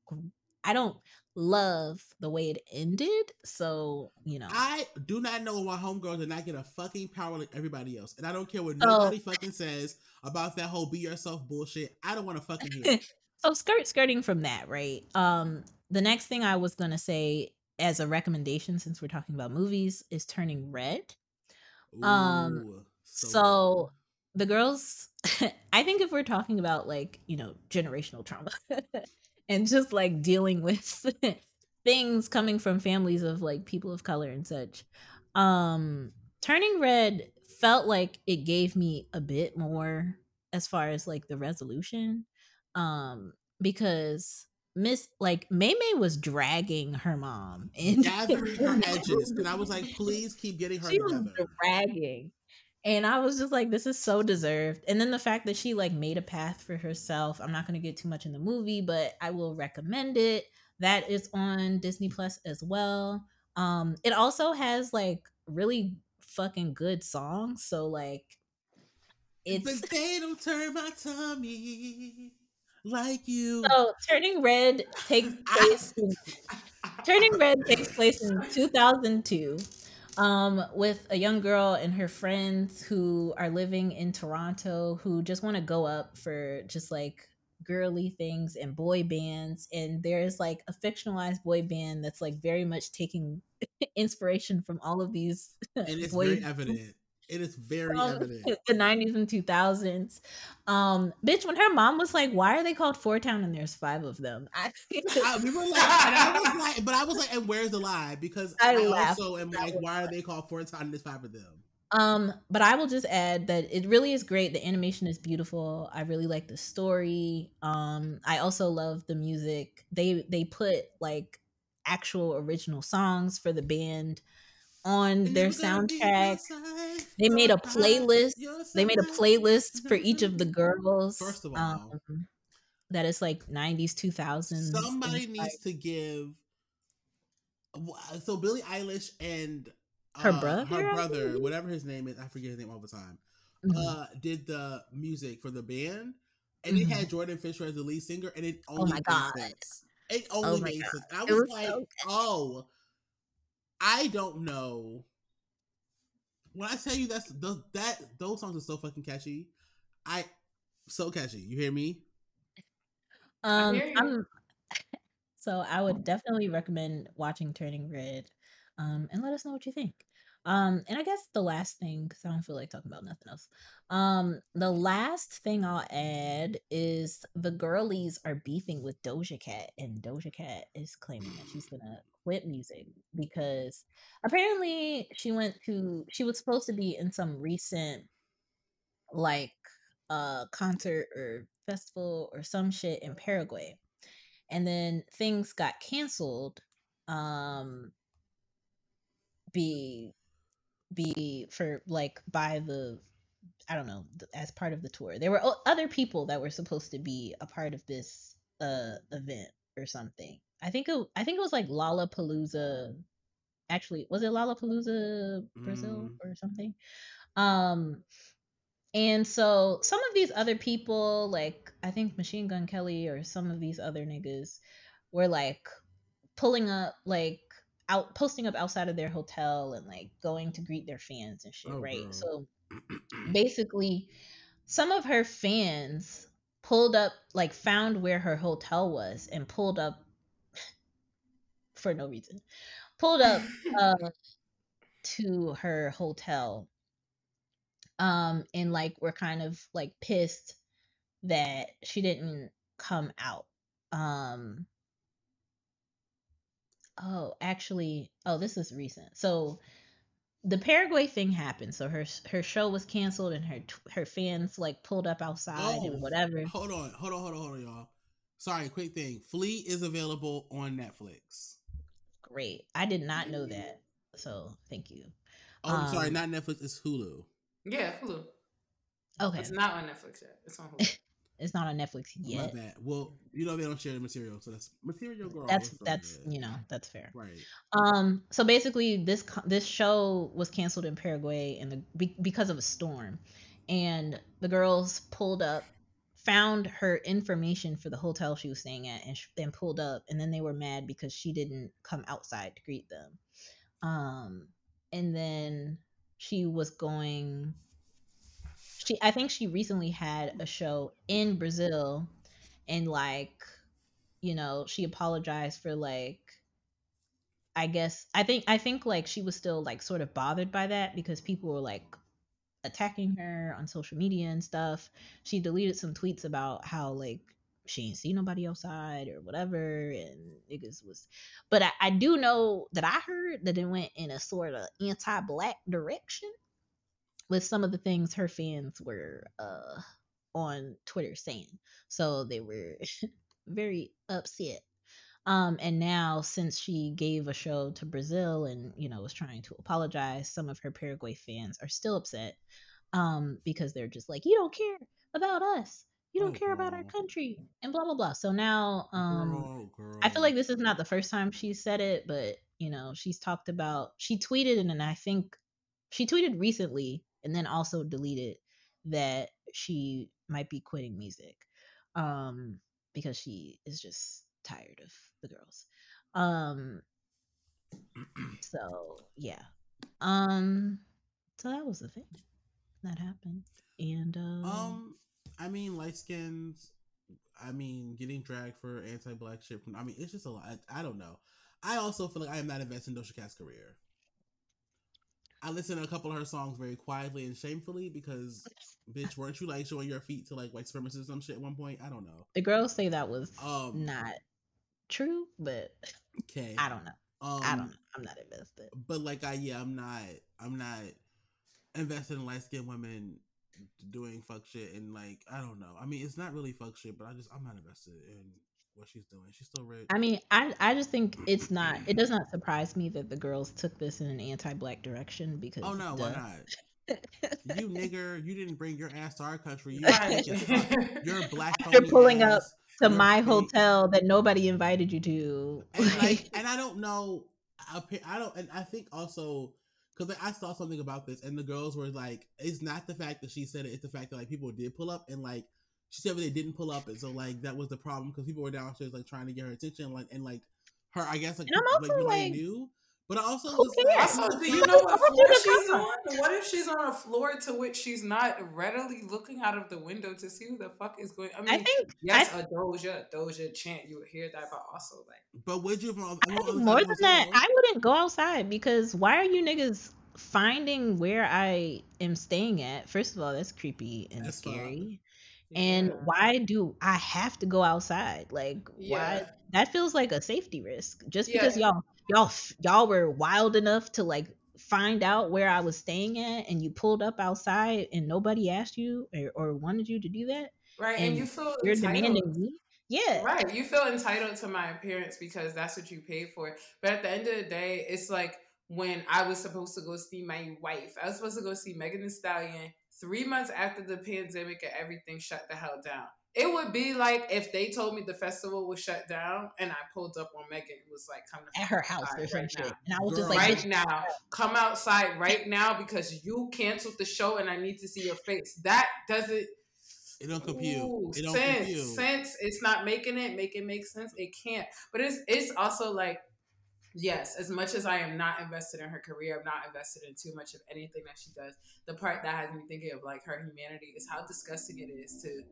I don't love the way it ended. So you know, I do not know why Homegirl did not get a fucking power like everybody else. And I don't care what So- nobody fucking says about that whole be yourself bullshit. I don't want to fucking hear it. [laughs] so skirt skirting from that, right? Um, the next thing I was gonna say as a recommendation, since we're talking about movies, is Turning Red. Um, Ooh, so the girls [laughs] i think if we're talking about like you know generational trauma [laughs] and just like dealing with [laughs] things coming from families of like people of color and such um turning red felt like it gave me a bit more as far as like the resolution um because miss like Mei Mei was dragging her mom and gathering [laughs] her edges. And I was like, please keep getting her she was together. dragging and i was just like this is so deserved. And then the fact that she like made a path for herself i'm not going to get too much in the movie but i will recommend it. That is on disney plus as well. Um it also has like really fucking good songs so like it's But they don't turn my tummy like you. so turning red takes [laughs] place Turning Red takes place in 2002 um, with a young girl and her friends who are living in Toronto who just want to go up for just like girly things and boy bands. And there's like a fictionalized boy band that's like very much taking [laughs] inspiration from all of these and it's boy very evident. It is very [laughs] evident. the 90s and 2000s. Um, bitch, when her mom was like, Why are they called Four Town and there's five of them? I, [laughs] I, we were like, I was like, but I was like, and where's the lie? Because I, I also am like, why are they called four Town and There's five of them. Um, but I will just add that it really is great. The animation is beautiful. I really like the story. Um, I also love the music. They they put like actual original songs for the band on And their you gotta be soundtrack. They made a playlist. They made a playlist for each of the girls. First of all, um, that is like 90s, 2000s. Somebody needs like, to give. So Billie Eilish and Her uh, brother, her brother, whatever his name is, I forget his name all the time. mhm. Uh, did the music for the band, and Mhm. it had Jordan Fisher as the lead singer, and it only Oh my God. sense. It only Oh made God. sense. And I was, was like, so oh, I don't know. When I tell you that's those that those songs are so fucking catchy, I so catchy. You hear me? Um, hear you. I'm, [laughs] so I would definitely recommend watching Turning Red. um, and let us know what you think. Um, and I guess the last thing, because I don't feel like talking about nothing else. Um, the last thing I'll add is the girlies are beefing with Doja Cat, and Doja Cat is claiming that she's gonna quit music because apparently she went to she was supposed to be in some recent like uh concert or festival or some shit in Paraguay. And then things got canceled um be be for like by the I don't know as part of the tour. There were other people that were supposed to be a part of this uh event or something. I think it I think it was like Lollapalooza. Actually, was it Lollapalooza Brazil mm. or something? Um and so some of these other people, like I think Machine Gun Kelly or some of these other niggas, were like pulling up like out posting up outside of their hotel and like going to greet their fans and shit, oh, right? Bro. So [clears throat] basically some of her fans pulled up like found where her hotel was and pulled up [laughs] for no reason. Pulled up uh, [laughs] to her hotel um and like were kind of like pissed that she didn't come out um Oh, actually, oh, this is recent. So the Paraguay thing happened. So her her show was canceled, and her her fans like pulled up outside oh, and whatever. Hold on, hold on, hold on, hold on, y'all. Sorry, quick thing. Flee is available on Netflix. Great, I did not know that. So thank you. Oh, I'm um, sorry, not Netflix. It's Hulu. Yeah, Hulu. Okay, it's not on Netflix yet. It's on Hulu. [laughs] It's not on Netflix yet. My bad. Well, you know they don't share the material, so that's material girl. That's that's you know that's fair. Right. Um. So basically, this this show was canceled in Paraguay and the because of a storm, and the girls pulled up, found her information for the hotel she was staying at, and then pulled up, and then they were mad because she didn't come outside to greet them. Um. And then she was going she I think she recently had a show in Brazil and like you know, she apologized for like I guess I think I think like she was still like sort of bothered by that because people were like attacking her on social media and stuff. She deleted some tweets about how like she ain't see nobody outside or whatever and niggas was but I, I do know that I heard that it went in a sort of anti black direction with some of the things her fans were uh, on Twitter saying. So they were [laughs] very upset. Um, and now since she gave a show to Brazil and you know was trying to apologize, some of her Paraguay fans are still upset um, because they're just like, you don't care about us, you don't oh, care about our country, and blah blah blah. So now, um, girl, girl. I feel like this is not the first time she said it, but you know she's talked about she tweeted and, and I think she tweeted recently and then also deleted that she might be quitting music um because she is just tired of the girls. Um so yeah. Um so that was the thing that happened and uh, um i mean light skins i mean getting dragged for anti-black shit from i mean it's just a lot I, I don't know. I also feel like i am not investing in doja cat's career I listened to a couple of her songs very quietly and shamefully because, bitch, weren't you like showing your feet to like white supremacists some shit at one point? I don't know. The girls say that was um, not true, but okay, I don't know. Um, I don't know. I'm not invested. But like, I yeah, I'm not. I'm not invested in light skinned women doing fuck shit and like I don't know. I mean, it's not really fuck shit, but I just I'm not invested in what she's doing. She's still rich. I mean, I I just think it's not. It does not surprise me that the girls took this in an anti-black direction because. Oh no, duh. why not? [laughs] you nigger, you didn't bring your ass to our country. You you're [laughs] black. You're pulling ass. up to you're my hotel that nobody invited you to. And like, and I don't know. I don't, and I think also because I saw something about this, and the girls were like, "It's not the fact that she said it; it's the fact that like people did pull up and like." She said they didn't pull up, and so like that was the problem because people were downstairs like trying to get her attention, like and like her, I guess like, like nobody like, knew. But I also Who was like, cares? Also, do you know what floor she's on? What if she's on a floor to which she's not readily looking out of the window to see who the fuck is going? I mean, I think yes, I a Doja, Doja chant, you would hear that, but also like, but would you I I think more side than that. I wouldn't go outside because why are you niggas finding where I am staying at? First of all, that's creepy and That's fucked. scary. And yeah. why do I have to go outside? Like, Yeah. why? That feels like a safety risk. Just Yeah. because y'all y'all y'all were wild enough to like find out where I was staying at, and you pulled up outside, and nobody asked you or, or wanted you to do that, right, and, and you feel you're entitled. demanding me. Yeah, Right. You feel entitled to my appearance because that's what you paid for. But at the end of the day, it's like when I was supposed to go see my wife. I was supposed to go see Megan Thee Stallion three months after the pandemic and everything shut the hell down. It would be like if they told me the festival was shut down and I pulled up on Megan and was like, come to at her house outside or some right shit, now. and I was just like, right now. Come outside right now because you canceled the show and I need to see your face. That doesn't It don't compute. Ooh, It don't sense, compute. sense. It's not making it make it make sense. It can't. But it's it's also like, yes, as much as I am not invested in her career, I'm not invested in too much of anything that she does. The part that has me thinking of like her humanity is how disgusting it is to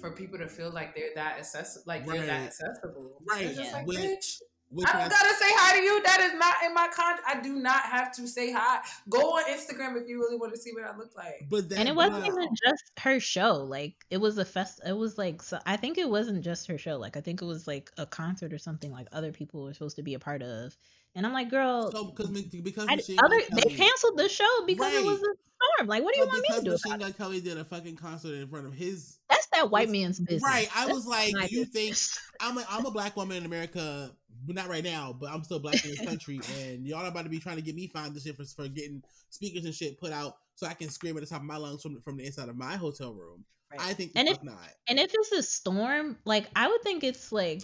for people to feel like they're that accessible, like they're that accessible. Right. Yeah. like, bitch. Which I I, don't gotta say hi to you. That is not in my con. I do not have to say hi. Go on Instagram if you really want to see what I look like. but that, and it wasn't but- even just her show like it was a fest it was like so i think it wasn't just her show like i think it was like a concert or something like other people were supposed to be a part of and i'm like girl So because because I, other they canceled the show because it was a storm like what do you but want me to because do Machine about it? Gun Kelly did a fucking concert in front of his that's that white man's business right. I That's was like, you think. [laughs] I'm a I'm a black woman in America, but not right now. But I'm still black in this country, and y'all are about to be trying to get me fined this shit for, for getting speakers and shit put out so I can scream at the top of my lungs from from the inside of my hotel room. Right. I think And if- not. And if it's a storm, like I would think it's like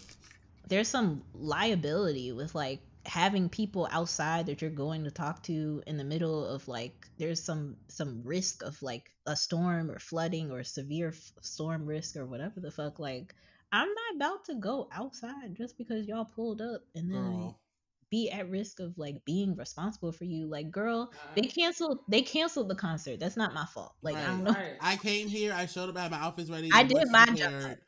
there's some liability with like having people outside that you're going to talk to in the middle of like there's some some risk of like a storm or flooding or severe f- storm risk or whatever the fuck like I'm not about to go outside just because y'all pulled up and then Girl. be at risk of like being responsible for you like girl Uh, they canceled they canceled the concert that's not my fault like I don't know right, I came here, I showed up, I had my outfits ready. I did my job.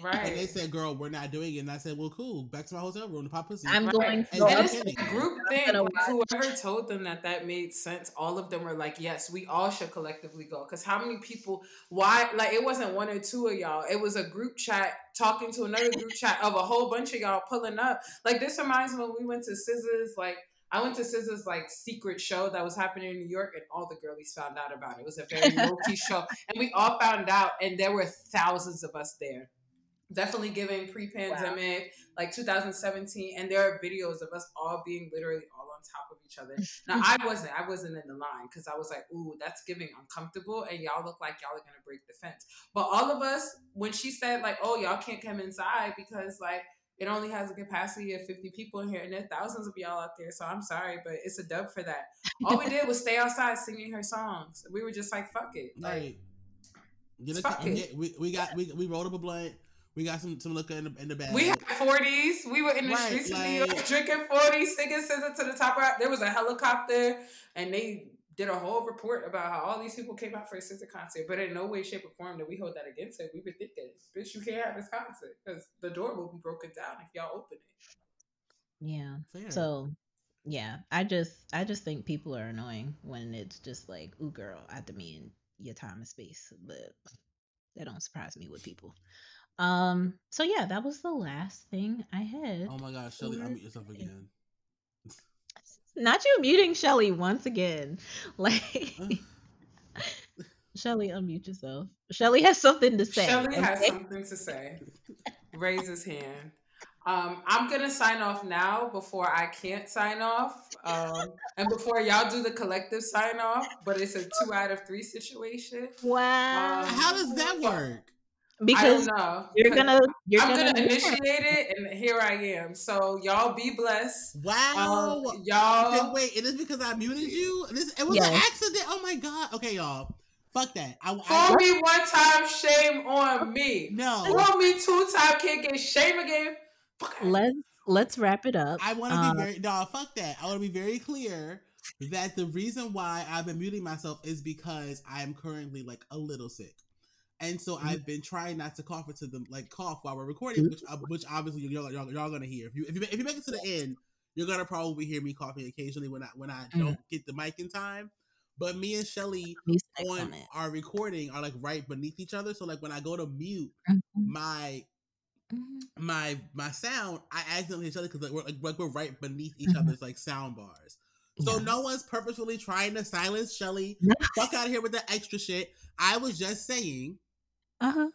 Right. And they said, girl, we're not doing it. And I said, well, cool. Back to my hotel room to pop pussy. I'm Right. going to And go then And up it's a group thing. Like whoever told them that that made sense, all of them were like, "Yes, we all should collectively go." Because how many people? Why? Like it wasn't one or two of y'all. It was a group chat talking to another group chat of a whole bunch of y'all pulling up. Like this reminds me when we went to SZA's. Like I went to SZA's like secret show that was happening in New York, and all the girlies found out about it. It was a very low key show, and we all found out, and there were thousands of us there. Definitely giving pre-pandemic, like 2017, and there are videos of us all being literally all on top of each other. [laughs] Now I wasn't, I wasn't in the line because I was like, "Ooh, that's giving uncomfortable," and y'all look like y'all are gonna break the fence. But all of us, when she said like, "Oh, y'all can't come inside because like it only has a capacity of 50 people in here, and there are thousands of y'all out there," so I'm sorry, but it's a dub for that. All we did was stay outside singing her songs. We were just like, "Fuck it," like. Right. Get a, Fuck it. we, we got we, we rolled up a blunt. We got some some liquor in the in the bag. We had forties. We were in the Right, streets of New York drinking forties, singing "SZA" to the top. Of our, there was a helicopter, and they did a whole report about how all these people came out for a SZA concert. But in no way, shape, or form did we hold that against it. We were thinking, "Bitch, you can't have this concert because the door will be broken down if y'all open it." Yeah. Fair. So yeah, I just I just think people are annoying when it's just like, ooh girl, I demand your time and space. But that don't surprise me with people. Um, so yeah, that was the last thing I had. oh my gosh, Shelly, Or- unmute yourself again. [laughs] Not you muting Shelly once again. [laughs] Like Shelly, unmute yourself. Shelly has something to say. Shelly has something to say. Raise his hand. Um, I'm gonna sign off now before I can't sign off, um, and before y'all do the collective sign off. But it's a two out of three situation. Wow. Um, How does that work? Because I don't know. you're 'cause gonna you're I'm gonna gonna initiate it, and here I am. So y'all be blessed. Wow. Um, y'all. wait, it is because I muted you? This it was an accident. Oh my god. Okay, y'all. Fuck that. I, Fool I me one time, shame on me. no. Fool me two time, can't get shame again. Fuck let's let's wrap it up. I want to Um, be very no, fuck that. I want to be very clear that the reason why I've been muting myself is because I am currently like a little sick, and so Mhm. I've been trying not to cough into the like cough while we're recording, which uh, which obviously y'all, y'all, y'all gonna hear. If you if you if you make it to the end, you're gonna probably hear me coughing occasionally when I when I Mhm. don't get the mic in time. But me and Shelly on on our recording are like right beneath each other. So like when I go to mute, Mhm, my mhm. my my sound, I accidentally hit other because like we're, like, like we're right beneath each Mhm. other's like sound bars. So Yeah. no one's purposefully trying to silence Shelly. Fuck out of here with the extra shit. I was just saying Uh-huh.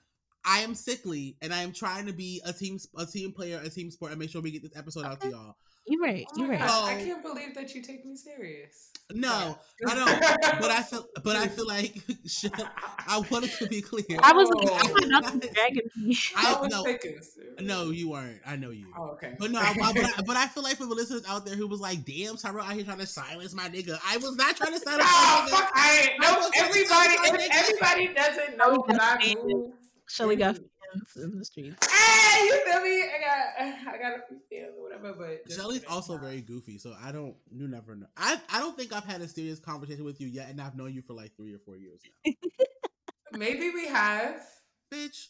I am sickly and I am trying to be a team a team player, a team sport, and make sure we get this episode out to y'all. You're right. Oh You're right. gosh, I oh. can't believe that you take me serious. No, I know, but I feel [laughs] but I feel like [laughs] I wanted to be clear. I was like, Oh. oh my God, this is dragging me. [laughs] I- I was no. thinking. No, you weren't. I know you. Oh, okay. But no, I, I- but, I, but I feel like for the listeners out there who was like, "Damn, Tyrell out here trying to silence my nigga," I was not trying to silence Oh, my nigga. fuck, I ain't. I No, everybody, saying, if nigga. everybody doesn't know got that I fans. move. Shelly got mm-hmm. Fans in the streets. Hey, you feel me? I got, [laughs] I got a few fans or whatever, but just Shelly's kidding. also very goofy, so I don't. You never know. I I don't think I've had a serious conversation with you yet, and I've known you for like three or four years now. [laughs] Maybe we have. Bitch,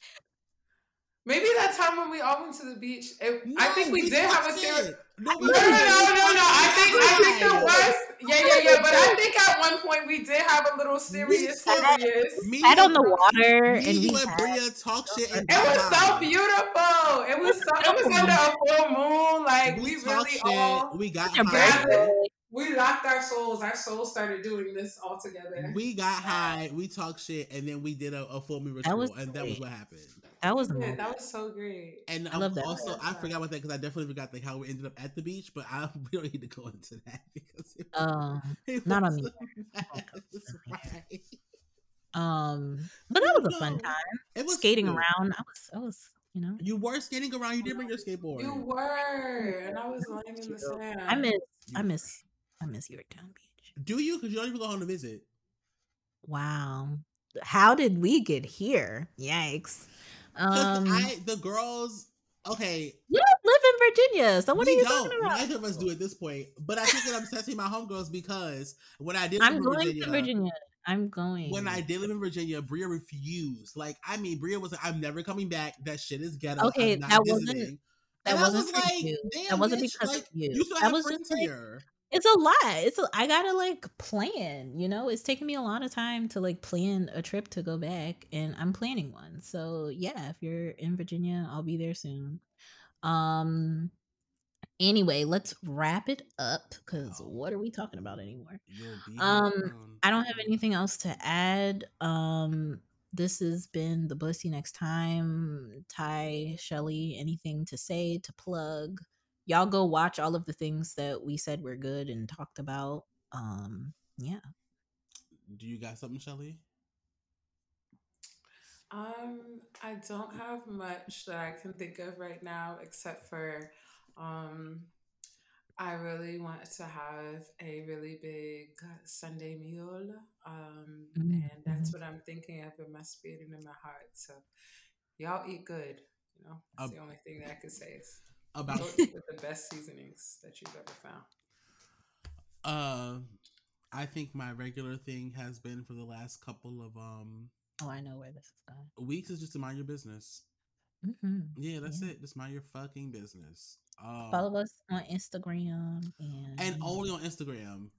Maybe that time when we all went to the beach. It, I think we, did have a fucked serious. It. No, No, no, no, no, no. I think I think Why? it was. Yeah, yeah, yeah. But I think at one point we did have a little serious, serious. Me Sat on and- the water Me, and you we and Bria talk shit and It was so beautiful. It was so. It was under a full moon. Like we, talk really shit. all. We got such a high. birthday. birthday. We locked our souls. Our souls started doing this all together. We got high. We talked shit, and then we did a, a full mirror That was and that was what happened. That was Yeah, that was so great. And I love that. also, I forgot about that because I definitely forgot like how we ended up at the beach. But I [laughs] we don't need to go into that [laughs] because it, Um, [laughs] it not on was me. a mess, right? um, but that was a fun time. It was Skating cute. around. I was, I was, you know, You were skating around. You did bring your skateboard. You were, and I was laying in the sand. I miss, I miss, I miss Yorktown Beach. Do you? Because you don't even go home to visit. Wow, how did we get here? Yikes. Um, I the girls. Okay, you don't live in Virginia, so what we are you don't. talking about? Neither of us do at this point. But I think that I'm testing my homegirls because when I did I'm in going Virginia, to Virginia. I'm going. when I did live in Virginia, Bria refused. Like, I mean, Bria was like, "I'm never coming back. That shit is ghetto. Okay, that wasn't- that And wasn't was like, you. "Damn, that wasn't bitch, because like, of you. You still that have was friends like, here. It's a lot. It's a, I gotta like plan. You know, it's taking me a lot of time to like plan a trip to go back, and I'm planning one. So yeah, if you're in Virginia, I'll be there soon. Um. Anyway, let's wrap it up because Wow. what are we talking about anymore? Um, around. I don't have anything else to add. Um, this has been the Bussy next time. Ty, Shelly, anything to say to plug? Y'all go watch all of the things that we said were good and talked about. Um, yeah. Do you got something, Shelly? Um, I don't have much that I can think of right now, except for, um, I really want to have a really big Sunday meal. Um, Mm, and that's what I'm thinking of in my spirit and in my heart. So, y'all eat good. You know, that's Um, the only thing that I can say is About go eat with the best seasonings that you've ever found. uh, I think my regular thing has been for the last couple of um Oh, I know where this is going. weeks is just to mind your business. Mm-hmm. Yeah, that's Yeah. it. Just mind your fucking business. Um, Follow us on Instagram and and only on Instagram.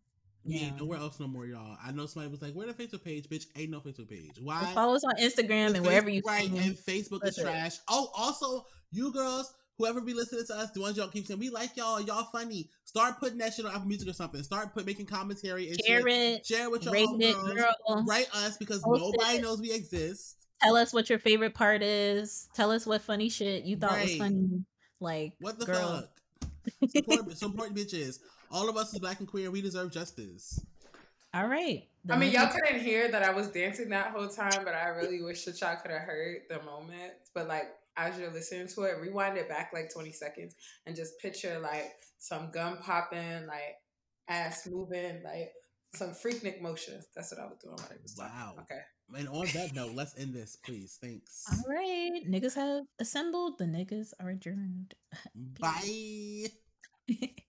We ain't Yeah. nowhere else no more, y'all. I know somebody was like, "Where the Facebook page, bitch?" Ain't no Facebook page. just Why? follow us on Instagram and wherever you right, and Facebook is it. trash. Oh, also, you girls, whoever be listening to us, the ones y'all keep saying we like y'all, y'all funny. Start putting that shit on Apple Music or something. Start put making commentary and share shit. it, Share it with your rate it, homegirls. girl. Write us because Post nobody it. knows we exist. Tell us what your favorite part is. Tell us what funny shit you thought was funny. Like What the girl. fuck? Support, support bitches. All of us is black and queer. We deserve justice. All right. I mean, y'all couldn't hear that I was dancing that whole time, but I really wish that y'all could have heard the moment. But like, as you're listening to it, rewind it back like 20 seconds and just picture like some gum popping, like ass moving, like some freaknik motions. That's what I was doing when I was talking. Wow. Okay. And on that note, let's end this, please. Thanks. All right. Niggas have assembled. The niggas are adjourned. Bye. [laughs]